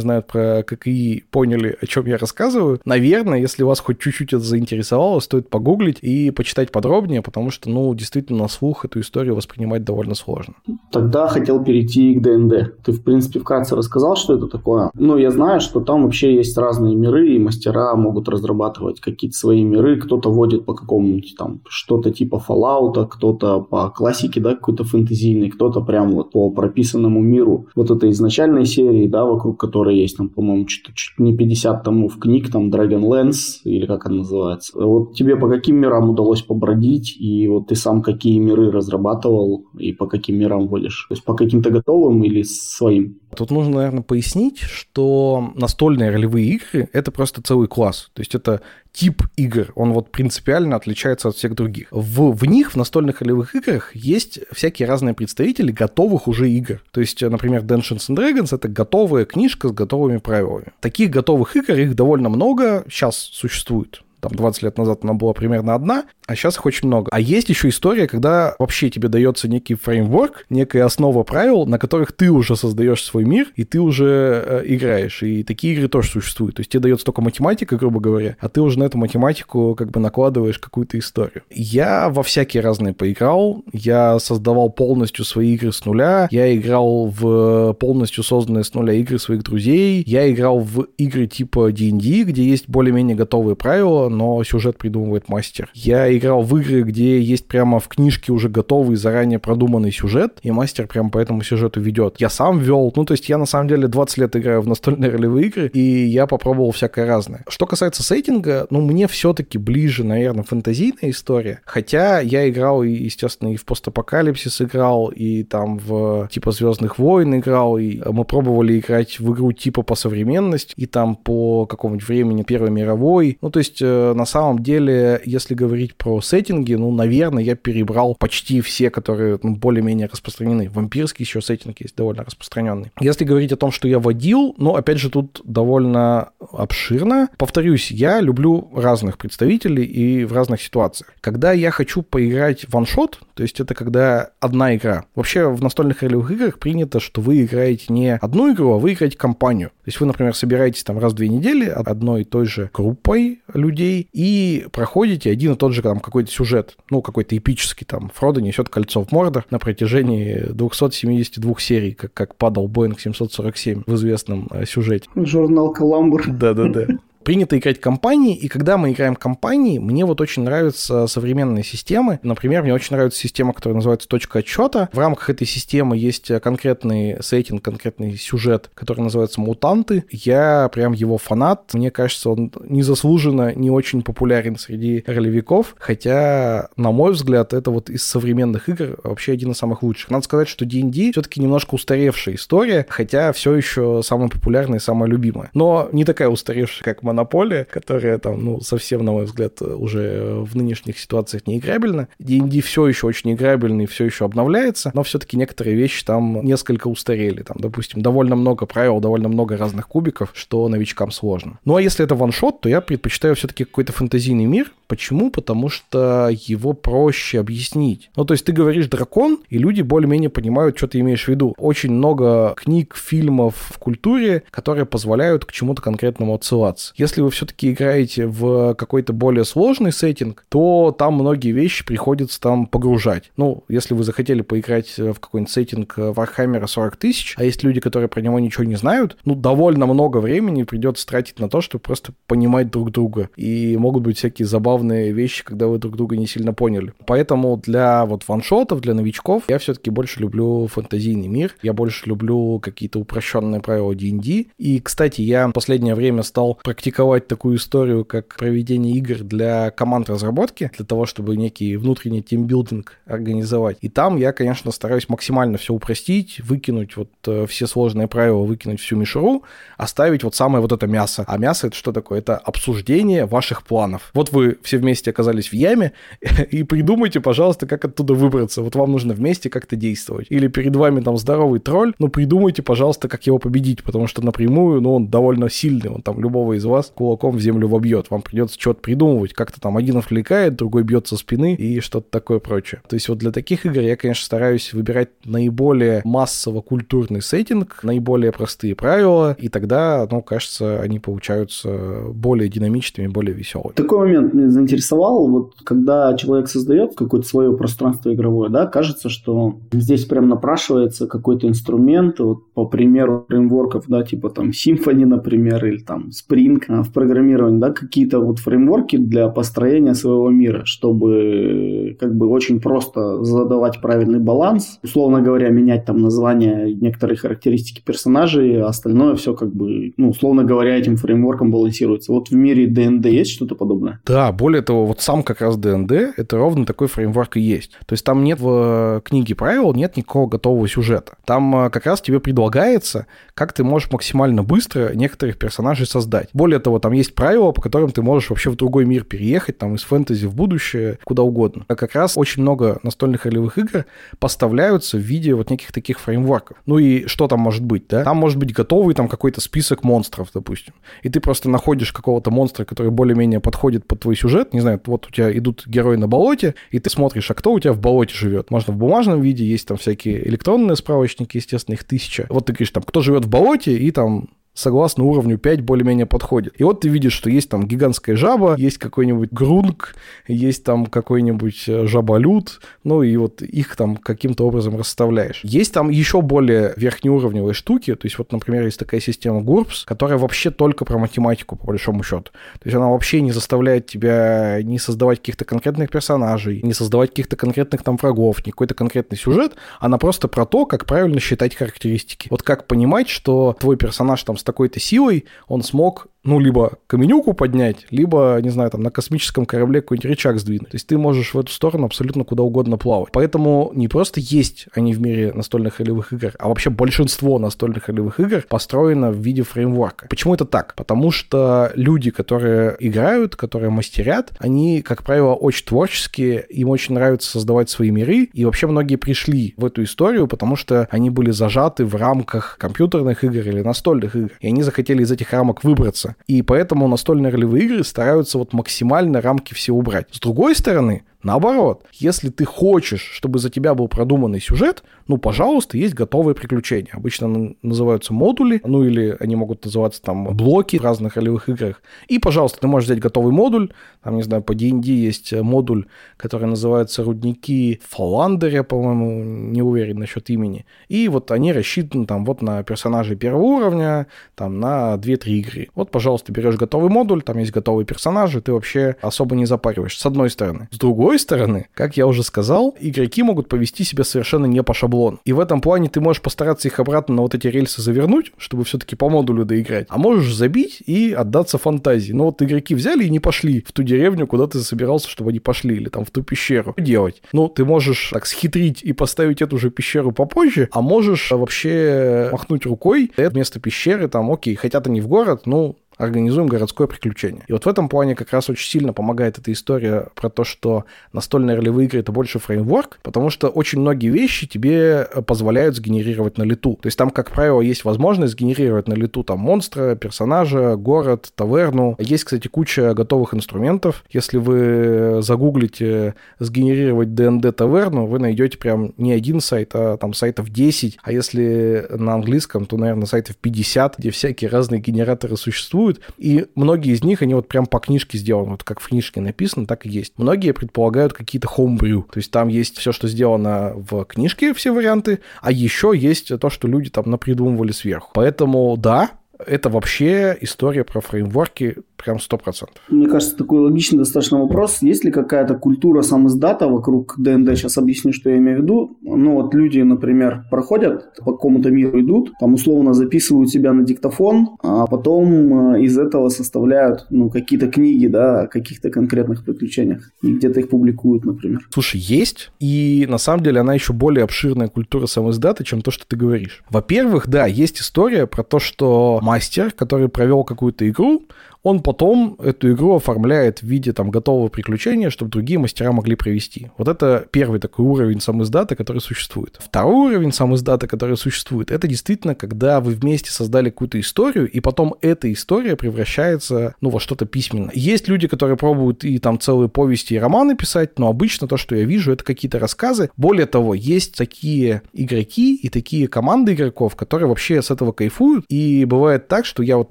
знают про ККИ, поняли, о чем я рассказываю. Наверное, если вас хоть чуть-чуть это заинтересовало, стоит погуглить и почитать подробнее, потому что, ну, действительно, на слух эту историю воспринимать довольно сложно. Тогда хотел перейти к ДНД. Ты, в принципе, вкратце рассказал, что это такое. Ну, я знаю, что там вообще есть разные миры, и мастера могут разрабатывать какие-то свои миры. Кто-то водит по какому-нибудь там что-то типа Fallout, кто-то по классике, да, какой-то фэнтезийный, кто-то прям вот по прописанному миру вот этой изначальной серии, да, вокруг которой есть там, по-моему, чуть, чуть не 50 томов книг, там Dragonlance, или как она называется. Вот тебе по каким мирам удалось побродить, и вот ты сам какие миры разрабатывал, и по каким мирам водишь? То есть по каким-то готовым или своим? Тут нужно, наверное, пояснить, что настольные ролевые игры — это просто целый класс. То есть это тип игр, он вот принципиально отличается от всех других. В, в них, в настольных ролевых играх, есть всякие разные представители готовых уже игр. То есть, например, Dungeons and Dragons — это готовая книжка с готовыми правилами. Таких готовых игр, их довольно много сейчас существует там 20 лет назад она была примерно одна, а сейчас их очень много. А есть еще история, когда вообще тебе дается некий фреймворк, некая основа правил, на которых ты уже создаешь свой мир, и ты уже э, играешь. И такие игры тоже существуют. То есть тебе дается только математика, грубо говоря, а ты уже на эту математику как бы накладываешь какую-то историю. Я во всякие разные поиграл, я создавал полностью свои игры с нуля, я играл в полностью созданные с нуля игры своих друзей, я играл в игры типа D&D, где есть более-менее готовые правила, но сюжет придумывает мастер. Я играл в игры, где есть прямо в книжке уже готовый, заранее продуманный сюжет, и мастер прямо по этому сюжету ведет. Я сам вел, ну, то есть я на самом деле 20 лет играю в настольные ролевые игры, и я попробовал всякое разное. Что касается сеттинга, ну, мне все-таки ближе, наверное, фэнтезийная история, хотя я играл, естественно, и в постапокалипсис играл, и там в типа Звездных войн играл, и мы пробовали играть в игру типа по современности, и там по какому-нибудь времени Первой мировой. Ну, то есть, э, на самом деле, если говорить про сеттинги, ну, наверное, я перебрал почти все, которые ну, более-менее распространены. Вампирский еще сеттинг есть довольно распространенный. Если говорить о том, что я водил, ну, опять же, тут довольно обширно. Повторюсь, я люблю разных представителей и в разных ситуациях. Когда я хочу поиграть ваншот, то есть это когда одна игра. Вообще в настольных ролевых играх принято, что вы играете не одну игру, а вы играете компанию. То есть вы, например, собираетесь там раз в две недели одной и той же группой людей и проходите один и тот же какой-то сюжет, ну, какой-то эпический, там, Фродо несет кольцо в Мордор на протяжении 272 серий, как, как падал Боинг 747 в известном э, сюжете. Журнал «Каламбур». Да-да-да принято играть компании, и когда мы играем компании, мне вот очень нравятся современные системы. Например, мне очень нравится система, которая называется точка отчета. В рамках этой системы есть конкретный сеттинг, конкретный сюжет, который называется «Мутанты». Я прям его фанат. Мне кажется, он незаслуженно не очень популярен среди ролевиков, хотя, на мой взгляд, это вот из современных игр вообще один из самых лучших. Надо сказать, что D&D все-таки немножко устаревшая история, хотя все еще самая популярная и самая любимая. Но не такая устаревшая, как монополия, которая там, ну, совсем, на мой взгляд, уже в нынешних ситуациях не играбельна. D&D все еще очень играбельный, все еще обновляется, но все-таки некоторые вещи там несколько устарели. Там, допустим, довольно много правил, довольно много разных кубиков, что новичкам сложно. Ну, а если это ваншот, то я предпочитаю все-таки какой-то фэнтезийный мир. Почему? Потому что его проще объяснить. Ну, то есть ты говоришь дракон, и люди более-менее понимают, что ты имеешь в виду. Очень много книг, фильмов в культуре, которые позволяют к чему-то конкретному отсылаться. Если вы все-таки играете в какой-то более сложный сеттинг, то там многие вещи приходится там погружать. Ну, если вы захотели поиграть в какой-нибудь сеттинг Warhammer 40 тысяч, а есть люди, которые про него ничего не знают, ну, довольно много времени придется тратить на то, чтобы просто понимать друг друга. И могут быть всякие забавные вещи, когда вы друг друга не сильно поняли. Поэтому для вот ваншотов, для новичков, я все-таки больше люблю фэнтезийный мир, я больше люблю какие-то упрощенные правила D&D. И, кстати, я в последнее время стал практиковать такую историю, как проведение игр для команд разработки, для того, чтобы некий внутренний тимбилдинг организовать. И там я, конечно, стараюсь максимально все упростить, выкинуть вот э, все сложные правила, выкинуть всю мишуру, оставить вот самое вот это мясо. А мясо это что такое? Это обсуждение ваших планов. Вот вы все вместе оказались в яме, и придумайте, пожалуйста, как оттуда выбраться. Вот вам нужно вместе как-то действовать. Или перед вами там здоровый тролль, ну придумайте, пожалуйста, как его победить, потому что напрямую, ну он довольно сильный, он там любого из вас кулаком в землю вобьет. Вам придется что-то придумывать, как-то там один отвлекает, другой бьет со спины и что-то такое прочее. То есть вот для таких игр я, конечно, стараюсь выбирать наиболее массово-культурный сеттинг, наиболее простые правила, и тогда, ну, кажется, они получаются более динамичными, более веселыми. Такой момент меня заинтересовал. Вот когда человек создает какое-то свое пространство игровое, да, кажется, что здесь прям напрашивается какой-то инструмент, вот по примеру фреймворков, да, типа там Symfony, например, или там Spring а, в программировании, да, какие-то вот фреймворки для построения своего мира, чтобы как бы очень просто задавать правильный баланс, условно говоря, менять там название, некоторые характеристики персонажей, а остальное все как бы, ну, условно говоря, этим фреймворком балансируется. Вот в мире ДНД есть что-то подобное? Да, более того, вот сам как раз ДНД, это ровно такой фреймворк и есть. То есть там нет в книге правил, нет никакого готового сюжета. Там а, как раз тебе предлагается, как ты можешь максимально быстро некоторых персонажей создать. Более того, там есть правила, по которым ты можешь вообще в другой мир переехать, там из фэнтези в будущее, куда угодно. А как раз очень много настольных ролевых игр поставляются в виде вот неких таких фреймворков. Ну и что там может быть, да? Там может быть готовый там какой-то список монстров, допустим. И ты просто находишь какого-то монстра, который более-менее подходит под твой сюжет. Не знаю, вот у тебя идут герои на болоте, и ты смотришь, а кто у тебя в болоте живет. Можно в бумажном виде, есть там всякие электронные справочники, естественно, их тысяча. Вот ты говоришь, там, кто живет в болоте, и там согласно уровню 5 более-менее подходит. И вот ты видишь, что есть там гигантская жаба, есть какой-нибудь грунг, есть там какой-нибудь э, жаболют, ну и вот их там каким-то образом расставляешь. Есть там еще более верхнеуровневые штуки, то есть вот, например, есть такая система GURPS, которая вообще только про математику, по большому счету. То есть она вообще не заставляет тебя не создавать каких-то конкретных персонажей, не создавать каких-то конкретных там врагов, не какой-то конкретный сюжет, она просто про то, как правильно считать характеристики. Вот как понимать, что твой персонаж там такой-то силой он смог ну, либо каменюку поднять, либо, не знаю, там, на космическом корабле какой-нибудь рычаг сдвинуть. То есть ты можешь в эту сторону абсолютно куда угодно плавать. Поэтому не просто есть они в мире настольных ролевых игр, а вообще большинство настольных ролевых игр построено в виде фреймворка. Почему это так? Потому что люди, которые играют, которые мастерят, они, как правило, очень творческие, им очень нравится создавать свои миры, и вообще многие пришли в эту историю, потому что они были зажаты в рамках компьютерных игр или настольных игр, и они захотели из этих рамок выбраться. И поэтому настольные ролевые игры стараются вот максимально рамки все убрать. С другой стороны, Наоборот, если ты хочешь, чтобы за тебя был продуманный сюжет, ну, пожалуйста, есть готовые приключения. Обычно называются модули, ну, или они могут называться там блоки в разных ролевых играх. И, пожалуйста, ты можешь взять готовый модуль. Там, не знаю, по D&D есть модуль, который называется «Рудники Фаландер», я, по-моему, не уверен насчет имени. И вот они рассчитаны там вот на персонажей первого уровня, там на 2-3 игры. Вот, пожалуйста, берешь готовый модуль, там есть готовые персонажи, ты вообще особо не запариваешь, с одной стороны. С другой другой стороны, как я уже сказал, игроки могут повести себя совершенно не по шаблону. И в этом плане ты можешь постараться их обратно на вот эти рельсы завернуть, чтобы все-таки по модулю доиграть. А можешь забить и отдаться фантазии. Но вот игроки взяли и не пошли в ту деревню, куда ты собирался, чтобы они пошли, или там в ту пещеру. Что делать? Ну, ты можешь так схитрить и поставить эту же пещеру попозже, а можешь вообще махнуть рукой, это вместо пещеры, там, окей, хотят они в город, ну, организуем городское приключение. И вот в этом плане как раз очень сильно помогает эта история про то, что настольные ролевые игры — это больше фреймворк, потому что очень многие вещи тебе э, позволяют сгенерировать на лету. То есть там, как правило, есть возможность сгенерировать на лету там монстра, персонажа, город, таверну. Есть, кстати, куча готовых инструментов. Если вы загуглите сгенерировать D&D таверну, вы найдете прям не один сайт, а там сайтов 10. А если на английском, то, наверное, сайтов 50, где всякие разные генераторы существуют, существуют, и многие из них, они вот прям по книжке сделаны, вот как в книжке написано, так и есть. Многие предполагают какие-то homebrew, то есть там есть все, что сделано в книжке, все варианты, а еще есть то, что люди там напридумывали сверху. Поэтому да, это вообще история про фреймворки прям сто процентов. Мне кажется, такой логичный достаточно вопрос. Есть ли какая-то культура самоиздата вокруг ДНД? Сейчас объясню, что я имею в виду. Ну вот люди, например, проходят по какому-то миру идут, там условно записывают себя на диктофон, а потом э, из этого составляют ну, какие-то книги, да, о каких-то конкретных приключениях. И где-то их публикуют, например. Слушай, есть. И на самом деле она еще более обширная культура самоиздата, чем то, что ты говоришь. Во-первых, да, есть история про то, что мастер, который провел какую-то игру, он потом эту игру оформляет в виде там готового приключения, чтобы другие мастера могли провести. Вот это первый такой уровень самоиздата, который существует. Второй уровень самоиздата, который существует, это действительно, когда вы вместе создали какую-то историю, и потом эта история превращается, ну, во что-то письменное. Есть люди, которые пробуют и там целые повести и романы писать, но обычно то, что я вижу, это какие-то рассказы. Более того, есть такие игроки и такие команды игроков, которые вообще с этого кайфуют, и бывает так, что я вот,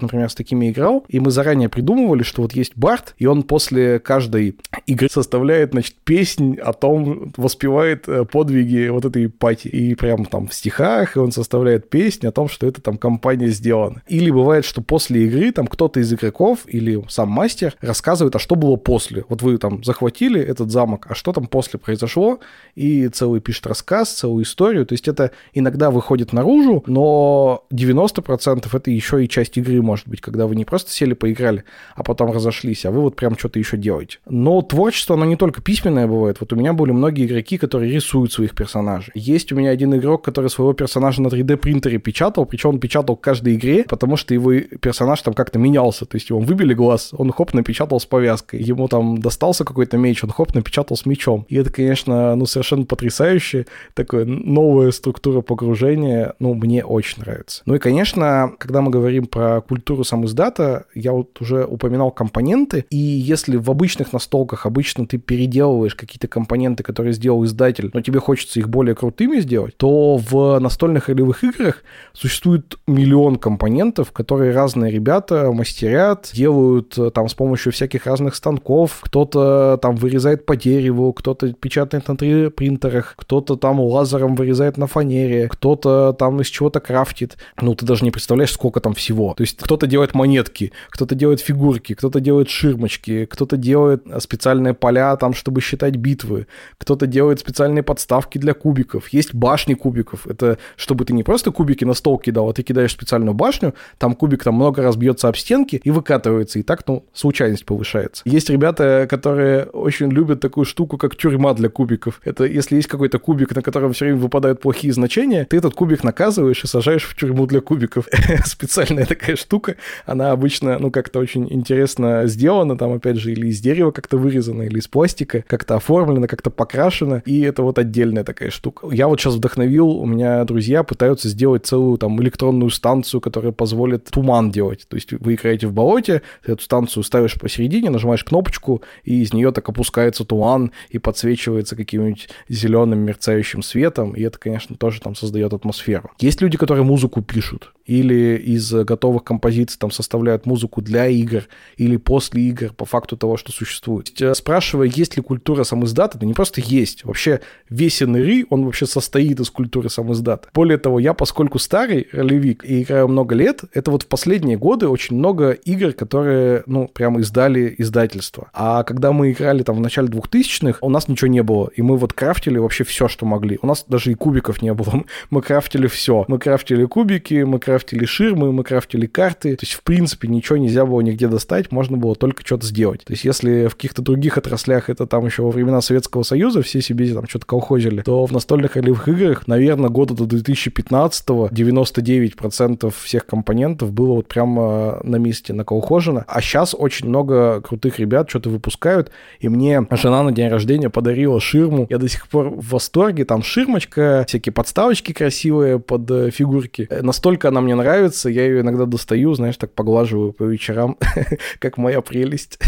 например, с такими играл, и мы заранее придумывали, что вот есть Барт, и он после каждой игры составляет, значит, песнь о том, воспевает э, подвиги вот этой пати. И прям там в стихах он составляет песнь о том, что это там компания сделана. Или бывает, что после игры там кто-то из игроков или сам мастер рассказывает, а что было после. Вот вы там захватили этот замок, а что там после произошло, и целый пишет рассказ, целую историю. То есть это иногда выходит наружу, но 90% это еще и часть игры может быть, когда вы не просто сели поиграли, а потом разошлись, а вы вот прям что-то еще делаете. Но творчество, оно не только письменное бывает. Вот у меня были многие игроки, которые рисуют своих персонажей. Есть у меня один игрок, который своего персонажа на 3D принтере печатал, причем он печатал к каждой игре, потому что его персонаж там как-то менялся. То есть его выбили глаз, он хоп, напечатал с повязкой. Ему там достался какой-то меч, он хоп, напечатал с мечом. И это, конечно, ну совершенно потрясающе. Такое новая структура погружения, ну, мне очень нравится. Ну и, конечно, когда мы говорим про культуру сам издата, я вот уже упоминал компоненты, и если в обычных настолках обычно ты переделываешь какие-то компоненты, которые сделал издатель, но тебе хочется их более крутыми сделать, то в настольных ролевых играх существует миллион компонентов, которые разные ребята мастерят, делают э, там с помощью всяких разных станков, кто-то там вырезает по дереву, кто-то печатает на 3D принтерах, кто-то там лазером вырезает на фанере, кто-то там из чего-то крафтит. Ну, ты даже не представляешь, сколько там всего. То есть кто-то делает монетки, кто-то делает фигурки, кто-то делает ширмочки, кто-то делает специальные поля там, чтобы считать битвы, кто-то делает специальные подставки для кубиков. Есть башни кубиков. Это чтобы ты не просто кубики на стол кидал, а ты кидаешь специальную башню, там кубик там много раз бьется об стенки и выкатывается, и так, ну, случайность повышается. Есть ребята, которые очень любят такую штуку, как тюрьма для кубиков. Это если есть какой-то кубик, на котором все время выпадают плохие значения, ты этот кубик наказываешь и сажаешь в тюрьму для кубиков. Специальная такая штука. Она обычно, ну, как-то очень интересно сделана, там, опять же, или из дерева как-то вырезана, или из пластика, как-то оформлена, как-то покрашена, и это вот отдельная такая штука. Я вот сейчас вдохновил, у меня друзья пытаются сделать целую там электронную станцию, которая позволит туман делать. То есть вы играете в болоте, эту станцию ставишь посередине, нажимаешь кнопочку, и из нее так опускается туман и подсвечивается каким-нибудь зеленым мерцающим светом, и это, конечно, тоже там создает атмосферу. Есть люди, которые музыку пишут, или из готовых композиций там составляют музыку для игр, или после игр, по факту того, что существует. Э, спрашивая, есть ли культура самоиздата, это не просто есть. Вообще весь НРИ, он вообще состоит из культуры самоиздата. Более того, я, поскольку старый ролевик и играю много лет, это вот в последние годы очень много игр, которые, ну, прямо издали издательство. А когда мы играли там в начале 2000-х, у нас ничего не было. И мы вот крафтили вообще все, что могли. У нас даже и кубиков не было. Мы крафтили все. Мы крафтили кубики, мы крафтили ширмы, мы крафтили карты. То есть, в принципе, ничего нельзя было нигде достать, можно было только что-то сделать. То есть, если в каких-то других отраслях это там еще во времена Советского Союза все себе там что-то колхозили, то в настольных ролевых играх, наверное, года до 2015-го 99% всех компонентов было вот прямо на месте наколхожено. А сейчас очень много крутых ребят что-то выпускают, и мне жена на день рождения подарила ширму. Я до сих пор в восторге. Там ширмочка, всякие подставочки красивые под э, фигурки. Настолько она мне нравится, я ее иногда достаю, знаешь, так поглаживаю по вечерам, как моя прелесть.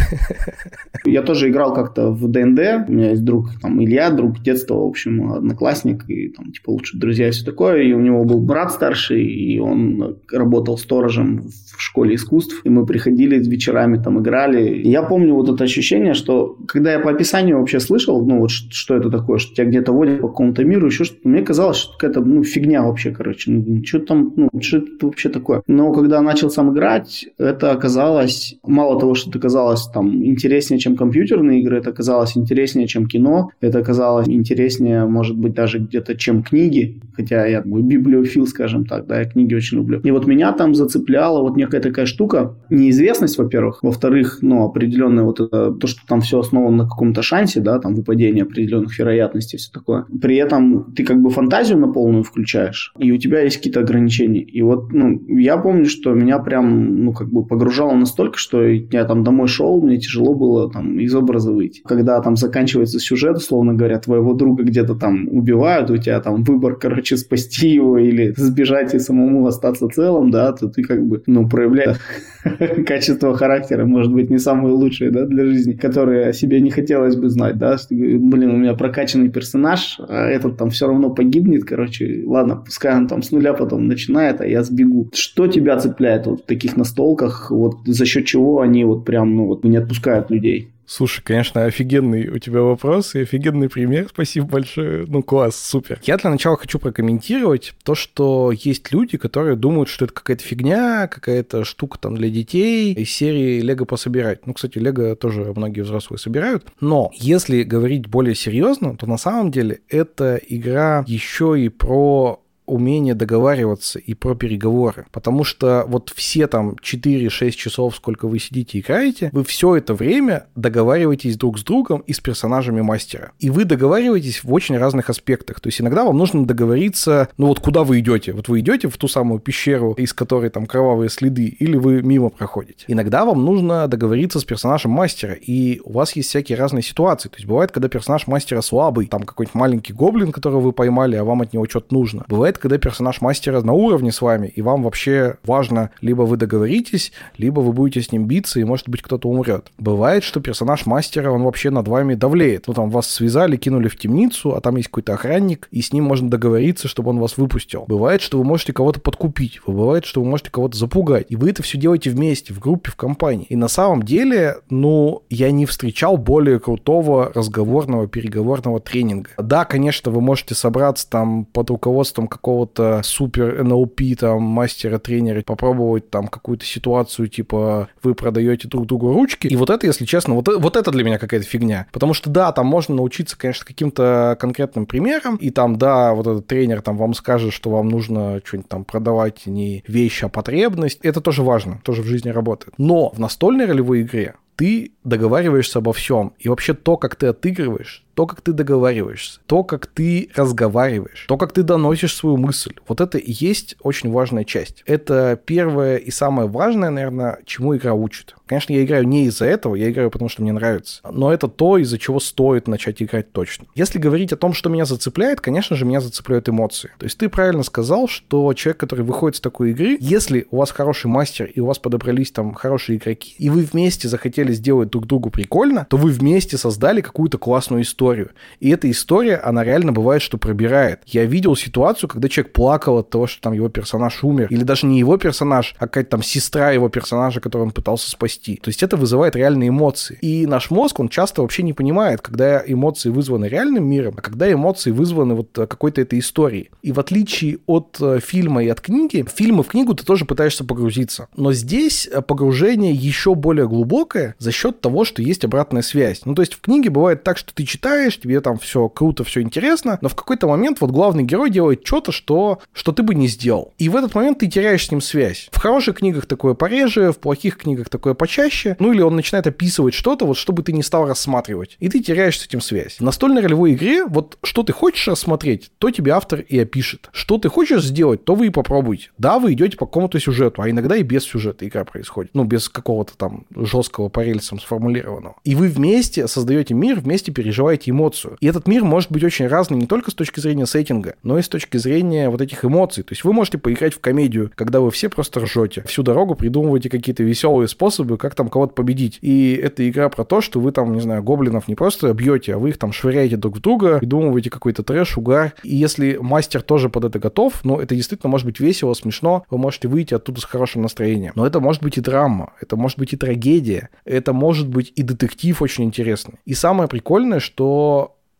Я тоже играл как-то в ДНД. У меня есть друг, там, Илья, друг детства, в общем, одноклассник, и там, типа, лучшие друзья и все такое. И у него был брат старший, и он работал сторожем в школе искусств, и мы приходили вечерами, там, играли. И я помню вот это ощущение, что когда я по описанию вообще слышал, ну, вот что это такое, что тебя где-то водят по какому-то миру, еще что-то, мне казалось, что какая-то, ну, фигня вообще, короче. Ну, что там, ну, что это вообще такое? Но когда начал сам играть, это оказалось, мало того, что это казалось там интереснее, чем компьютерные игры, это оказалось интереснее, чем кино, это оказалось интереснее, может быть, даже где-то, чем книги, хотя я такой библиофил, скажем так, да, я книги очень люблю. И вот меня там зацепляла вот некая такая штука, неизвестность, во-первых, во-вторых, ну, определенное вот это, то, что там все основано на каком-то шансе, да, там выпадение определенных вероятностей, все такое. При этом ты как бы фантазию на полную включаешь, и у тебя есть какие-то ограничения. И вот, ну, я помню, что меня прям, ну, как бы погружало настолько, что я там домой шел, мне тяжело было там из образа выйти. Когда там заканчивается сюжет, условно говоря, твоего друга где-то там убивают, у тебя там выбор, короче, спасти его или сбежать и самому остаться целым, да, то ты как бы, ну, проявляешь качество характера, может быть, не самые лучшие, да, для жизни, которые о себе не хотелось бы знать, да, блин, у меня прокачанный персонаж, а этот там все равно погибнет, короче, ладно, пускай он там с нуля потом начинает, а я сбегу. Что тебя цепляет вот в таких настолках, вот за счет чего они вот прям, ну, вот не отпускают людей? Слушай, конечно, офигенный у тебя вопрос и офигенный пример. Спасибо большое. Ну, класс, супер. Я для начала хочу прокомментировать то, что есть люди, которые думают, что это какая-то фигня, какая-то штука там для детей из серии Лего пособирать. Ну, кстати, Лего тоже многие взрослые собирают. Но если говорить более серьезно, то на самом деле это игра еще и про умение договариваться и про переговоры. Потому что вот все там 4-6 часов, сколько вы сидите и играете, вы все это время договариваетесь друг с другом и с персонажами мастера. И вы договариваетесь в очень разных аспектах. То есть иногда вам нужно договориться, ну вот куда вы идете. Вот вы идете в ту самую пещеру, из которой там кровавые следы, или вы мимо проходите. Иногда вам нужно договориться с персонажем мастера, и у вас есть всякие разные ситуации. То есть бывает, когда персонаж мастера слабый, там какой-нибудь маленький гоблин, которого вы поймали, а вам от него что-то нужно. Бывает, когда персонаж мастера на уровне с вами, и вам вообще важно, либо вы договоритесь, либо вы будете с ним биться, и, может быть, кто-то умрет. Бывает, что персонаж мастера, он вообще над вами давлеет. Ну, там, вас связали, кинули в темницу, а там есть какой-то охранник, и с ним можно договориться, чтобы он вас выпустил. Бывает, что вы можете кого-то подкупить, бывает, что вы можете кого-то запугать, и вы это все делаете вместе, в группе, в компании. И на самом деле, ну, я не встречал более крутого разговорного, переговорного тренинга. Да, конечно, вы можете собраться там под руководством какого какого-то супер НЛП, там, мастера-тренера, попробовать там какую-то ситуацию, типа, вы продаете друг другу ручки. И вот это, если честно, вот, вот это для меня какая-то фигня. Потому что, да, там можно научиться, конечно, каким-то конкретным примерам, и там, да, вот этот тренер там вам скажет, что вам нужно что-нибудь там продавать не вещь, а потребность. Это тоже важно, тоже в жизни работает. Но в настольной ролевой игре ты договариваешься обо всем. И вообще то, как ты отыгрываешь, то, как ты договариваешься, то, как ты разговариваешь, то, как ты доносишь свою мысль. Вот это и есть очень важная часть. Это первое и самое важное, наверное, чему игра учит. Конечно, я играю не из-за этого, я играю потому, что мне нравится. Но это то, из-за чего стоит начать играть точно. Если говорить о том, что меня зацепляет, конечно же, меня зацепляют эмоции. То есть ты правильно сказал, что человек, который выходит с такой игры, если у вас хороший мастер и у вас подобрались там хорошие игроки, и вы вместе захотели сделать друг другу прикольно, то вы вместе создали какую-то классную историю историю. И эта история, она реально бывает, что пробирает. Я видел ситуацию, когда человек плакал от того, что там его персонаж умер. Или даже не его персонаж, а какая-то там сестра его персонажа, которого он пытался спасти. То есть это вызывает реальные эмоции. И наш мозг, он часто вообще не понимает, когда эмоции вызваны реальным миром, а когда эмоции вызваны вот какой-то этой историей. И в отличие от э, фильма и от книги, в фильм и в книгу ты тоже пытаешься погрузиться. Но здесь э, погружение еще более глубокое за счет того, что есть обратная связь. Ну, то есть в книге бывает так, что ты читаешь, читаешь, тебе там все круто, все интересно, но в какой-то момент вот главный герой делает что-то, что, что ты бы не сделал. И в этот момент ты теряешь с ним связь. В хороших книгах такое пореже, в плохих книгах такое почаще. Ну или он начинает описывать что-то, вот чтобы ты не стал рассматривать. И ты теряешь с этим связь. В настольной ролевой игре вот что ты хочешь рассмотреть, то тебе автор и опишет. Что ты хочешь сделать, то вы и попробуйте. Да, вы идете по какому-то сюжету, а иногда и без сюжета игра происходит. Ну, без какого-то там жесткого по рельсам сформулированного. И вы вместе создаете мир, вместе переживаете эмоцию. И этот мир может быть очень разный не только с точки зрения сеттинга, но и с точки зрения вот этих эмоций. То есть вы можете поиграть в комедию, когда вы все просто ржете. Всю дорогу придумываете какие-то веселые способы, как там кого-то победить. И это игра про то, что вы там, не знаю, гоблинов не просто бьете, а вы их там швыряете друг в друга, придумываете какой-то трэш, угар. И если мастер тоже под это готов, ну, это действительно может быть весело, смешно, вы можете выйти оттуда с хорошим настроением. Но это может быть и драма, это может быть и трагедия, это может быть и детектив очень интересный. И самое прикольное, что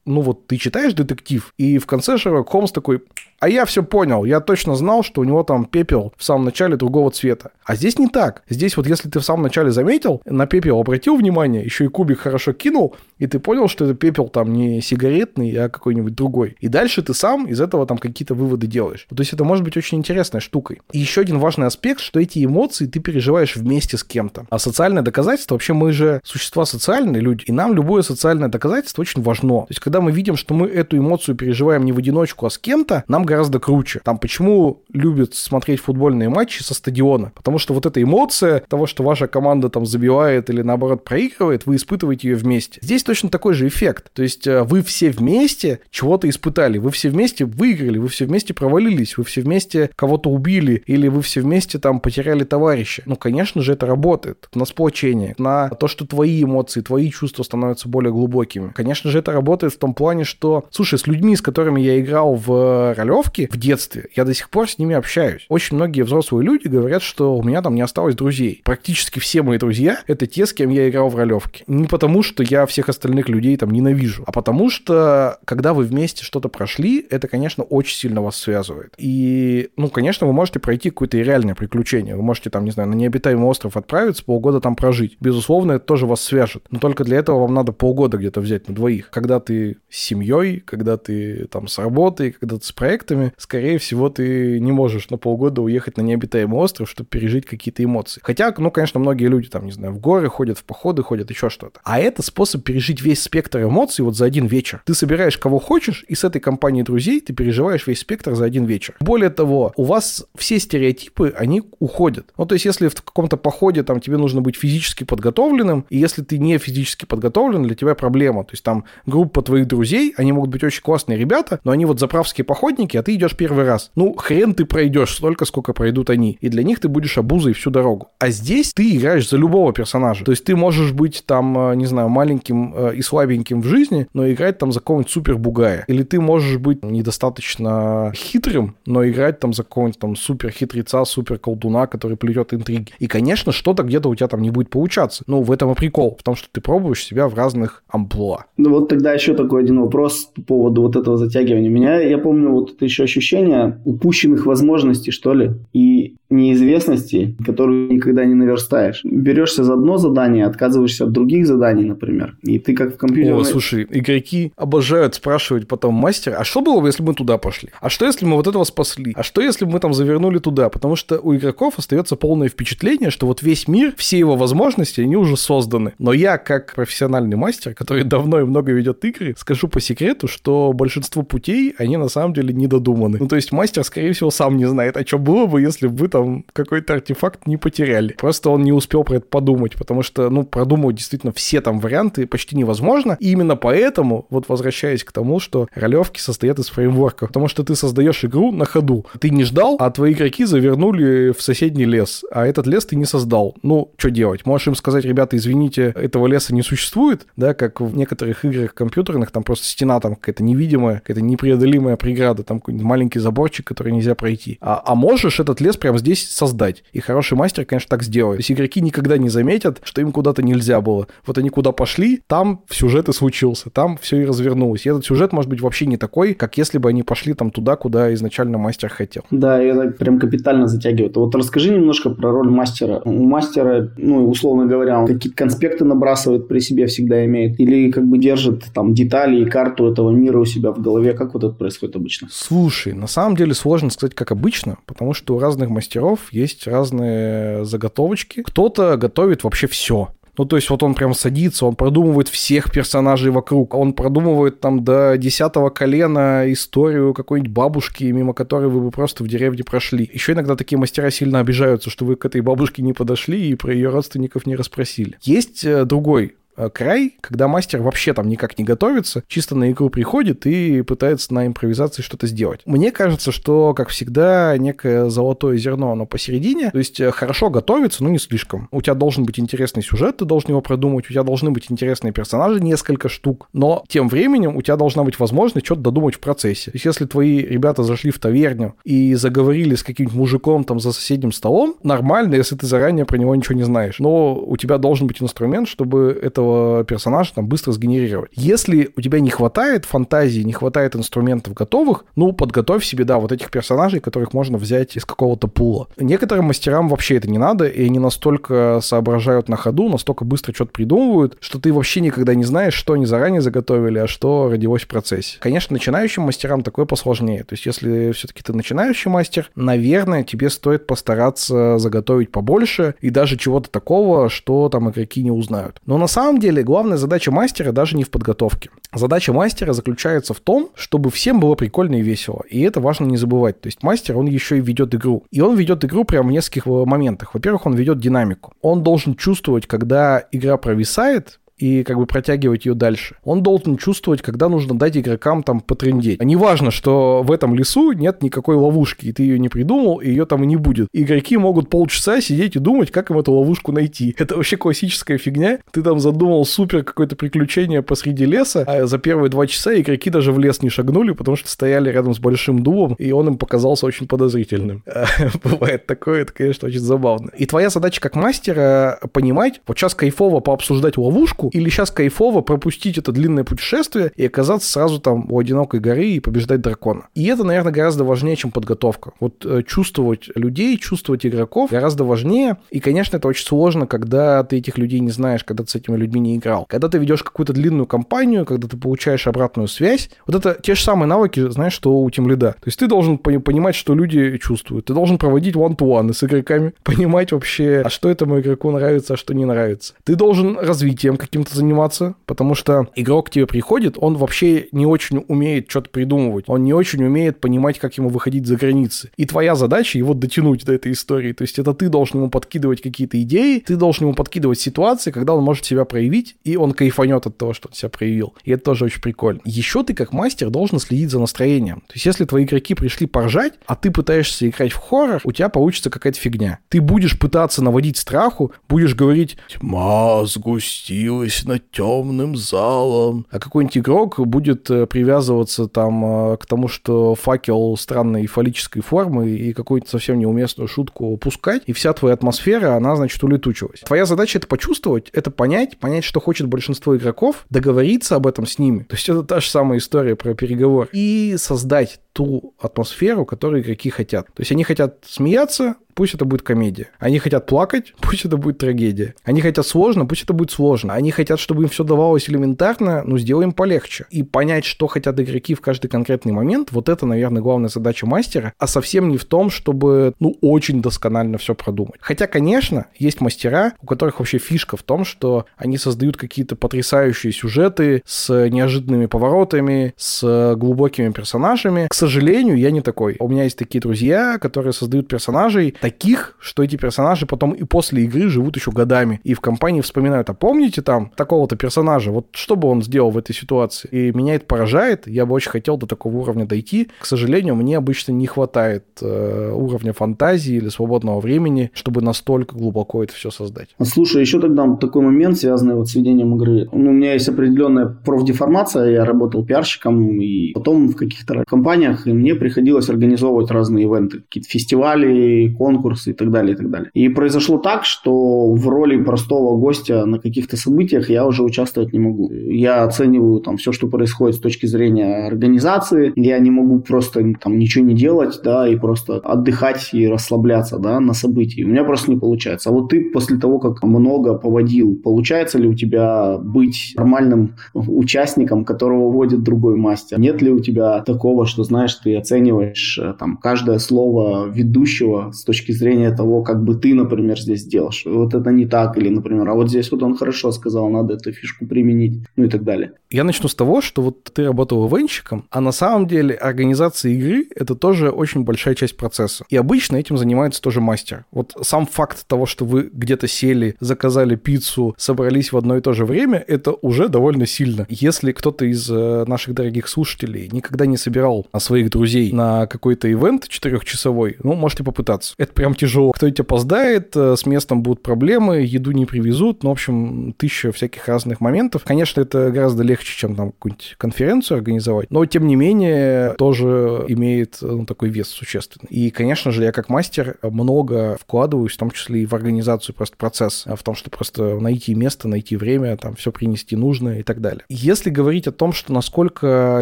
ну вот ты читаешь детектив, и в конце Шерлок Холмс такой, а я все понял, я точно знал, что у него там пепел в самом начале другого цвета. А здесь не так. Здесь вот если ты в самом начале заметил, на пепел обратил внимание, еще и кубик хорошо кинул, и ты понял, что это пепел там не сигаретный, а какой-нибудь другой. И дальше ты сам из этого там какие-то выводы делаешь. То есть это может быть очень интересной штукой. И еще один важный аспект, что эти эмоции ты переживаешь вместе с кем-то. А социальное доказательство, вообще мы же существа социальные люди, и нам любое социальное доказательство очень важно. То есть когда мы видим, что мы эту эмоцию переживаем не в одиночку, а с кем-то, нам гораздо круче. Там почему любят смотреть футбольные матчи со стадиона? Потому что вот эта эмоция того, что ваша команда там забивает или наоборот проигрывает, вы испытываете ее вместе. Здесь точно такой же эффект. То есть э, вы все вместе чего-то испытали, вы все вместе выиграли, вы все вместе провалились, вы все вместе кого-то убили или вы все вместе там потеряли товарища. Ну, конечно же, это работает на сплочение, на то, что твои эмоции, твои чувства становятся более глубокими. Конечно же, это работает в том плане, что, слушай, с людьми, с которыми я играл в ролевке в детстве, я до сих пор с ними общаюсь. Очень многие взрослые люди говорят, что у меня там не осталось друзей. Практически все мои друзья — это те, с кем я играл в ролевке. Не потому, что я всех остальных людей там ненавижу, а потому что, когда вы вместе что-то прошли, это, конечно, очень сильно вас связывает. И, ну, конечно, вы можете пройти какое-то реальное приключение. Вы можете там, не знаю, на необитаемый остров отправиться, полгода там прожить. Безусловно, это тоже вас свяжет. Но только для этого вам надо полгода где-то взять на двоих. Когда ты с семьей, когда ты там с работой, когда ты с проектами, скорее всего, ты не можешь на полгода уехать на необитаемый остров, чтобы пережить какие-то эмоции. Хотя, ну, конечно, многие люди там, не знаю, в горы ходят, в походы ходят, еще что-то. А это способ пережить весь спектр эмоций вот за один вечер. Ты собираешь кого хочешь, и с этой компанией друзей ты переживаешь весь спектр за один вечер. Более того, у вас все стереотипы, они уходят. Ну, то есть, если в каком-то походе там тебе нужно быть физически подготовленным, и если ты не физически подготовлен, для тебя проблема. То есть, там группа твоих друзей, они могут быть очень классные ребята, но они вот заправские походники, а ты идешь первый раз. Ну, хрен ты пройдешь столько, сколько пройдут они. И для них ты будешь обузой всю дорогу. А здесь ты играешь за любого персонажа. То есть, ты можешь быть там, э, не знаю, маленьким э, и слабеньким в жизни, но играть там за какого-нибудь супер бугая. Или ты можешь быть недостаточно хитрым, но играть там за какого-нибудь там супер хитреца, супер колдуна, который плетет интриги. И, конечно, что-то где-то у тебя там не будет получаться. Ну, в этом и прикол, в том, что ты пробуешь себя в разных амплуа. Ну, вот тогда еще такой один вопрос по поводу вот этого затягивания. Меня, я помню, вот это еще ощущение упущенных возможностей, что ли, и неизвестности, которую никогда не наверстаешь. Берешься за одно задание, отказываешься от других заданий, например. И ты как в компьютере... О, слушай, игроки обожают спрашивать потом мастера, а что было бы, если мы туда пошли? А что, если мы вот этого спасли? А что, если мы там завернули туда? Потому что у игроков остается полное впечатление, что вот весь мир, все его возможности, они уже созданы. Но я, как профессиональный мастер, который давно и много ведет игры, скажу по секрету, что большинство путей, они на самом деле не додуманы. Ну, то есть мастер, скорее всего, сам не знает, а что было бы, если бы там какой-то артефакт не потеряли. Просто он не успел про это подумать, потому что, ну, продумывать действительно все там варианты почти невозможно. И именно поэтому, вот возвращаясь к тому, что ролевки состоят из фреймворка, потому что ты создаешь игру на ходу. Ты не ждал, а твои игроки завернули в соседний лес, а этот лес ты не создал. Ну, что делать? Можешь им сказать, ребята, извините, этого леса не существует, да, как в некоторых играх компьютерных, там просто стена там какая-то невидимая, какая-то непреодолимая преграда, там какой-нибудь маленький заборчик, который нельзя пройти. А, а можешь этот лес прямо здесь создать. И хороший мастер, конечно, так сделает. То есть игроки никогда не заметят, что им куда-то нельзя было. Вот они куда пошли, там сюжет и случился, там все и развернулось. И этот сюжет может быть вообще не такой, как если бы они пошли там туда, куда изначально мастер хотел. Да, это прям капитально затягивает. Вот расскажи немножко про роль мастера. У мастера, ну, условно говоря, он какие-то конспекты набрасывает при себе всегда имеет? Или как бы держит там детали и карту этого мира у себя в голове? Как вот это происходит обычно? Слушай, на самом деле сложно сказать, как обычно, потому что у разных мастеров есть разные заготовочки. Кто-то готовит вообще все. Ну, то есть вот он прям садится, он продумывает всех персонажей вокруг, он продумывает там до десятого колена историю какой-нибудь бабушки, мимо которой вы бы просто в деревне прошли. Еще иногда такие мастера сильно обижаются, что вы к этой бабушке не подошли и про ее родственников не расспросили. Есть э, другой край, когда мастер вообще там никак не готовится, чисто на игру приходит и пытается на импровизации что-то сделать. Мне кажется, что, как всегда, некое золотое зерно, оно посередине, то есть э, хорошо готовится, но не слишком. У тебя должен быть интересный сюжет, ты должен его продумать, у тебя должны быть интересные персонажи, несколько штук, но тем временем у тебя должна быть возможность что-то додумать в процессе. То есть если твои ребята зашли в таверню и заговорили с каким-нибудь мужиком там за соседним столом, нормально, если ты заранее про него ничего не знаешь. Но у тебя должен быть инструмент, чтобы этого этого персонажа там быстро сгенерировать. Если у тебя не хватает фантазии, не хватает инструментов готовых, ну, подготовь себе, да, вот этих персонажей, которых можно взять из какого-то пула. Некоторым мастерам вообще это не надо, и они настолько соображают на ходу, настолько быстро что-то придумывают, что ты вообще никогда не знаешь, что они заранее заготовили, а что родилось в процессе. Конечно, начинающим мастерам такое посложнее. То есть, если все-таки ты начинающий мастер, наверное, тебе стоит постараться заготовить побольше и даже чего-то такого, что там игроки не узнают. Но на самом самом деле главная задача мастера даже не в подготовке. Задача мастера заключается в том, чтобы всем было прикольно и весело. И это важно не забывать. То есть мастер, он еще и ведет игру. И он ведет игру прямо в нескольких моментах. Во-первых, он ведет динамику. Он должен чувствовать, когда игра провисает, и как бы протягивать ее дальше. Он должен чувствовать, когда нужно дать игрокам там потрендеть. А не важно, что в этом лесу нет никакой ловушки, и ты ее не придумал, и ее там и не будет. Игроки могут полчаса сидеть и думать, как им эту ловушку найти. Это вообще классическая фигня. Ты там задумал супер какое-то приключение посреди леса, а за первые два часа игроки даже в лес не шагнули, потому что стояли рядом с большим дубом, и он им показался очень подозрительным. Бывает такое, это, конечно, очень забавно. И твоя задача как мастера понимать, вот сейчас кайфово пообсуждать ловушку, или сейчас кайфово пропустить это длинное путешествие и оказаться сразу там у одинокой горы и побеждать дракона. И это, наверное, гораздо важнее, чем подготовка. Вот э, чувствовать людей, чувствовать игроков гораздо важнее. И, конечно, это очень сложно, когда ты этих людей не знаешь, когда ты с этими людьми не играл. Когда ты ведешь какую-то длинную кампанию, когда ты получаешь обратную связь, вот это те же самые навыки, знаешь, что у тем лида. То есть ты должен понимать, что люди чувствуют. Ты должен проводить one-to-one с игроками, понимать вообще, а что этому игроку нравится, а что не нравится. Ты должен развитием каким каким-то заниматься, потому что игрок к тебе приходит, он вообще не очень умеет что-то придумывать, он не очень умеет понимать, как ему выходить за границы. И твоя задача его дотянуть до этой истории. То есть это ты должен ему подкидывать какие-то идеи, ты должен ему подкидывать ситуации, когда он может себя проявить, и он кайфанет от того, что он себя проявил. И это тоже очень прикольно. Еще ты как мастер должен следить за настроением. То есть если твои игроки пришли поржать, а ты пытаешься играть в хоррор, у тебя получится какая-то фигня. Ты будешь пытаться наводить страху, будешь говорить «Тьма сгустилась над темным залом. А какой-нибудь игрок будет э, привязываться там э, к тому, что факел странной фаллической формы и какую-то совсем неуместную шутку пускать, и вся твоя атмосфера, она, значит, улетучилась. Твоя задача это почувствовать, это понять, понять, что хочет большинство игроков, договориться об этом с ними. То есть это та же самая история про переговор. И создать ту атмосферу, которую игроки хотят. То есть они хотят смеяться, пусть это будет комедия. Они хотят плакать, пусть это будет трагедия. Они хотят сложно, пусть это будет сложно. Они хотят, чтобы им все давалось элементарно, ну, сделаем полегче. И понять, что хотят игроки в каждый конкретный момент, вот это, наверное, главная задача мастера, а совсем не в том, чтобы, ну, очень досконально все продумать. Хотя, конечно, есть мастера, у которых вообще фишка в том, что они создают какие-то потрясающие сюжеты с неожиданными поворотами, с глубокими персонажами. К сожалению, я не такой. У меня есть такие друзья, которые создают персонажей таких, что эти персонажи потом и после игры живут еще годами. И в компании вспоминают, а помните там такого-то персонажа, вот что бы он сделал в этой ситуации? И меня это поражает, я бы очень хотел до такого уровня дойти. К сожалению, мне обычно не хватает э, уровня фантазии или свободного времени, чтобы настолько глубоко это все создать. Слушай, еще тогда такой момент, связанный вот с ведением игры. Ну, у меня есть определенная профдеформация, я работал пиарщиком, и потом в каких-то компаниях компаниях, и мне приходилось организовывать разные ивенты, какие-то фестивали, конкурсы и так далее, и так далее. И произошло так, что в роли простого гостя на каких-то событиях я уже участвовать не могу. Я оцениваю там все, что происходит с точки зрения организации, я не могу просто там ничего не делать, да, и просто отдыхать и расслабляться, да, на событии. У меня просто не получается. А вот ты после того, как много поводил, получается ли у тебя быть нормальным участником, которого вводит другой мастер? Нет ли у тебя такого, что, знаешь, знаешь, ты оцениваешь э, там каждое слово ведущего с точки зрения того, как бы ты, например, здесь делаешь. Вот это не так, или, например, а вот здесь вот он хорошо сказал, надо эту фишку применить, ну и так далее. Я начну с того, что вот ты работал ивенщиком, а на самом деле организация игры — это тоже очень большая часть процесса. И обычно этим занимается тоже мастер. Вот сам факт того, что вы где-то сели, заказали пиццу, собрались в одно и то же время, это уже довольно сильно. Если кто-то из э, наших дорогих слушателей никогда не собирал на своих друзей на какой-то ивент четырехчасовой, ну, можете попытаться. Это прям тяжело. Кто-нибудь опоздает, э, с местом будут проблемы, еду не привезут, ну, в общем, тысяча всяких разных моментов. Конечно, это гораздо легче, чем там какую-нибудь конференцию организовать, но, тем не менее, тоже имеет ну, такой вес существенный. И, конечно же, я как мастер много вкладываюсь, в том числе и в организацию просто процесса, в том, что просто найти место, найти время, там, все принести нужное и так далее. Если говорить о том, что насколько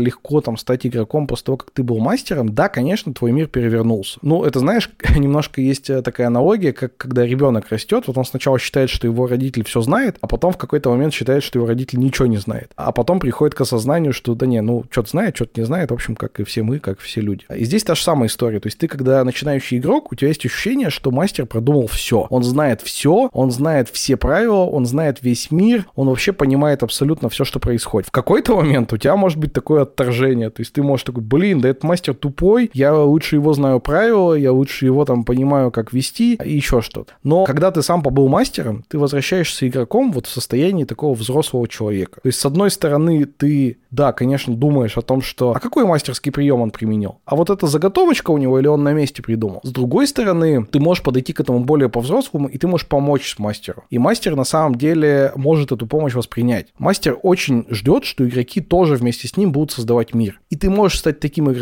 легко там стать игроком после того, как ты был мастером, да, конечно, твой мир перевернулся. Ну, это, знаешь, немножко есть э, такая аналогия, как когда ребенок растет, вот он сначала считает, что его родитель все знает, а потом в какой-то момент считает, что его родитель ничего не знает. А потом приходит к осознанию, что да не, ну, что-то знает, что-то не знает, в общем, как и все мы, как все люди. И здесь та же самая история. То есть ты, когда начинающий игрок, у тебя есть ощущение, что мастер продумал все. Он знает все, он знает все правила, он знает весь мир, он вообще понимает абсолютно все, что происходит. В какой-то момент у тебя может быть такое отторжение. То есть ты можешь такой, блин, да этот мастер тупой, я лучше его знаю правила, я лучше его там понимаю, как вести и еще что-то. Но когда ты сам побыл мастером, ты возвращаешься игроком вот в состоянии такого взрослого человека. То есть, с одной стороны, ты, да, конечно, думаешь о том, что а какой мастерский прием он применил? А вот эта заготовочка у него или он на месте придумал? С другой стороны, ты можешь подойти к этому более по-взрослому, и ты можешь помочь мастеру. И мастер на самом деле может эту помощь воспринять. Мастер очень ждет, что игроки тоже вместе с ним будут создавать мир. И ты можешь стать таким игроком,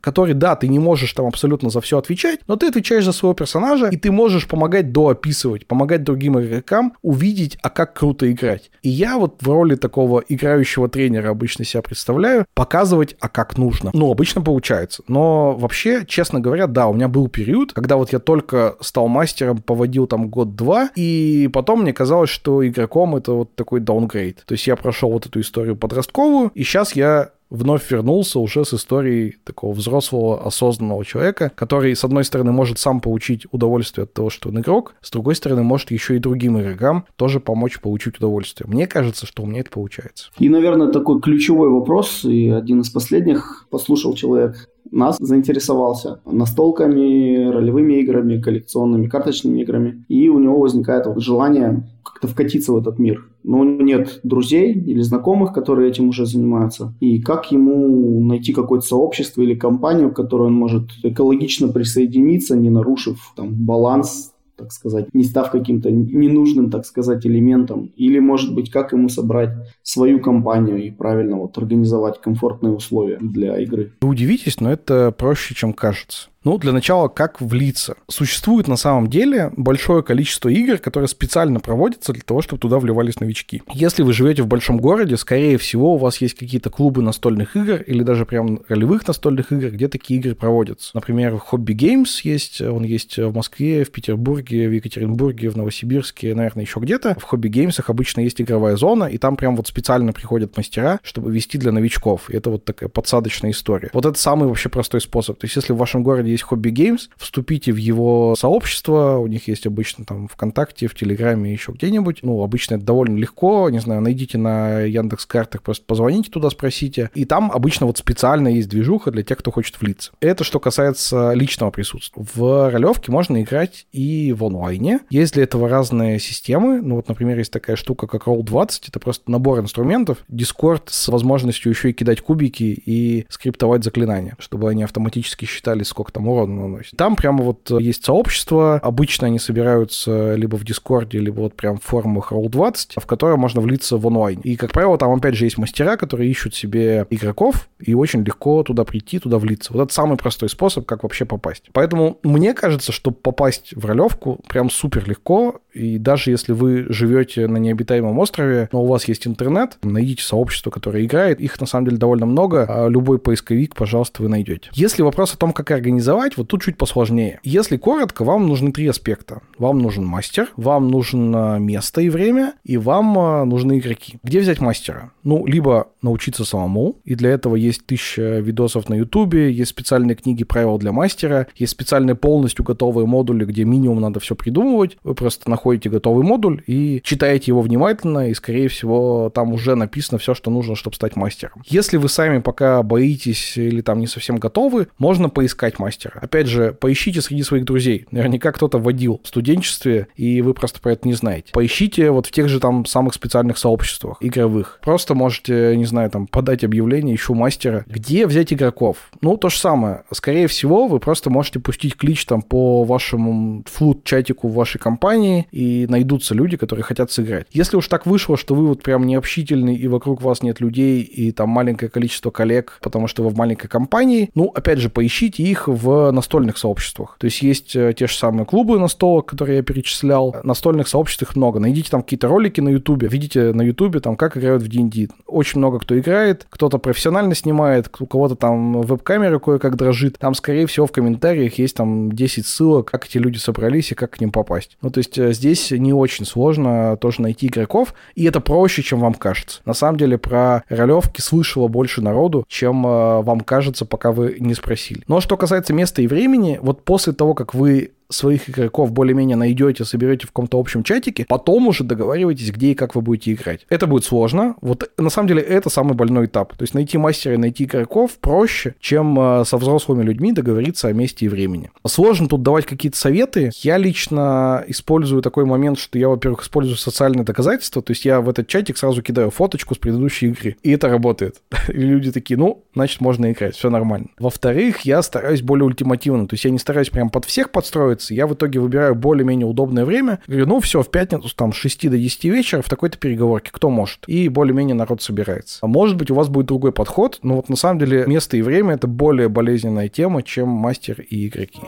который, да, ты не можешь там абсолютно за все отвечать, но ты отвечаешь за своего персонажа, и ты можешь помогать доописывать, помогать другим игрокам увидеть, а как круто играть. И я вот в роли такого играющего тренера обычно себя представляю, показывать, а как нужно. Ну, обычно получается. Но вообще, честно говоря, да, у меня был период, когда вот я только стал мастером, поводил там год-два, и потом мне казалось, что игроком это вот такой даунгрейд. То есть я прошел вот эту историю подростковую, и сейчас я вновь вернулся уже с историей такого взрослого, осознанного человека, который, с одной стороны, может сам получить удовольствие от того, что он игрок, с другой стороны, может еще и другим игрокам тоже помочь получить удовольствие. Мне кажется, что у меня это получается. И, наверное, такой ключевой вопрос, и один из последних послушал человек, нас заинтересовался настолками, ролевыми играми, коллекционными, карточными играми. И у него возникает вот желание как-то вкатиться в этот мир. Но у него нет друзей или знакомых, которые этим уже занимаются. И как ему найти какое-то сообщество или компанию, к которой он может экологично присоединиться, не нарушив там, баланс так сказать, не став каким-то ненужным, так сказать, элементом. Или, может быть, как ему собрать свою компанию и правильно вот организовать комфортные условия для игры. Вы удивитесь, но это проще, чем кажется. Ну, для начала, как влиться? Существует на самом деле большое количество игр, которые специально проводятся для того, чтобы туда вливались новички. Если вы живете в большом городе, скорее всего, у вас есть какие-то клубы настольных игр или даже прям ролевых настольных игр, где такие игры проводятся. Например, Hobby Games есть, он есть в Москве, в Петербурге, в Екатеринбурге, в Новосибирске, наверное, еще где-то. В Hobby Games обычно есть игровая зона, и там прям вот специально приходят мастера, чтобы вести для новичков. И это вот такая подсадочная история. Вот это самый вообще простой способ. То есть, если в вашем городе есть Hobby Games, вступите в его сообщество, у них есть обычно там ВКонтакте, в Телеграме, еще где-нибудь. Ну, обычно это довольно легко, не знаю, найдите на Яндекс картах, просто позвоните туда, спросите. И там обычно вот специально есть движуха для тех, кто хочет влиться. Это что касается личного присутствия. В ролевке можно играть и в онлайне. Есть для этого разные системы. Ну вот, например, есть такая штука, как Roll20. Это просто набор инструментов. Discord с возможностью еще и кидать кубики и скриптовать заклинания, чтобы они автоматически считали, сколько там урона наносит. Там прямо вот э, есть сообщество, обычно они собираются либо в Дискорде, либо вот прям в форумах Roll20, в которое можно влиться в онлайн. И, как правило, там опять же есть мастера, которые ищут себе игроков, и очень легко туда прийти, туда влиться. Вот это самый простой способ, как вообще попасть. Поэтому мне кажется, что попасть в ролевку прям супер легко, и даже если вы живете на необитаемом острове, но у вас есть интернет, найдите сообщество, которое играет. Их на самом деле довольно много. А любой поисковик, пожалуйста, вы найдете. Если вопрос о том, как организовать, вот тут чуть посложнее. Если коротко, вам нужны три аспекта. Вам нужен мастер, вам нужно место и время, и вам а, нужны игроки. Где взять мастера? Ну, либо научиться самому, и для этого есть тысяча видосов на ютубе, есть специальные книги правил для мастера, есть специальные полностью готовые модули, где минимум надо все придумывать. Вы просто находите готовый модуль и читаете его внимательно, и, скорее всего, там уже написано все, что нужно, чтобы стать мастером. Если вы сами пока боитесь или там не совсем готовы, можно поискать мастера. Опять же, поищите среди своих друзей. Наверняка кто-то водил в студенчестве, и вы просто про это не знаете. Поищите вот в тех же там самых специальных сообществах игровых. Просто можете, не знаю, там подать объявление, ищу мастера. Где взять игроков? Ну, то же самое. Скорее всего, вы просто можете пустить клич там по вашему флут-чатику в вашей компании, и найдутся люди, которые хотят сыграть. Если уж так вышло, что вы вот прям необщительный, и вокруг вас нет людей, и там маленькое количество коллег, потому что вы в маленькой компании, ну, опять же, поищите их в настольных сообществах. То есть есть э, те же самые клубы настолок, которые я перечислял. Настольных сообществ их много. Найдите там какие-то ролики на Ютубе. Видите на Ютубе там, как играют в D&D. Очень много кто играет. Кто-то профессионально снимает, у кого-то там веб-камера кое-как дрожит. Там, скорее всего, в комментариях есть там 10 ссылок, как эти люди собрались и как к ним попасть. Ну, то есть э, здесь не очень сложно тоже найти игроков, и это проще, чем вам кажется. На самом деле про ролевки слышало больше народу, чем э, вам кажется, пока вы не спросили. Но что касается места и времени, вот после того, как вы своих игроков более-менее найдете, соберете в каком-то общем чатике, потом уже договаривайтесь, где и как вы будете играть. Это будет сложно. Вот на самом деле это самый больной этап. То есть найти мастера и найти игроков проще, чем э, со взрослыми людьми договориться о месте и времени. Сложно тут давать какие-то советы. Я лично использую такой момент, что я, во-первых, использую социальные доказательства. То есть я в этот чатик сразу кидаю фоточку с предыдущей игры. И это работает. И люди такие, ну, значит, можно играть, все нормально. Во-вторых, я стараюсь более ультимативно. То есть я не стараюсь прям под всех подстроить устроиться. Я в итоге выбираю более-менее удобное время. Говорю, ну все, в пятницу там с 6 до 10 вечера в такой-то переговорке, кто может. И более-менее народ собирается. А может быть у вас будет другой подход, но вот на самом деле место и время это более болезненная тема, чем мастер и игроки.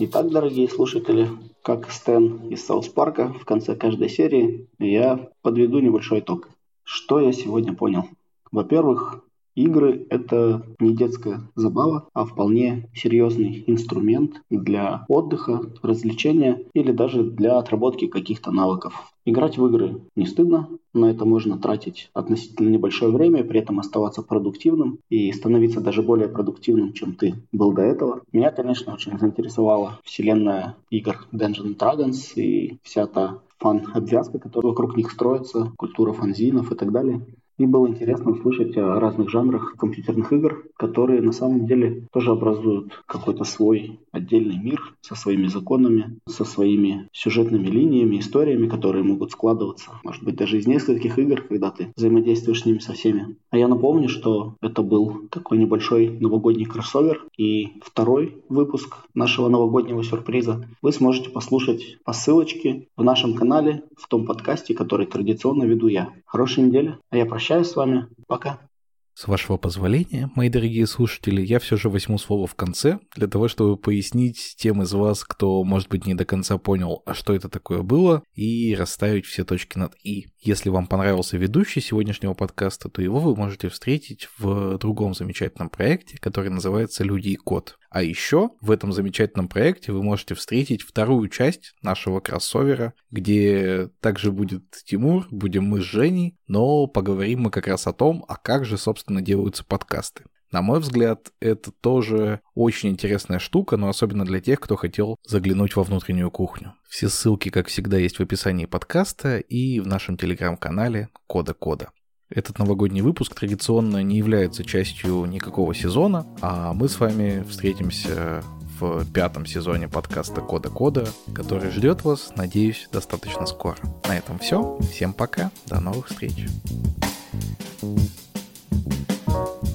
Итак, дорогие слушатели, как Стэн из Саус Парка, в конце каждой серии я подведу небольшой итог. Что я сегодня понял? Во-первых, Игры – это не детская забава, а вполне серьезный инструмент для отдыха, развлечения или даже для отработки каких-то навыков. Играть в игры не стыдно, на это можно тратить относительно небольшое время, при этом оставаться продуктивным и становиться даже более продуктивным, чем ты был до этого. Меня, конечно, очень заинтересовала вселенная игр Dungeons Dragons и вся та фан-обвязка, которая вокруг них строится, культура фанзинов и так далее. И было интересно услышать о разных жанрах компьютерных игр, которые на самом деле тоже образуют какой-то свой отдельный мир со своими законами, со своими сюжетными линиями, историями, которые могут складываться, может быть, даже из нескольких игр, когда ты взаимодействуешь с ними со всеми. А я напомню, что это был такой небольшой новогодний кроссовер, и второй выпуск нашего новогоднего сюрприза вы сможете послушать по ссылочке в нашем канале, в том подкасте, который традиционно веду я. Хорошей недели, а я прощаюсь прощаюсь с вами. Пока. С вашего позволения, мои дорогие слушатели, я все же возьму слово в конце, для того, чтобы пояснить тем из вас, кто, может быть, не до конца понял, а что это такое было, и расставить все точки над «и». Если вам понравился ведущий сегодняшнего подкаста, то его вы можете встретить в другом замечательном проекте, который называется «Люди и код». А еще в этом замечательном проекте вы можете встретить вторую часть нашего кроссовера, где также будет Тимур, будем мы с Женей, но поговорим мы как раз о том, а как же, собственно, делаются подкасты. На мой взгляд, это тоже очень интересная штука, но особенно для тех, кто хотел заглянуть во внутреннюю кухню. Все ссылки, как всегда, есть в описании подкаста и в нашем телеграм-канале Кода Кода. Этот новогодний выпуск традиционно не является частью никакого сезона, а мы с вами встретимся в пятом сезоне подкаста Кода Кода, который ждет вас, надеюсь, достаточно скоро. На этом все. Всем пока. До новых встреч. thank you